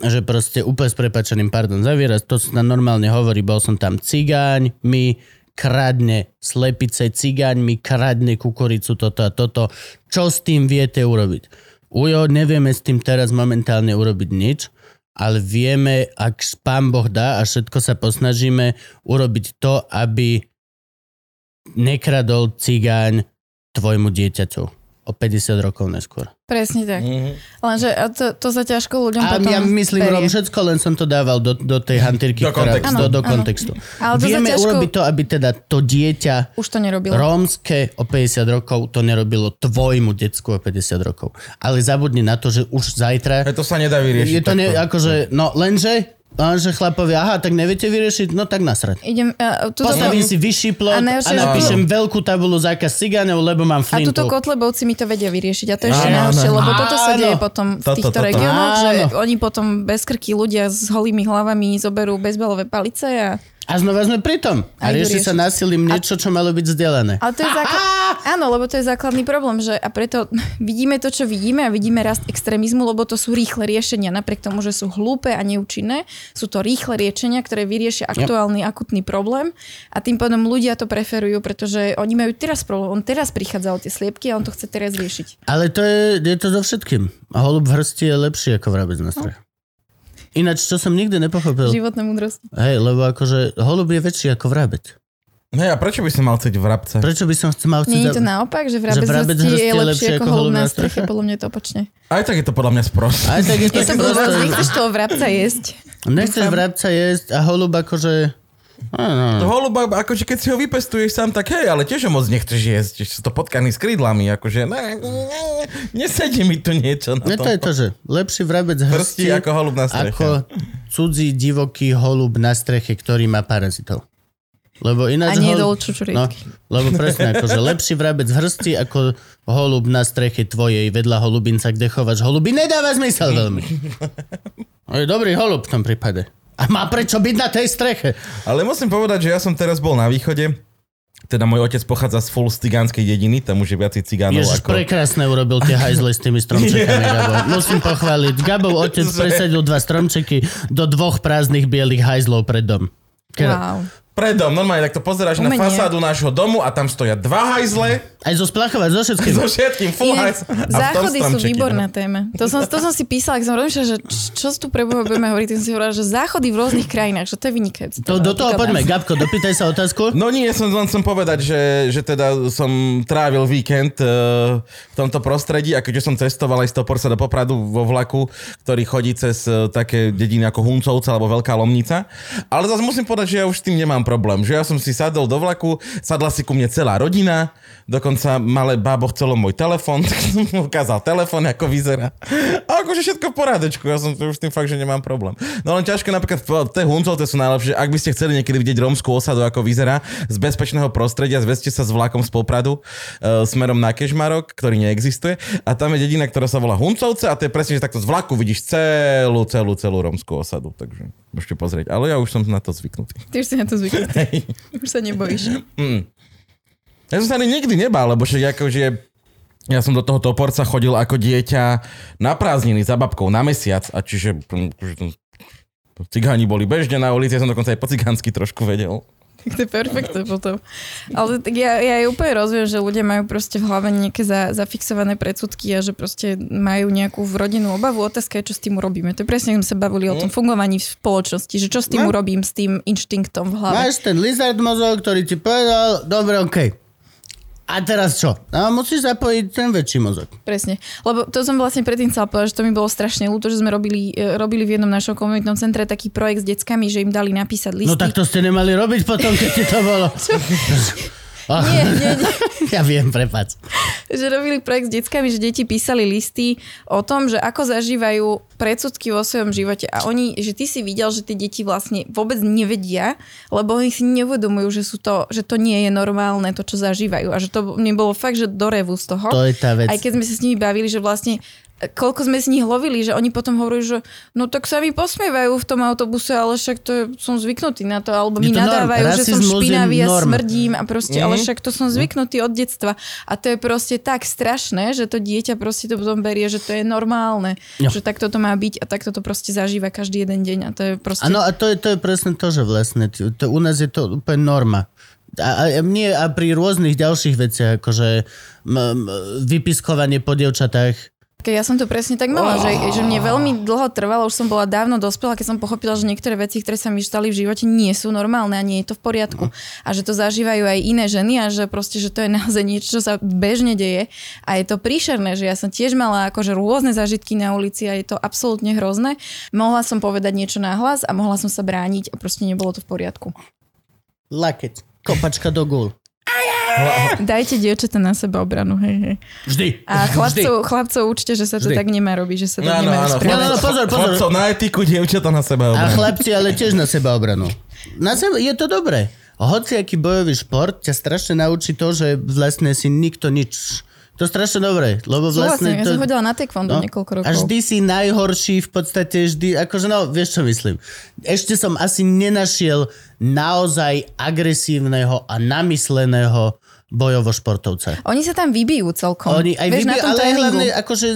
že proste úplne s prepačeným, pardon za výraz, to sa normálne hovorí, bol som tam cigáň, mi kradne slepice, cigáň mi kradne kukuricu, toto a toto. Čo s tým viete urobiť? Ujo, nevieme s tým teraz momentálne urobiť nič, ale vieme, ak pán Boh dá a všetko sa posnažíme urobiť to, aby nekradol cigáň tvojmu dieťaťu o 50 rokov neskôr. Presne tak. Mhm. Lenže a to, to sa ťažko ľuďom A potom ja myslím, berie. Všetko len som to dával do, do tej hantýrky, Do ktorá, kontextu. do, do kontextu. Ale to Vieme ťažko- urobiť to, aby teda to dieťa Už to nerobilo. rómske o 50 rokov to nerobilo tvojmu decku o 50 rokov. Ale zabudni na to, že už zajtra... To sa nedá vyriešiť. Je to ne, akože, no lenže, lenže chlapovia, aha, tak neviete vyriešiť, no tak nasrať. Idem, a, tuto, Postavím si vyšší plot A a, že- napíšem veľkú tabulu zákaz cigánov, lebo mám a flintu. tuto Kotlebovci mi to vedia vyriešiť. A to je ešte Áno, najhoršie, áno. lebo toto sa Áno. deje potom v Toto, týchto regiónoch, že Áno. oni potom bez krky ľudia s holými hlavami zoberú bezbalové palice a A znova sme pri tom. A rieši sa násilím niečo, čo malo byť zdieľané. Ale to je základ... Áno, lebo to je základný problém, že a preto vidíme to, čo vidíme a vidíme rast extrémizmu, lebo to sú rýchle riešenia. Napriek tomu, že sú hlúpe a neúčinné, sú to rýchle riešenia, ktoré vyriešia aktuálny akutný problém a tým pádom ľudia to preferujú, pretože oni majú teraz problém. On teraz prichádza o tie sliepky a on to chce teraz riešiť. Ale to je, je to so všetkým. A holub v hrsti je lepší ako vrabec na streche. Ináč, čo som nikdy nepochopil. Životné múdrosti. Hej, lebo akože holub je väčší ako vrabec. Hej, a prečo by som mal chcieť vrabca? Prečo by som chcel mal Nie je chcieť... to naopak, že vrabec, Že vrabec hrsti je lepšie ako holub na streche? Podľa mňa je to opačne. Aj tak je to podľa mňa sprost. Aj tak je to Je to blbosť, nechceš toho vrabca jesť. Nechceš vrabca jesť a holub akože... To holuba, akože keď si ho vypestuješ sám, tak hej, ale tiež ho moc nechceš jesť. Sú to potkaný s krídlami, akože ne, ne, nesedí mi tu niečo na Ne, tom. to je to, že lepší vrabec hrsti ako holub na streche. ako cudzí divoký holub na streche, ktorý má parazitov. Lebo A ináč... nie hol- dol čučurietky. No, lebo presne, akože lepší vrabec hrsti ako holub na streche tvojej vedľa holubinca, kde chováš holuby, nedáva zmysel veľmi. Je dobrý holub v tom prípade. A má prečo byť na tej streche? Ale musím povedať, že ja som teraz bol na východe, teda môj otec pochádza z full cigánskej dediny, tam už je viacej cigánov Ježiš, ako... prekrásne urobil tie hajzle s tými stromčekami, Gabo. Musím pochváliť. Gabov otec presadil dva stromčeky do dvoch prázdnych bielých hajzlov pred dom. Wow. Predom, normálne, tak to pozeráš na Umenie. fasádu nášho domu a tam stoja dva hajzle Aj zo splachovať, zo všetkým. so všetkým full Inak, hajzle. a v tom záchody sú výborná téma. To som, to som si písala, ak som rozmýšľala, že čo tu pre Boha budeme hovoriť, som si hovorila, že záchody v rôznych krajinách, že to je vynikajúce. To, do toho poďme. Gabko, dopýtaj sa otázku. No nie, som len chcem povedať, že, že teda som trávil víkend uh, v tomto prostredí a keďže som cestoval aj z Toporca do Popradu vo vlaku, ktorý chodí cez uh, také dediny ako Huncovca alebo Veľká Lomnica. Ale zase musím povedať, že ja už s tým nemám problém. Že ja som si sadol do vlaku, sadla si ku mne celá rodina, dokonca malé bábo chcelo môj telefon, tak som mu ukázal telefon, ako vyzerá. A akože všetko v porádečku, ja som už tým fakt, že nemám problém. No len ťažké napríklad, tie Huncovce sú najlepšie, ak by ste chceli niekedy vidieť rómskú osadu, ako vyzerá, z bezpečného prostredia, zvezte sa s vlakom z Popradu e, smerom na Kežmarok, ktorý neexistuje. A tam je dedina, ktorá sa volá Huncovce a to je presne, že takto z vlaku vidíš celú, celú, celú rómskú osadu. Takže môžete pozrieť. Ale ja už som na to zvyknutý. Ty už si na to zvyknutý. Už sa nebojíš. Ja som sa ani nikdy nebál, lebo však akože ja som do toho toporca chodil ako dieťa na prázdniny za babkou na mesiac a čiže hm, cigáni boli bežne na ulici, ja som dokonca aj po cigánsky trošku vedel. Tak to je perfektné potom. Ale tak ja, ja aj úplne rozumiem, že ľudia majú proste v hlave nejaké za, zafixované predsudky a že proste majú nejakú v rodinnú obavu. Otázka je, čo s tým urobíme. To je presne, sme sa bavili o tom fungovaní v spoločnosti, že čo s tým No. urobím, s tým inštinktom v hlave. Máš ten lizard mozog, ktorý ti povedal, dobre, okej. A teraz čo? A musíš zapojiť ten väčší mozog. Presne. Lebo to som vlastne predtým chcela povedať, že to mi bolo strašne ľúto, že sme robili, e, robili v jednom našom komunitnom centre taký projekt s deckami, že im dali napísať listy. No tak to ste nemali robiť potom, keď to bolo. Nie, nie, nie. Ja viem, prepač. že robili projekt s deckami, že deti písali listy o tom, že ako zažívajú predsudky vo svojom živote a oni, že ty si videl, že tie deti vlastne vôbec nevedia, lebo oni si neuvedomujú, že, sú to, že to nie je normálne to, čo zažívajú a že to mne bolo fakt, že do revu z toho. To je tá vec. Aj keď sme sa s nimi bavili, že vlastne koľko sme z nich lovili, že oni potom hovorí, že no tak sa mi posmievajú v tom autobuse, ale však to je, som zvyknutý na to, alebo mi to norm. nadávajú, že som špinavý a smrdím a proste, ale však to som zvyknutý od detstva. A to je proste tak strašné, že to dieťa proste to potom berie, že to je normálne, Jo. že takto to má byť a takto to proste zažíva každý jeden deň a to je proste... Áno, a to je, to je presne to, že vlastne to, u nás je to úplne norma. A, a, nie, a pri rôznych ďalších veciach, akože m, m, vypiskovanie po dievčatách, Keď ja som to presne tak mala, že, že mne veľmi dlho trvalo, už som bola dávno dospelá, keď som pochopila, že niektoré veci, ktoré sa mi stali v živote, nie sú normálne a nie je to v poriadku. A že to zažívajú aj iné ženy a že proste, že to je naozaj niečo, čo sa bežne deje. A je to príšerné, že ja som tiež mala akože rôzne zážitky na ulici a je to absolútne hrozné. Mohla som povedať niečo na hlas a mohla som sa brániť a proste nebolo to v poriadku. Lakeť. Kopačka do gul. Dajte dievčatá na seba obranu, hej, hej. Vždy. A Vždy. chlapcov, chlapcov určite, že sa to Vždy. tak nemá robiť, že sa tak Áno, nemá rozprávať. No, no, no, pozor, pozor. Chlapcov na etiku, dievčata na seba. A obranu. chlapci, ale tiež na seba obranu. Na seba, je to dobré. Hoci aký bojový šport ťa strašne naučí to, že vlastne si nikto nič. To je strašne dobré, lebo vlastne... Súhlasím, ja to, som chodila na taekwondo no, niekoľko rokov. A vždy si najhorší, v podstate vždy, akože no, vieš čo myslím. Ešte som asi nenašiel naozaj agresívneho a namysleného bojovo športovca. Oni sa tam vybijú celkom. Oni aj Vieš, vybijú, ale tréningu. hlavne akože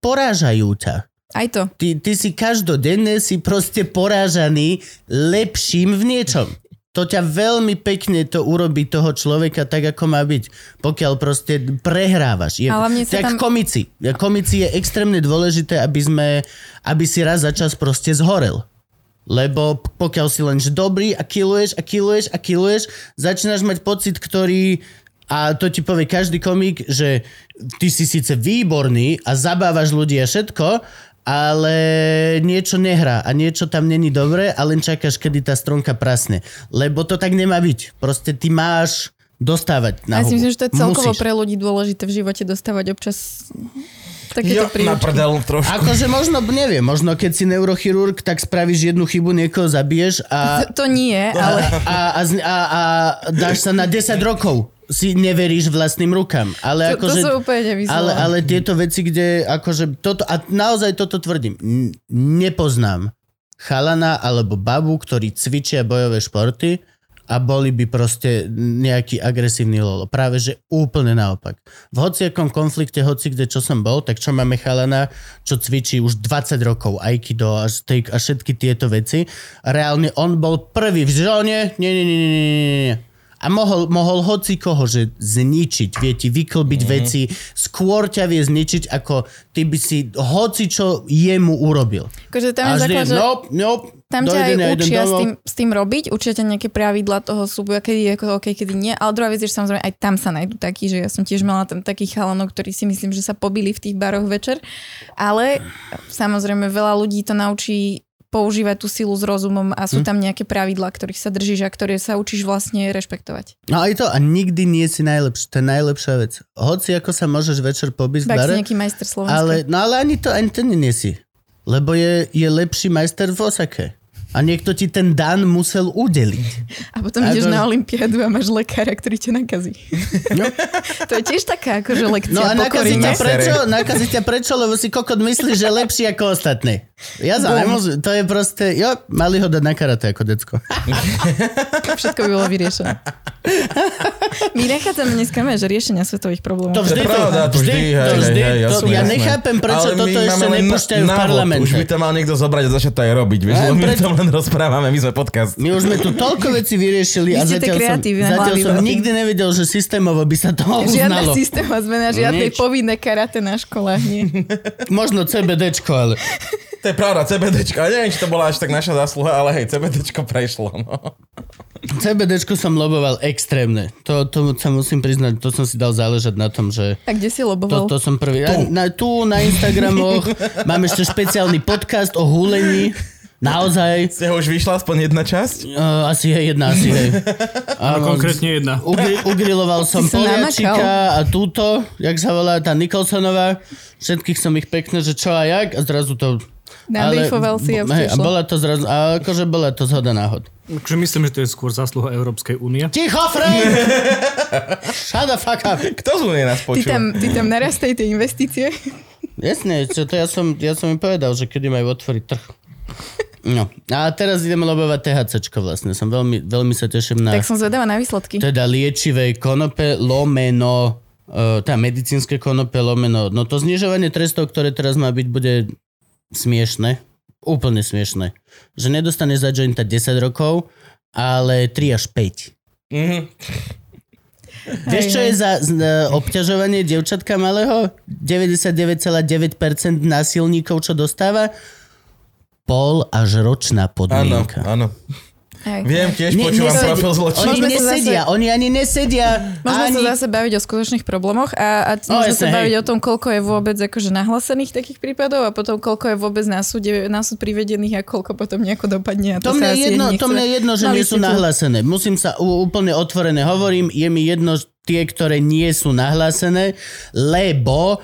porážajú ťa. Aj to. Ty, ty si každodenne si proste porážaný lepším v niečom. To ťa veľmi pekne to urobí toho človeka tak, ako má byť. Pokiaľ proste prehrávaš. Je, A hlavne sa tak tam- komici. Komici je extrémne dôležité, aby sme, aby si raz za čas proste zhorel. Lebo pokiaľ si len že dobrý a kiluješ a kiluješ a kiluješ, začínaš mať pocit, ktorý a to ti povie každý komik, že ty si síce výborný a zabávaš ľudí a všetko, ale niečo nehrá a niečo tam není dobré a len čakáš, kedy tá stronka prasne. Lebo to tak nemá byť. Proste ty máš dostávať na Ja si myslím, že to je celkovo Musíš. pre ľudí dôležité v živote dostávať občas Jo, takéto na príručky. prdel trošku. Akože možno, neviem, možno keď si neurochirurg, tak spravíš jednu chybu, niekoho zabiješ a To nie, ale a, a, z- a, a dáš sa na 10 rokov si neveríš vlastným rukám. Ale to, to akože, sa úplne nevyslová. ale, ale tieto veci, kde akože toto, a naozaj toto tvrdím, n- nepoznám chalana alebo babu, ktorí cvičia bojové športy a boli by proste nejaký agresívny lolo. Práve, že úplne naopak. V hociakom konflikte, hoci kde čo som bol, tak čo máme chalana, čo cvičí už 20 rokov aikido a, steak a všetky tieto veci. Reálne on bol prvý v žone, nie, nie, nie, nie, nie, nie. A mohol, mohol hoci koho, že zničiť, vie ti vyklbiť mm. veci, skôr ťa vie zničiť, ako ty by si hoci čo jemu urobil. akože tam je základ, že nope, nope, tam ťa aj učia s tým, s tým robiť, učia ťa nejaké pravidla toho súboja, kedy je ako OK, kedy nie. Ale druhá vec je, že samozrejme aj tam sa nájdú takí, že ja som tiež mala tam takých chalanov, ktorí si myslím, že sa pobili v tých baroch večer. Ale samozrejme veľa ľudí to naučí používať tú silu s rozumom a Hm. sú tam nejaké pravidlá, ktorých sa držíš a ktoré sa učíš vlastne rešpektovať. No aj to, a nikdy nie si najlepší, to je najlepšia vec. Hoci ako sa môžeš večer pobiť v bare, nejaký majster Slovenska. ale, no ale ani to, ani to nie si. Lebo je, je lepší majster v Osake. A niekto ti ten dan musel udeliť. A potom ideš Ako- na Olympiádu a máš lekára, ktorý ťa nakazí. No. to je tiež taká akože lekcia No a nakazí ťa prečo? Nakazí ťa prečo? Lebo si kokot myslíš, že je lepší ako ostatní. Ja za. To je proste, jo, mali ho dať na karate ako decko. Všetko by bolo vyriešené. My nechádzame dneska že riešenia svetových problémov. To To vždy je pravda, to vždy, hej, to vždy, hej, hej, to, ja nechápem, prečo Ale toto ešte len nepúšťajú v parlamente. Už by to mal niekto zobrať a začať to aj robiť, vieš, lebo my preto- to len rozprávame, my sme podcast. My už sme tu toľko vecí vyriešili Vy a zatiaľ som, kreatívne zatiaľ som nikdy nevedel, že systémovo by sa to Žiadna uznalo. systémová zmena, žiadne Nič. povinné karate na školách. Nie. Možno CBDčko, ale... To je pravda, CBDčko, ale neviem, či to bola až tak naša zásluha, ale hej, CBDčko prešlo. No. CBDčko som loboval extrémne. To, to sa musím priznať, to som si dal záležať na tom, že A kde si to, loboval? to som prvý. Tu. Na, tu na Instagramoch mám ešte špeciálny podcast o húlení. Naozaj. Z toho už vyšla aspoň jedna časť? Uh, asi je jedna, asi hej. Áno, konkrétne jedna. Ugri, ugriloval som Poliačika a túto, jak sa volá tá Nikolsonová. Všetkých som ich pekne, že čo a jak a zrazu to... Nabriefoval si a hej, a bola to zrazu, a akože bola to zhoda náhod. Takže myslím, že to je skôr zásluha Európskej únie. Ticho, Frank! Shut the fuck up. Kto z Unie nás Ty počúva? tam, ty tam narastaj tie investície. Jasne, čo to ja som, ja som im povedal, že kedy majú otvoriť trh. No. A teraz ideme lobovať THCčko vlastne. Som veľmi, veľmi sa teším na Tak som zvedavá na výsledky. teda liečivej konope lomeno uh, tá medicínske konope lomeno. No to znižovanie trestov, ktoré teraz má byť, bude smiešne. Úplne smiešne. Že nedostane za jointa 10 rokov, ale 3 až 5. Mhm. Vieš, čo je za e, obťažovanie dievčatka malého? 99,9% násilníkov, čo dostáva? Pol až ročná Áno, podmienka. áno. Hej. Viem, tiež Ne- počúvam nesedia- profil Oni zločinu. Sa nesedia, zase- oni ani nesedia. Môžeme ani... sa zase baviť o skutočných problémoch a, a No, môžeme sa baviť hej. o tom, koľko je vôbec akože nahlasených takých prípadov a potom koľko je vôbec na, súde, na súd privedených a koľko potom nejako dopadne. A To to, mne, jedno, to mne je jedno, že nie sú nahlásené. Musím sa úplne otvorené hovorím, je mi jedno tie, ktoré nie sú nahlásené, lebo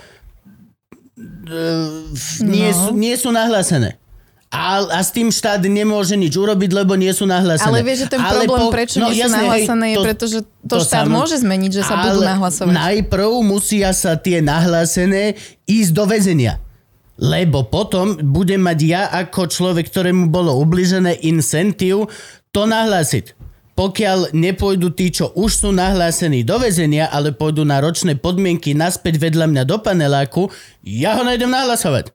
e, nie, No. sú, nie sú nahlásené. A, a s tým štát nemôže nič urobiť, lebo nie sú nahlásené. Ale vieš, že ten Ale problém, po- prečo no, nie sú hej, nahlásené, je to- preto, že to, to štát samo- môže zmeniť, že sa budú nahlasovať. Najprv musia sa tie nahlásené ísť do väzenia. Lebo potom budem mať ja ako človek, ktorému bolo ubližené incentív to nahlásiť. Pokiaľ nepôjdu tí, čo už sú nahlásení do väzenia, ale pôjdu na ročné podmienky naspäť vedľa mňa do paneláku, ja ho nejdem nahlasovať.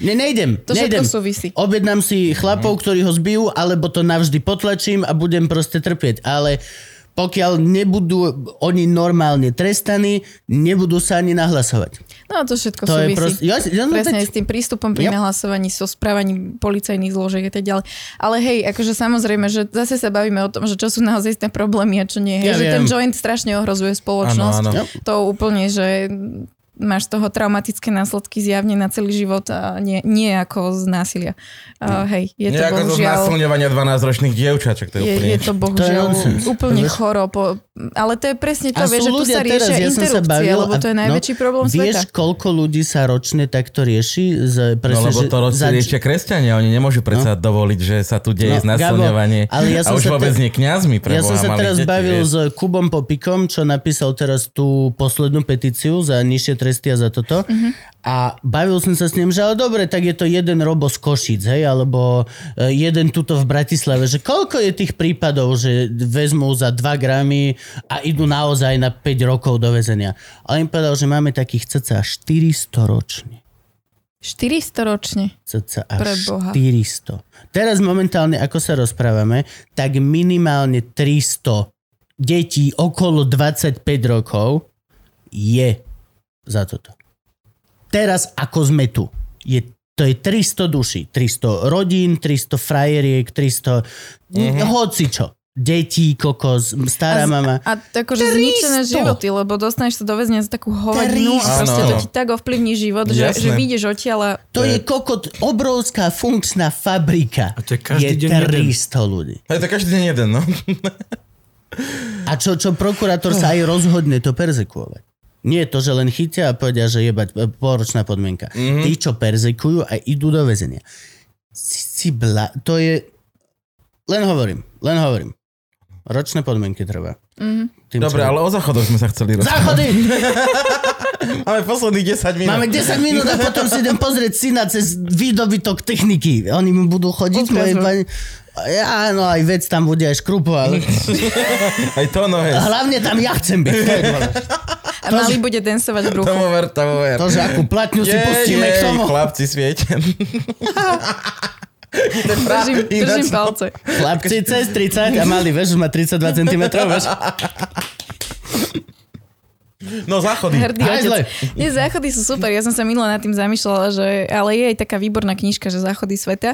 Ne, nejdem, To všetko nejdem. súvisí. Objednám si chlapov, ktorí ho zbijú, alebo to navždy potlačím a budem proste trpieť. Ale pokiaľ nebudú oni normálne trestaní, nebudú sa ani nahlasovať. No to všetko To je súvisí. proste... Ja, ja, no, Presne tak, s tým prístupom pri Yep. nahlasovaní, so správaním policajných zložiek a tak ďalej. Ale hej, akože samozrejme, že zase sa bavíme o tom, že čo sú naozaj tie problémy a čo nie. Ja Hej, že viem. ten joint strašne ohrozuje spoločnosť. Áno, áno. Yep. To úplne, že máš z toho traumatické následky zjavne na celý život a nie, nie ako z násilia. Uh, hej, je to Nie ako zo bohužiaľ... znásilňovania 12-ročných dievčačok, to je Je, úplne... je to bohužiaľ nonsens. úplne Vieš? choro. Po, ale to je presne to, A vieš, že tu sa riešia teraz, ja interrupcie, bavil, lebo to je a- najväčší problém Vieš, sveta. koľko ľudí sa ročne takto rieši? Z, No presne, lebo to že, roci riešia kresťania, oni nemôžu predsa dovoliť, že sa tu deje No. Gabo, ale ja a som už sa vôbec te- nie kňazmi, Ja som sa teraz deti, bavil vieš. s Kubom Popikom, čo napísal teraz tú poslednú petíciu za nižšie tresty a za toto. Mhm. A bavil som sa s ním, že ale dobre, tak je to jeden robo z Košic, hej, alebo e, jeden tuto v Bratislave, že koľko je tých prípadov, že vezmú za 2 gramy a idú naozaj na 5 rokov do väzenia. A on im povedal, že máme takých cca 400 ročne. 400 ročne. Cca Pre Boha. 400. Teraz momentálne, ako sa rozprávame, tak minimálne 300 detí okolo 25 rokov je za toto. Teraz, ako sme tu, je, to je 300 duší, 300 rodín, 300 frajeriek, 300 mm-hmm. hocičo. Detí, kokos, stará a, mama. A akože 300. zničené životy, lebo dostaneš sa do väzenia za takú hovadinu a 300. proste to ti tak ovplyvní život, že, Jasné. že vyjdeš odtiaľ a To je kokot, obrovská funkčná fabrika. A to je každý je deň jeden. 300 ľudí. A je to každý deň jeden, no. A čo, čo prokurátor sa aj rozhodne to perzekuovať. Nie je to, že len chytia a povedia, že jebať pôročná podmienka. Mhm. Mm-hmm. Tí, čo perzekujú a idú do väzenia. Si, si bla... To je... Len hovorím, len hovorím. Ročné podmienky treba. Mhm. Tým, Dobre, čo- ale o záchodoch sme sa chceli rozprávať. Záchody! Máme posledných 10 minút. Máme 10 minút a potom si idem pozrieť syna cez výdobytok techniky. Oni mu budú chodiť. Moje pani... Ja, no aj vec tam bude aj škrupo, ale Aj to no je. hlavne tam ja chcem byť. To a mali bude dancovať v bruchu. Tomu ver, tomu ver. To, že akú platňu si pustíme k tomu. chlapci, sviete. Držím, držím palce. Chlapci cez 30 a mali, vieš, už má 32 cm, vieš. No záchody. Hrdý Aj zle. otec. Nie, záchody sú super. Ja som sa minule nad tým zamýšľala, že... Ale je aj taká výborná knižka, že záchody sveta.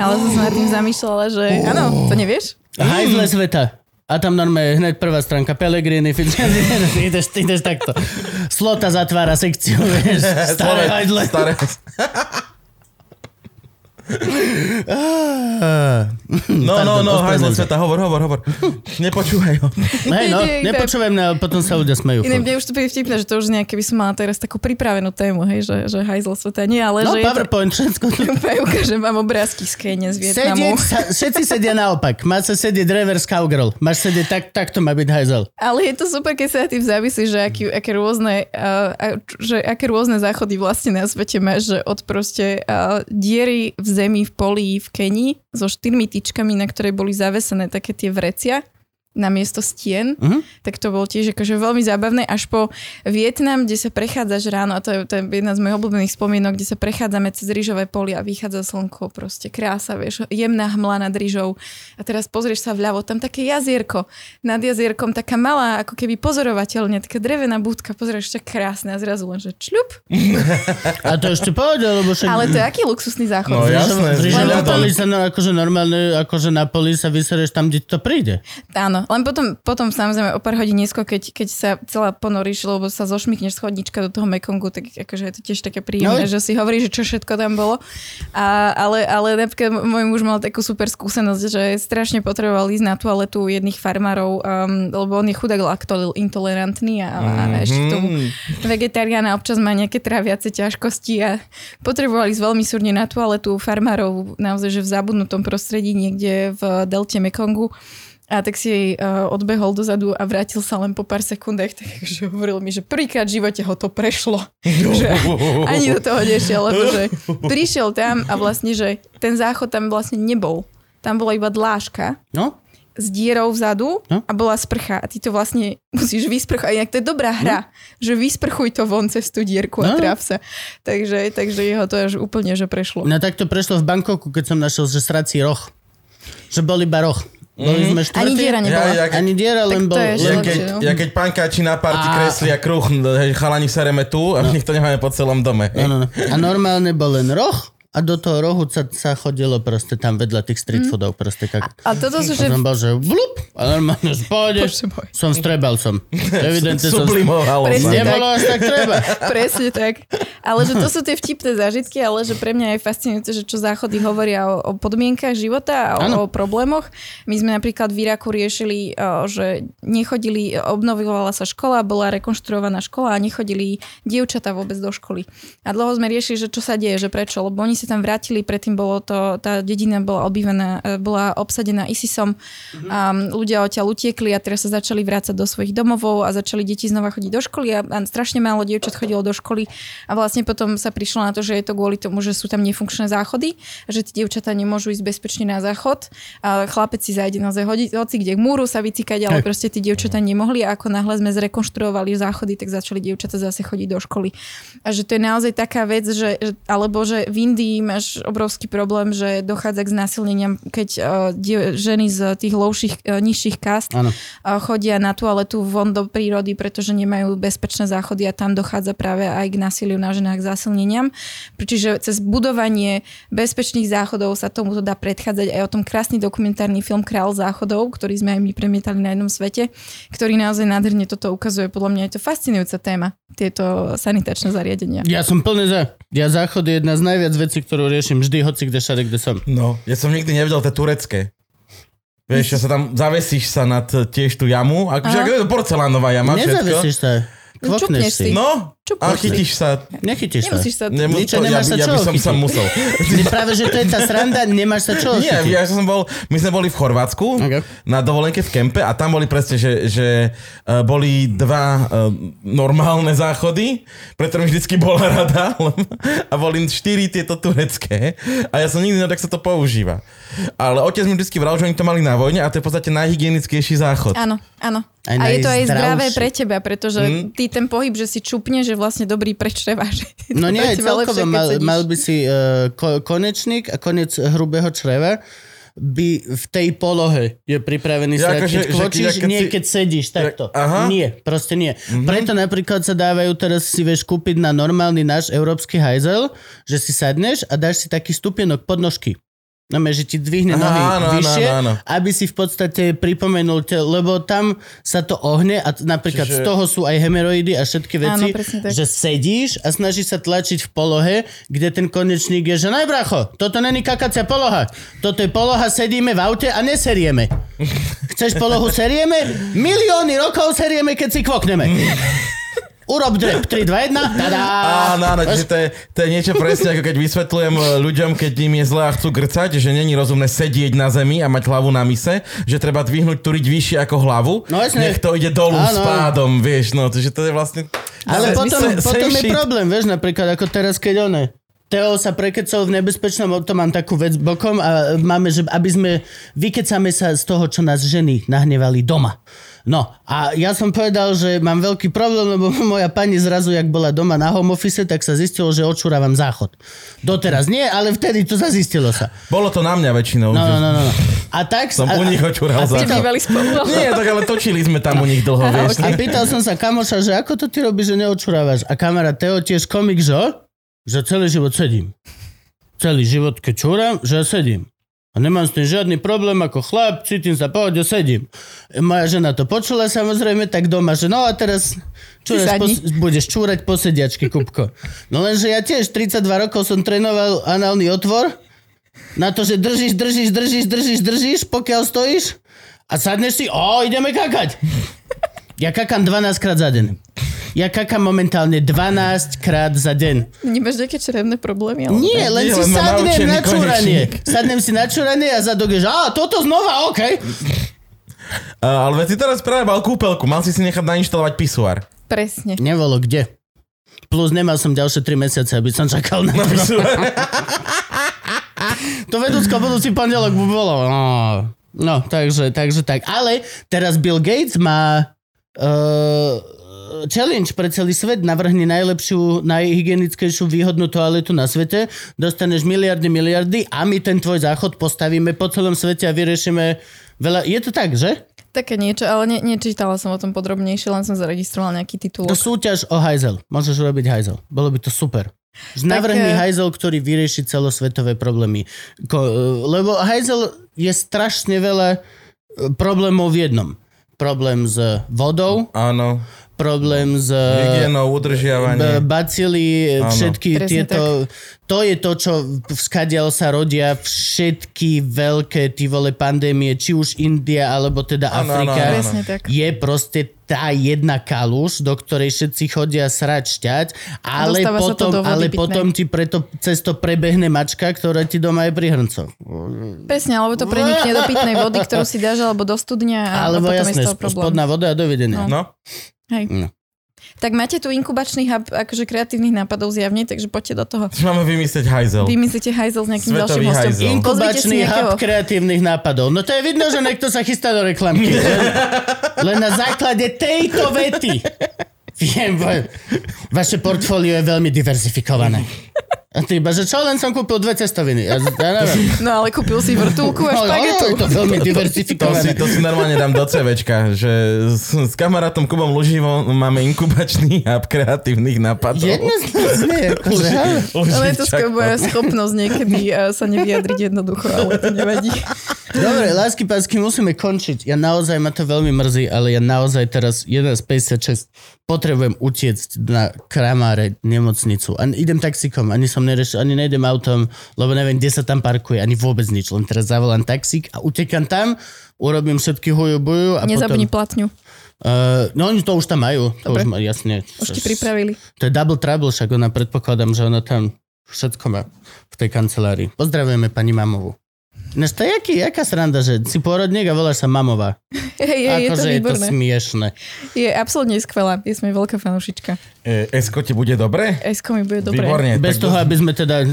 Ale som sa nad tým zamýšľala, že... Áno, to nevieš? Hajzle sveta. A tam normálne hneď prvá stránka Pellegrini, fitness, ideš, ideš takto. Slota zatvára sekciu, vieš, staré hajzle. Staré. No, no, no, sa. sveta, hovor, hovor, hovor. Nepočúvaj ho. Hej, no, nepočúvaj mňa, potom sa ľudia smejú. Iné mne už to príde vtipné, že to už nejaké by som mala teraz takú pripravenú tému, hej, že, že hajzl sveta nie, ale No, že je to... PowerPoint, všetko. Úplne ukážem vám obrázky z Kene z Sedieť, Vietnamu. sa, všetci sedia naopak. Má sa sedieť reverse cowgirl. Máš sedieť tak, takto má byť hajzel. Ale je to super, keď sa tým závisí, že aký, aké, rôzne, uh, že aké rôzne záchody vlastne na svete máš, že od proste uh, diery v zemi, v poli, v Kenii so štyrmi tyčkami, na ktorej boli zavesené také tie vrecia na miesto stien, Mhm. tak to bolo tiež akože veľmi zábavné, až po Vietnam, kde sa prechádzaš ráno, a to je, to je jedna z mojich obľúbených spomienok, kde sa prechádzame cez rýžové polia a vychádza slnko, proste krása, vieš, jemná hmla nad rýžou a teraz pozrieš sa vľavo, tam také jazierko, nad jazierkom taká malá, ako keby pozorovateľne, taká drevená budka, pozrieš, tak krásne a zrazu len, že čľup. A to ešte povedal, lebo však... Ale to je aký luxusný záchod. No, jasné, ľadom. poli sa no, akože normálne, akože na poli sa vysereš tam, kde to príde. Áno, len potom, potom samozrejme o pár hodín neskôr, keď, keď sa celá ponoríš, lebo sa zošmykneš z chodnička do toho Mekongu, tak akože je to tiež také príjemné, No. že si hovoríš, že čo všetko tam bolo. A, ale, ale napríklad môj muž mal takú super skúsenosť, že strašne potreboval ísť na toaletu jedných farmárov, um, lebo on je chudák laktol intolerantný a, a ešte k tomu vegetariána občas má nejaké tráviace ťažkosti a potrebovali ísť veľmi súrne na toaletu farmárov naozaj, že v zabudnutom prostredí niekde v delte Mekongu. A tak si jej uh, odbehol dozadu a vrátil sa len po pár sekundách, takže hovoril mi, že prvýkrát v živote ho to prešlo. že ani do toho nešiel, lebo že prišiel tam a vlastne, že ten záchod tam vlastne nebol. Tam bola iba dlážka No? s dierou vzadu No. a bola sprcha. A ty to vlastne musíš vysprchovať. Inak to je dobrá hra, že vysprchuj to von cez tú dierku a No. tráv sa. Takže, takže jeho to až úplne, že prešlo. No tak to prešlo v Bankoku, keď som našiel, že srací roh. Že bol iba roh. Boli sme štvrtí. Ani diera nebola. Ja, ja, keď- Ani diera, len to bol... je Ja keď, no. ja keď pankáči na party A- kreslia kruh, chalani sereme tu a no. nikto nemáme po celom dome. No, no, no. A normálne bol len roh a do toho rohu sa, sa chodilo proste tam vedľa tých street foodov. Proste kak... A toto sú, A že... som bol, že vlup, a normálne, Bože môj. som strebal som. Evidentne som... Sa. tak. Nebolo až tak treba. Presne tak. Ale že to sú tie vtipné zážitky, ale že pre mňa je fascinujúce, že čo záchody hovoria o, o podmienkach života a o, o problémoch. My sme napríklad v Iraku riešili, že nechodili, obnovovala sa škola, bola rekonštruovaná škola a nechodili dievčatá vôbec do školy. A dlho sme riešili, že čo sa deje, že prečo, lebo oni sa tam vrátili, predtým bolo to, tá dedina bola obývaná, e, bola obsadená ISISom. A ľudia odtiaľ utiekli a teraz sa začali vrácať do svojich domovov a začali deti znova chodiť do školy a, a strašne málo dievčat chodilo do školy. A vlastne potom sa prišlo na to, že je to kvôli tomu, že sú tam nefunkčné záchody, že tie dievčatá nemôžu ísť bezpečne na záchod a chlapec si zajde naozaj hoci kde k múru sa vycikať, ale proste tie dievčatá nemohli a ako náhle sme zrekonštruovali záchody, tak začali dievčatá zase chodiť do školy. A že to je naozaj taká vec, že, že alebo že v Indii máš obrovský problém, že dochádza k znásilneniam, keď uh, die, ženy z tých lovších, uh, nižších kast uh, chodia na toaletu von do prírody, pretože nemajú bezpečné záchody a tam dochádza práve aj k násiliu na ženách, k zásilneniam. Čiže cez budovanie bezpečných záchodov sa tomuto dá predchádzať aj o tom krásny dokumentárny film Král záchodov, ktorý sme aj my premietali na jednom svete, ktorý naozaj nádherne toto ukazuje. Podľa mňa je to fascinujúca téma, tieto sanitačné zariadenia. Ja som plný za. Ja záchod je jedna z najviac vecí, ktorú riešim vždy, hoci kde všade, kde som. No, ja som nikdy nevedel tie turecké. Vieš, že sa tam zavesíš sa nad tiež tú jamu, akože ako je to porcelánová jama, všetko. Nezavesíš sa. Kvokneš si. si. No, Čupneš a si. chytíš sa. Nechytíš sa. Nemusíš sa... Nemus- Nič, to, ja, nemáš by- sa ja by som sa musel. Práve, že to je tá sranda, nemáš sa čo Nie, chytiť. ja som bol, my sme boli v Chorvátsku Ok. na dovolenke v kempe a tam boli presne, že, že uh, boli dva uh, normálne záchody, pre ktorým vždycky bola rada a boli štyri tieto turecké a ja som nikdy nevedel, jak sa to používa. Ale otec mi vždycky vral, že oni to mali na vojne a to je v podstate najhygienickejší záchod. Áno, áno. Aj a je to aj zdravé pre teba, pretože Mm. ty ten pohyb, že si čupne, že vlastne dobrý pre čreva. Že No nie, lepšie, celkovo mal, mal by si uh, ko- konečník a konec hrubého čreva by v tej polohe je pripravený Ja ja, akože, že- kvočíš, ja nie si- keď sedíš takto. aha. Nie, proste nie. Preto napríklad sa dávajú teraz si vieš kúpiť na normálny náš európsky hajzel, že si sadneš a dáš si taký stupienok podnožky. No, že ti dvihne nohy áno, vyššie, áno, áno. aby si v podstate pripomenul, te, lebo tam sa to ohne a napríklad Čiže- z toho sú aj hemeroidy a všetky veci, Áno, že sedíš a snažíš sa tlačiť v polohe, kde ten konečník je, že najbracho, toto není kakacia poloha. Toto je poloha, sedíme v aute a neserieme. Chceš polohu serieme? Milióny rokov serieme, keď si kvokneme. Urob drep, 3, 2, 1, tada. Áno, áno, čiže to je, to je niečo presne, ako keď vysvetľujem e, ľuďom, keď im je zle a chcú grcať, že není rozumné sedieť na zemi a mať hlavu na mise, že treba dvihnúť tú riť vyššie ako hlavu, No jasne. nech to ide dolu Áno. s pádom, vieš, no, takže to je vlastne... Ale potom, sem- potom je problém, vieš, napríklad ako teraz, keď one, Teo sa prekecol v nebezpečnom, to mám takú vec bokom a máme, že aby sme, vykecame sa z toho, čo nás ženy nahnevali doma. No a ja som povedal, že mám veľký problém, lebo moja pani zrazu, jak bola doma na home office, tak sa zistilo, že odčúravam záchod. Doteraz nie, ale vtedy to zazistilo sa. Bolo to na mňa väčšinou. No, no, no, no. A tak... Som a, u nich očúral a- a Ste záchod. spolu. Nie, tak ale točili sme tam u nich dlho, vieš. A pýtal som sa kamoša, že ako to ty robíš, že neočurávaš? A kamarát Teo tiež komik, že? Že celý život sedím. Celý život, keď čúram, že sedím. A nemám s tým žiadny problém, ako chlap, cítim sa pohode, sedím. Moja žena to počula samozrejme, tak doma, že no a teraz čúraš po, sadni. budeš čúrať po sediačky, Kupko. No lenže ja tiež 32 rokov som trénoval análny otvor na to, že držíš, držíš, držíš, držíš, držíš, pokiaľ stojíš a sadneš si, o, ideme kakať. Ja kakám 12 krát za deň. Ja kakám momentálne 12 krát za deň. Nemáš nejaké črevné problémy? alebo Nie, len Nie, si len sadnem naučený na čúranie. konečník. Sadnem si na čúranie a zadok je, že á, toto znova, OK. A, ale veď si teraz prerábal kúpelku, mal si si nechať nainštalovať pisuár. Presne. Nebolo kde. Plus nemal som ďalšie 3 mesiace, aby som čakal na Na to. pisuár. To vedúcko budúci pondelok by bolo. No, no takže, takže tak. Ale teraz Bill Gates má uh, challenge pre celý svet. Navrhni najlepšiu, najhygienickejšiu výhodnú toaletu na svete. Dostaneš miliardy, miliardy a my ten tvoj záchod postavíme po celom svete a vyriešime veľa... Je to tak, že? Také niečo, ale ne, nečítala som o tom podrobnejšie, len som zaregistrovala nejaký titul. To súťaž o hajzel. Môžeš robiť hajzel. Bolo by to super. Navrhni eh, hajzel, ktorý vyrieši celosvetové problémy. Ko, eh, lebo hajzel je strašne veľa eh, problémov v jednom. Problém s vodou, Áno. Problém s Hygienou, b- udržiavanie. bacily, Áno. všetky Presne tieto... To je to, čo vskadiaľ sa rodia všetky veľké ty vole pandémie, či už India, alebo teda áno, Afrika. áno. Presne tak. Je proste tá jedna kaluž, do ktorej všetci chodia srať šťať, ale, to potom, ale potom ti preto cesto prebehne mačka, ktorá ti doma je pri hrncoch. Presne, alebo to prenikne do pitnej vody, ktorú si dáš, alebo do studňa Alebo jasné, je z toho problém. spodná voda a dovidenia. No, Hej. No. Tak máte tu inkubačný hub akože kreatívnych nápadov zjavne, takže poďte do toho. máme vymyslieť hajzel. Vymyslíte hajzel s nejakým Svetový ďalším hostom. hajzel. Inkubačný hub kreatívnych nápadov. No to je vidno, že niekto sa chystá do reklamky. len, len na základe tejto vety. Viem, va- vaše portfólio je veľmi diverzifikované. A ty iba, že čo, len som kúpil dve cestoviny. Ja, ja neviem. No ale kúpil si vrtulku a No, no, špagetu. je to veľmi To si, diverzifikované. to si normálne dám do CVčka, že s, s kamarátom Kubom Luživom máme inkubačný hub kreatívnych nápadov. Jednoznačne, akože. Ale je to moja schopnosť niekedy uh, sa nevyjadriť jednoducho, ale to nevadí. Dobre, lásky pásky, musíme končiť. Ja naozaj, ma to veľmi mrzí, ale ja naozaj teraz 11.56 potrebujem utiecť na kramáre nemocnicu. A idem taxikom, ani som nerešil, ani nejdem autom, lebo neviem, kde sa tam parkuje, ani vôbec nič. Len teraz zavolám taxík a utekam tam, urobím všetky huju buju a Nezabudni potom... platňu. Uh, no oni to už tam majú. To už Dobre. má, jasne. Už ti pripravili. To je double trouble, však ona predpokladám, že ona tam všetko má v tej kancelárii. Pozdravujeme pani Mamovu. Než to je jaký, jaká sranda, že si pôrodník a voláš sa Mamová. Je, je to akože je to smiešne. Je absolútne skvelá. Je sme veľká fanúšička. E, Esko ti bude dobre? Esko mi bude dobre. Výborne. Bez toho, aby sme teda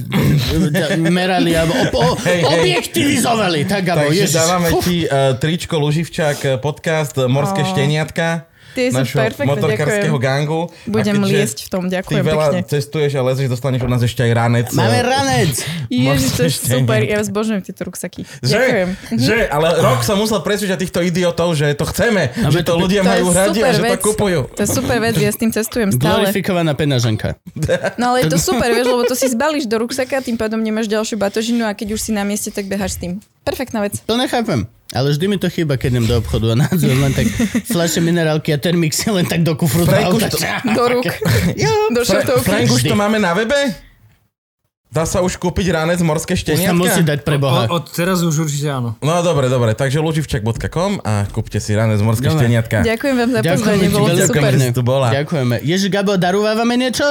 merali alebo op- o- hej. objektivizovali. Tak, Gabo, Takže ježiš. dávame ti uh, tričko Luživčák podcast Morské Ó. šteniatka. Sú našho perfektné, motorkárskeho ďakujem. gangu. A Budem keďže liesť v tom, Ty ďakujem veľa pekne. cestuješ a lezeš, dostaneš od nás ešte aj ranec. Máme eh, ranec. Ježiš, to je super, ja zbožňujem tieto ruksaky. Že, Ďakujem. že, ale rok som musel presvedčať týchto idiotov, že to chceme, No, že to ľudia to majú radi a že to kupujú. To je super vec, ja s tým cestujem stále. Glorifikovaná peňaženka. No ale je to super, vieš, lebo to si zbalíš do ruksaka, tým pádom nemáš ďalšiu batožinu a keď už si na mieste, tak beháš s tým. Perfektná vec. To nechápem. Ale vždy mi to chýba, keď idem do obchodu a nádzujem len tak fľaše minerálky a termixy len tak do kufru do auta. to- Do rúk. Do Fra-. Frank, už to máme na webe? Dá sa už kúpiť ranec morské Už sa musí šteniatka? dať pre Boha. O, od teraz už určite áno. No dobre, dobre, takže luživčak.com a kúpte si ranec morské Dobre. šteniatka. Ďakujem vám za Ďakujeme pozvanie, bolo to veľmi super. Ďakujeme, tu bola. Ďakujeme. Ježi, Gabo, darúvávame niečo?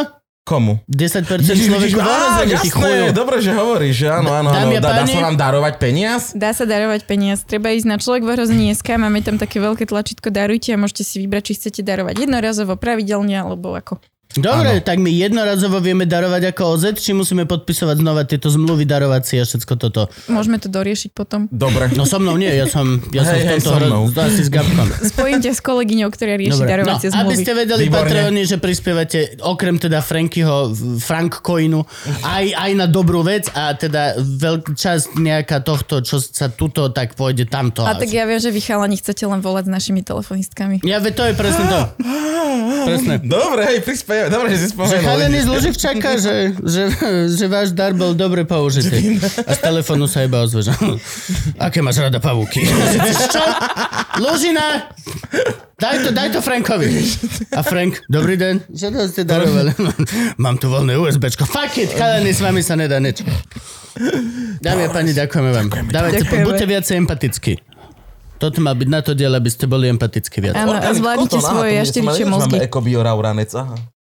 Komu? 10% človeku Á, vorezeli, ty dobre, že hovoríš, že áno, áno, áno. Dámy a Dá, dá páni? sa vám darovať peniaz? Dá sa darovať peniaz. Treba ísť na človek v ohrození SK, máme tam také veľké tlačítko darujte a môžete si vybrať, či chcete darovať jednorazovo, pravidelne alebo ako. Dobre, tak my jednorazovo vieme darovať ako OZ, či musíme podpisovať znova tieto zmluvy darovacie a všetko toto. Môžeme to doriešiť potom. Dobre. No so mnou nie, ja som, ja som Hej, v tomto so asi s Gabkom. Spojím ťa s kolegyňou, ktorá rieši Dobre. No, darovacie aby zmluvy. ste vedeli, Výborne. Patreoni, že prispievate okrem teda Frankyho Frank Coinu aj, aj na dobrú vec a teda veľký časť nejaká tohto, čo sa tuto, tak pôjde tamto. A tak ja viem, že vy chalani chcete len volať s našimi telefonistkami. Ja ve, to je presne to. Presne. Dobre, hej, prispievaj. Dobre, že si Že spomenul. chalení z Luživčaka, že, že, že váš dar bol dobre použitý. A z telefónu sa iba ozve, že aké máš rada pavúky? Čo? Lužina! Daj to, daj to Frankovi. A Frank, dobrý deň. Čo to ste darovali? Mám tu voľné USBčko. Fuck it, chalení, s vami sa nedá nič. Dámy a páni, ďakujeme vám. Dávajte, Ďakujeme. buďte viacej empatickí. Toto má byť na to diel, aby ste boli empatickí viac. Áno, a zvládnite svoje jašteričie mozgy. Máme ekobioravranec, aha.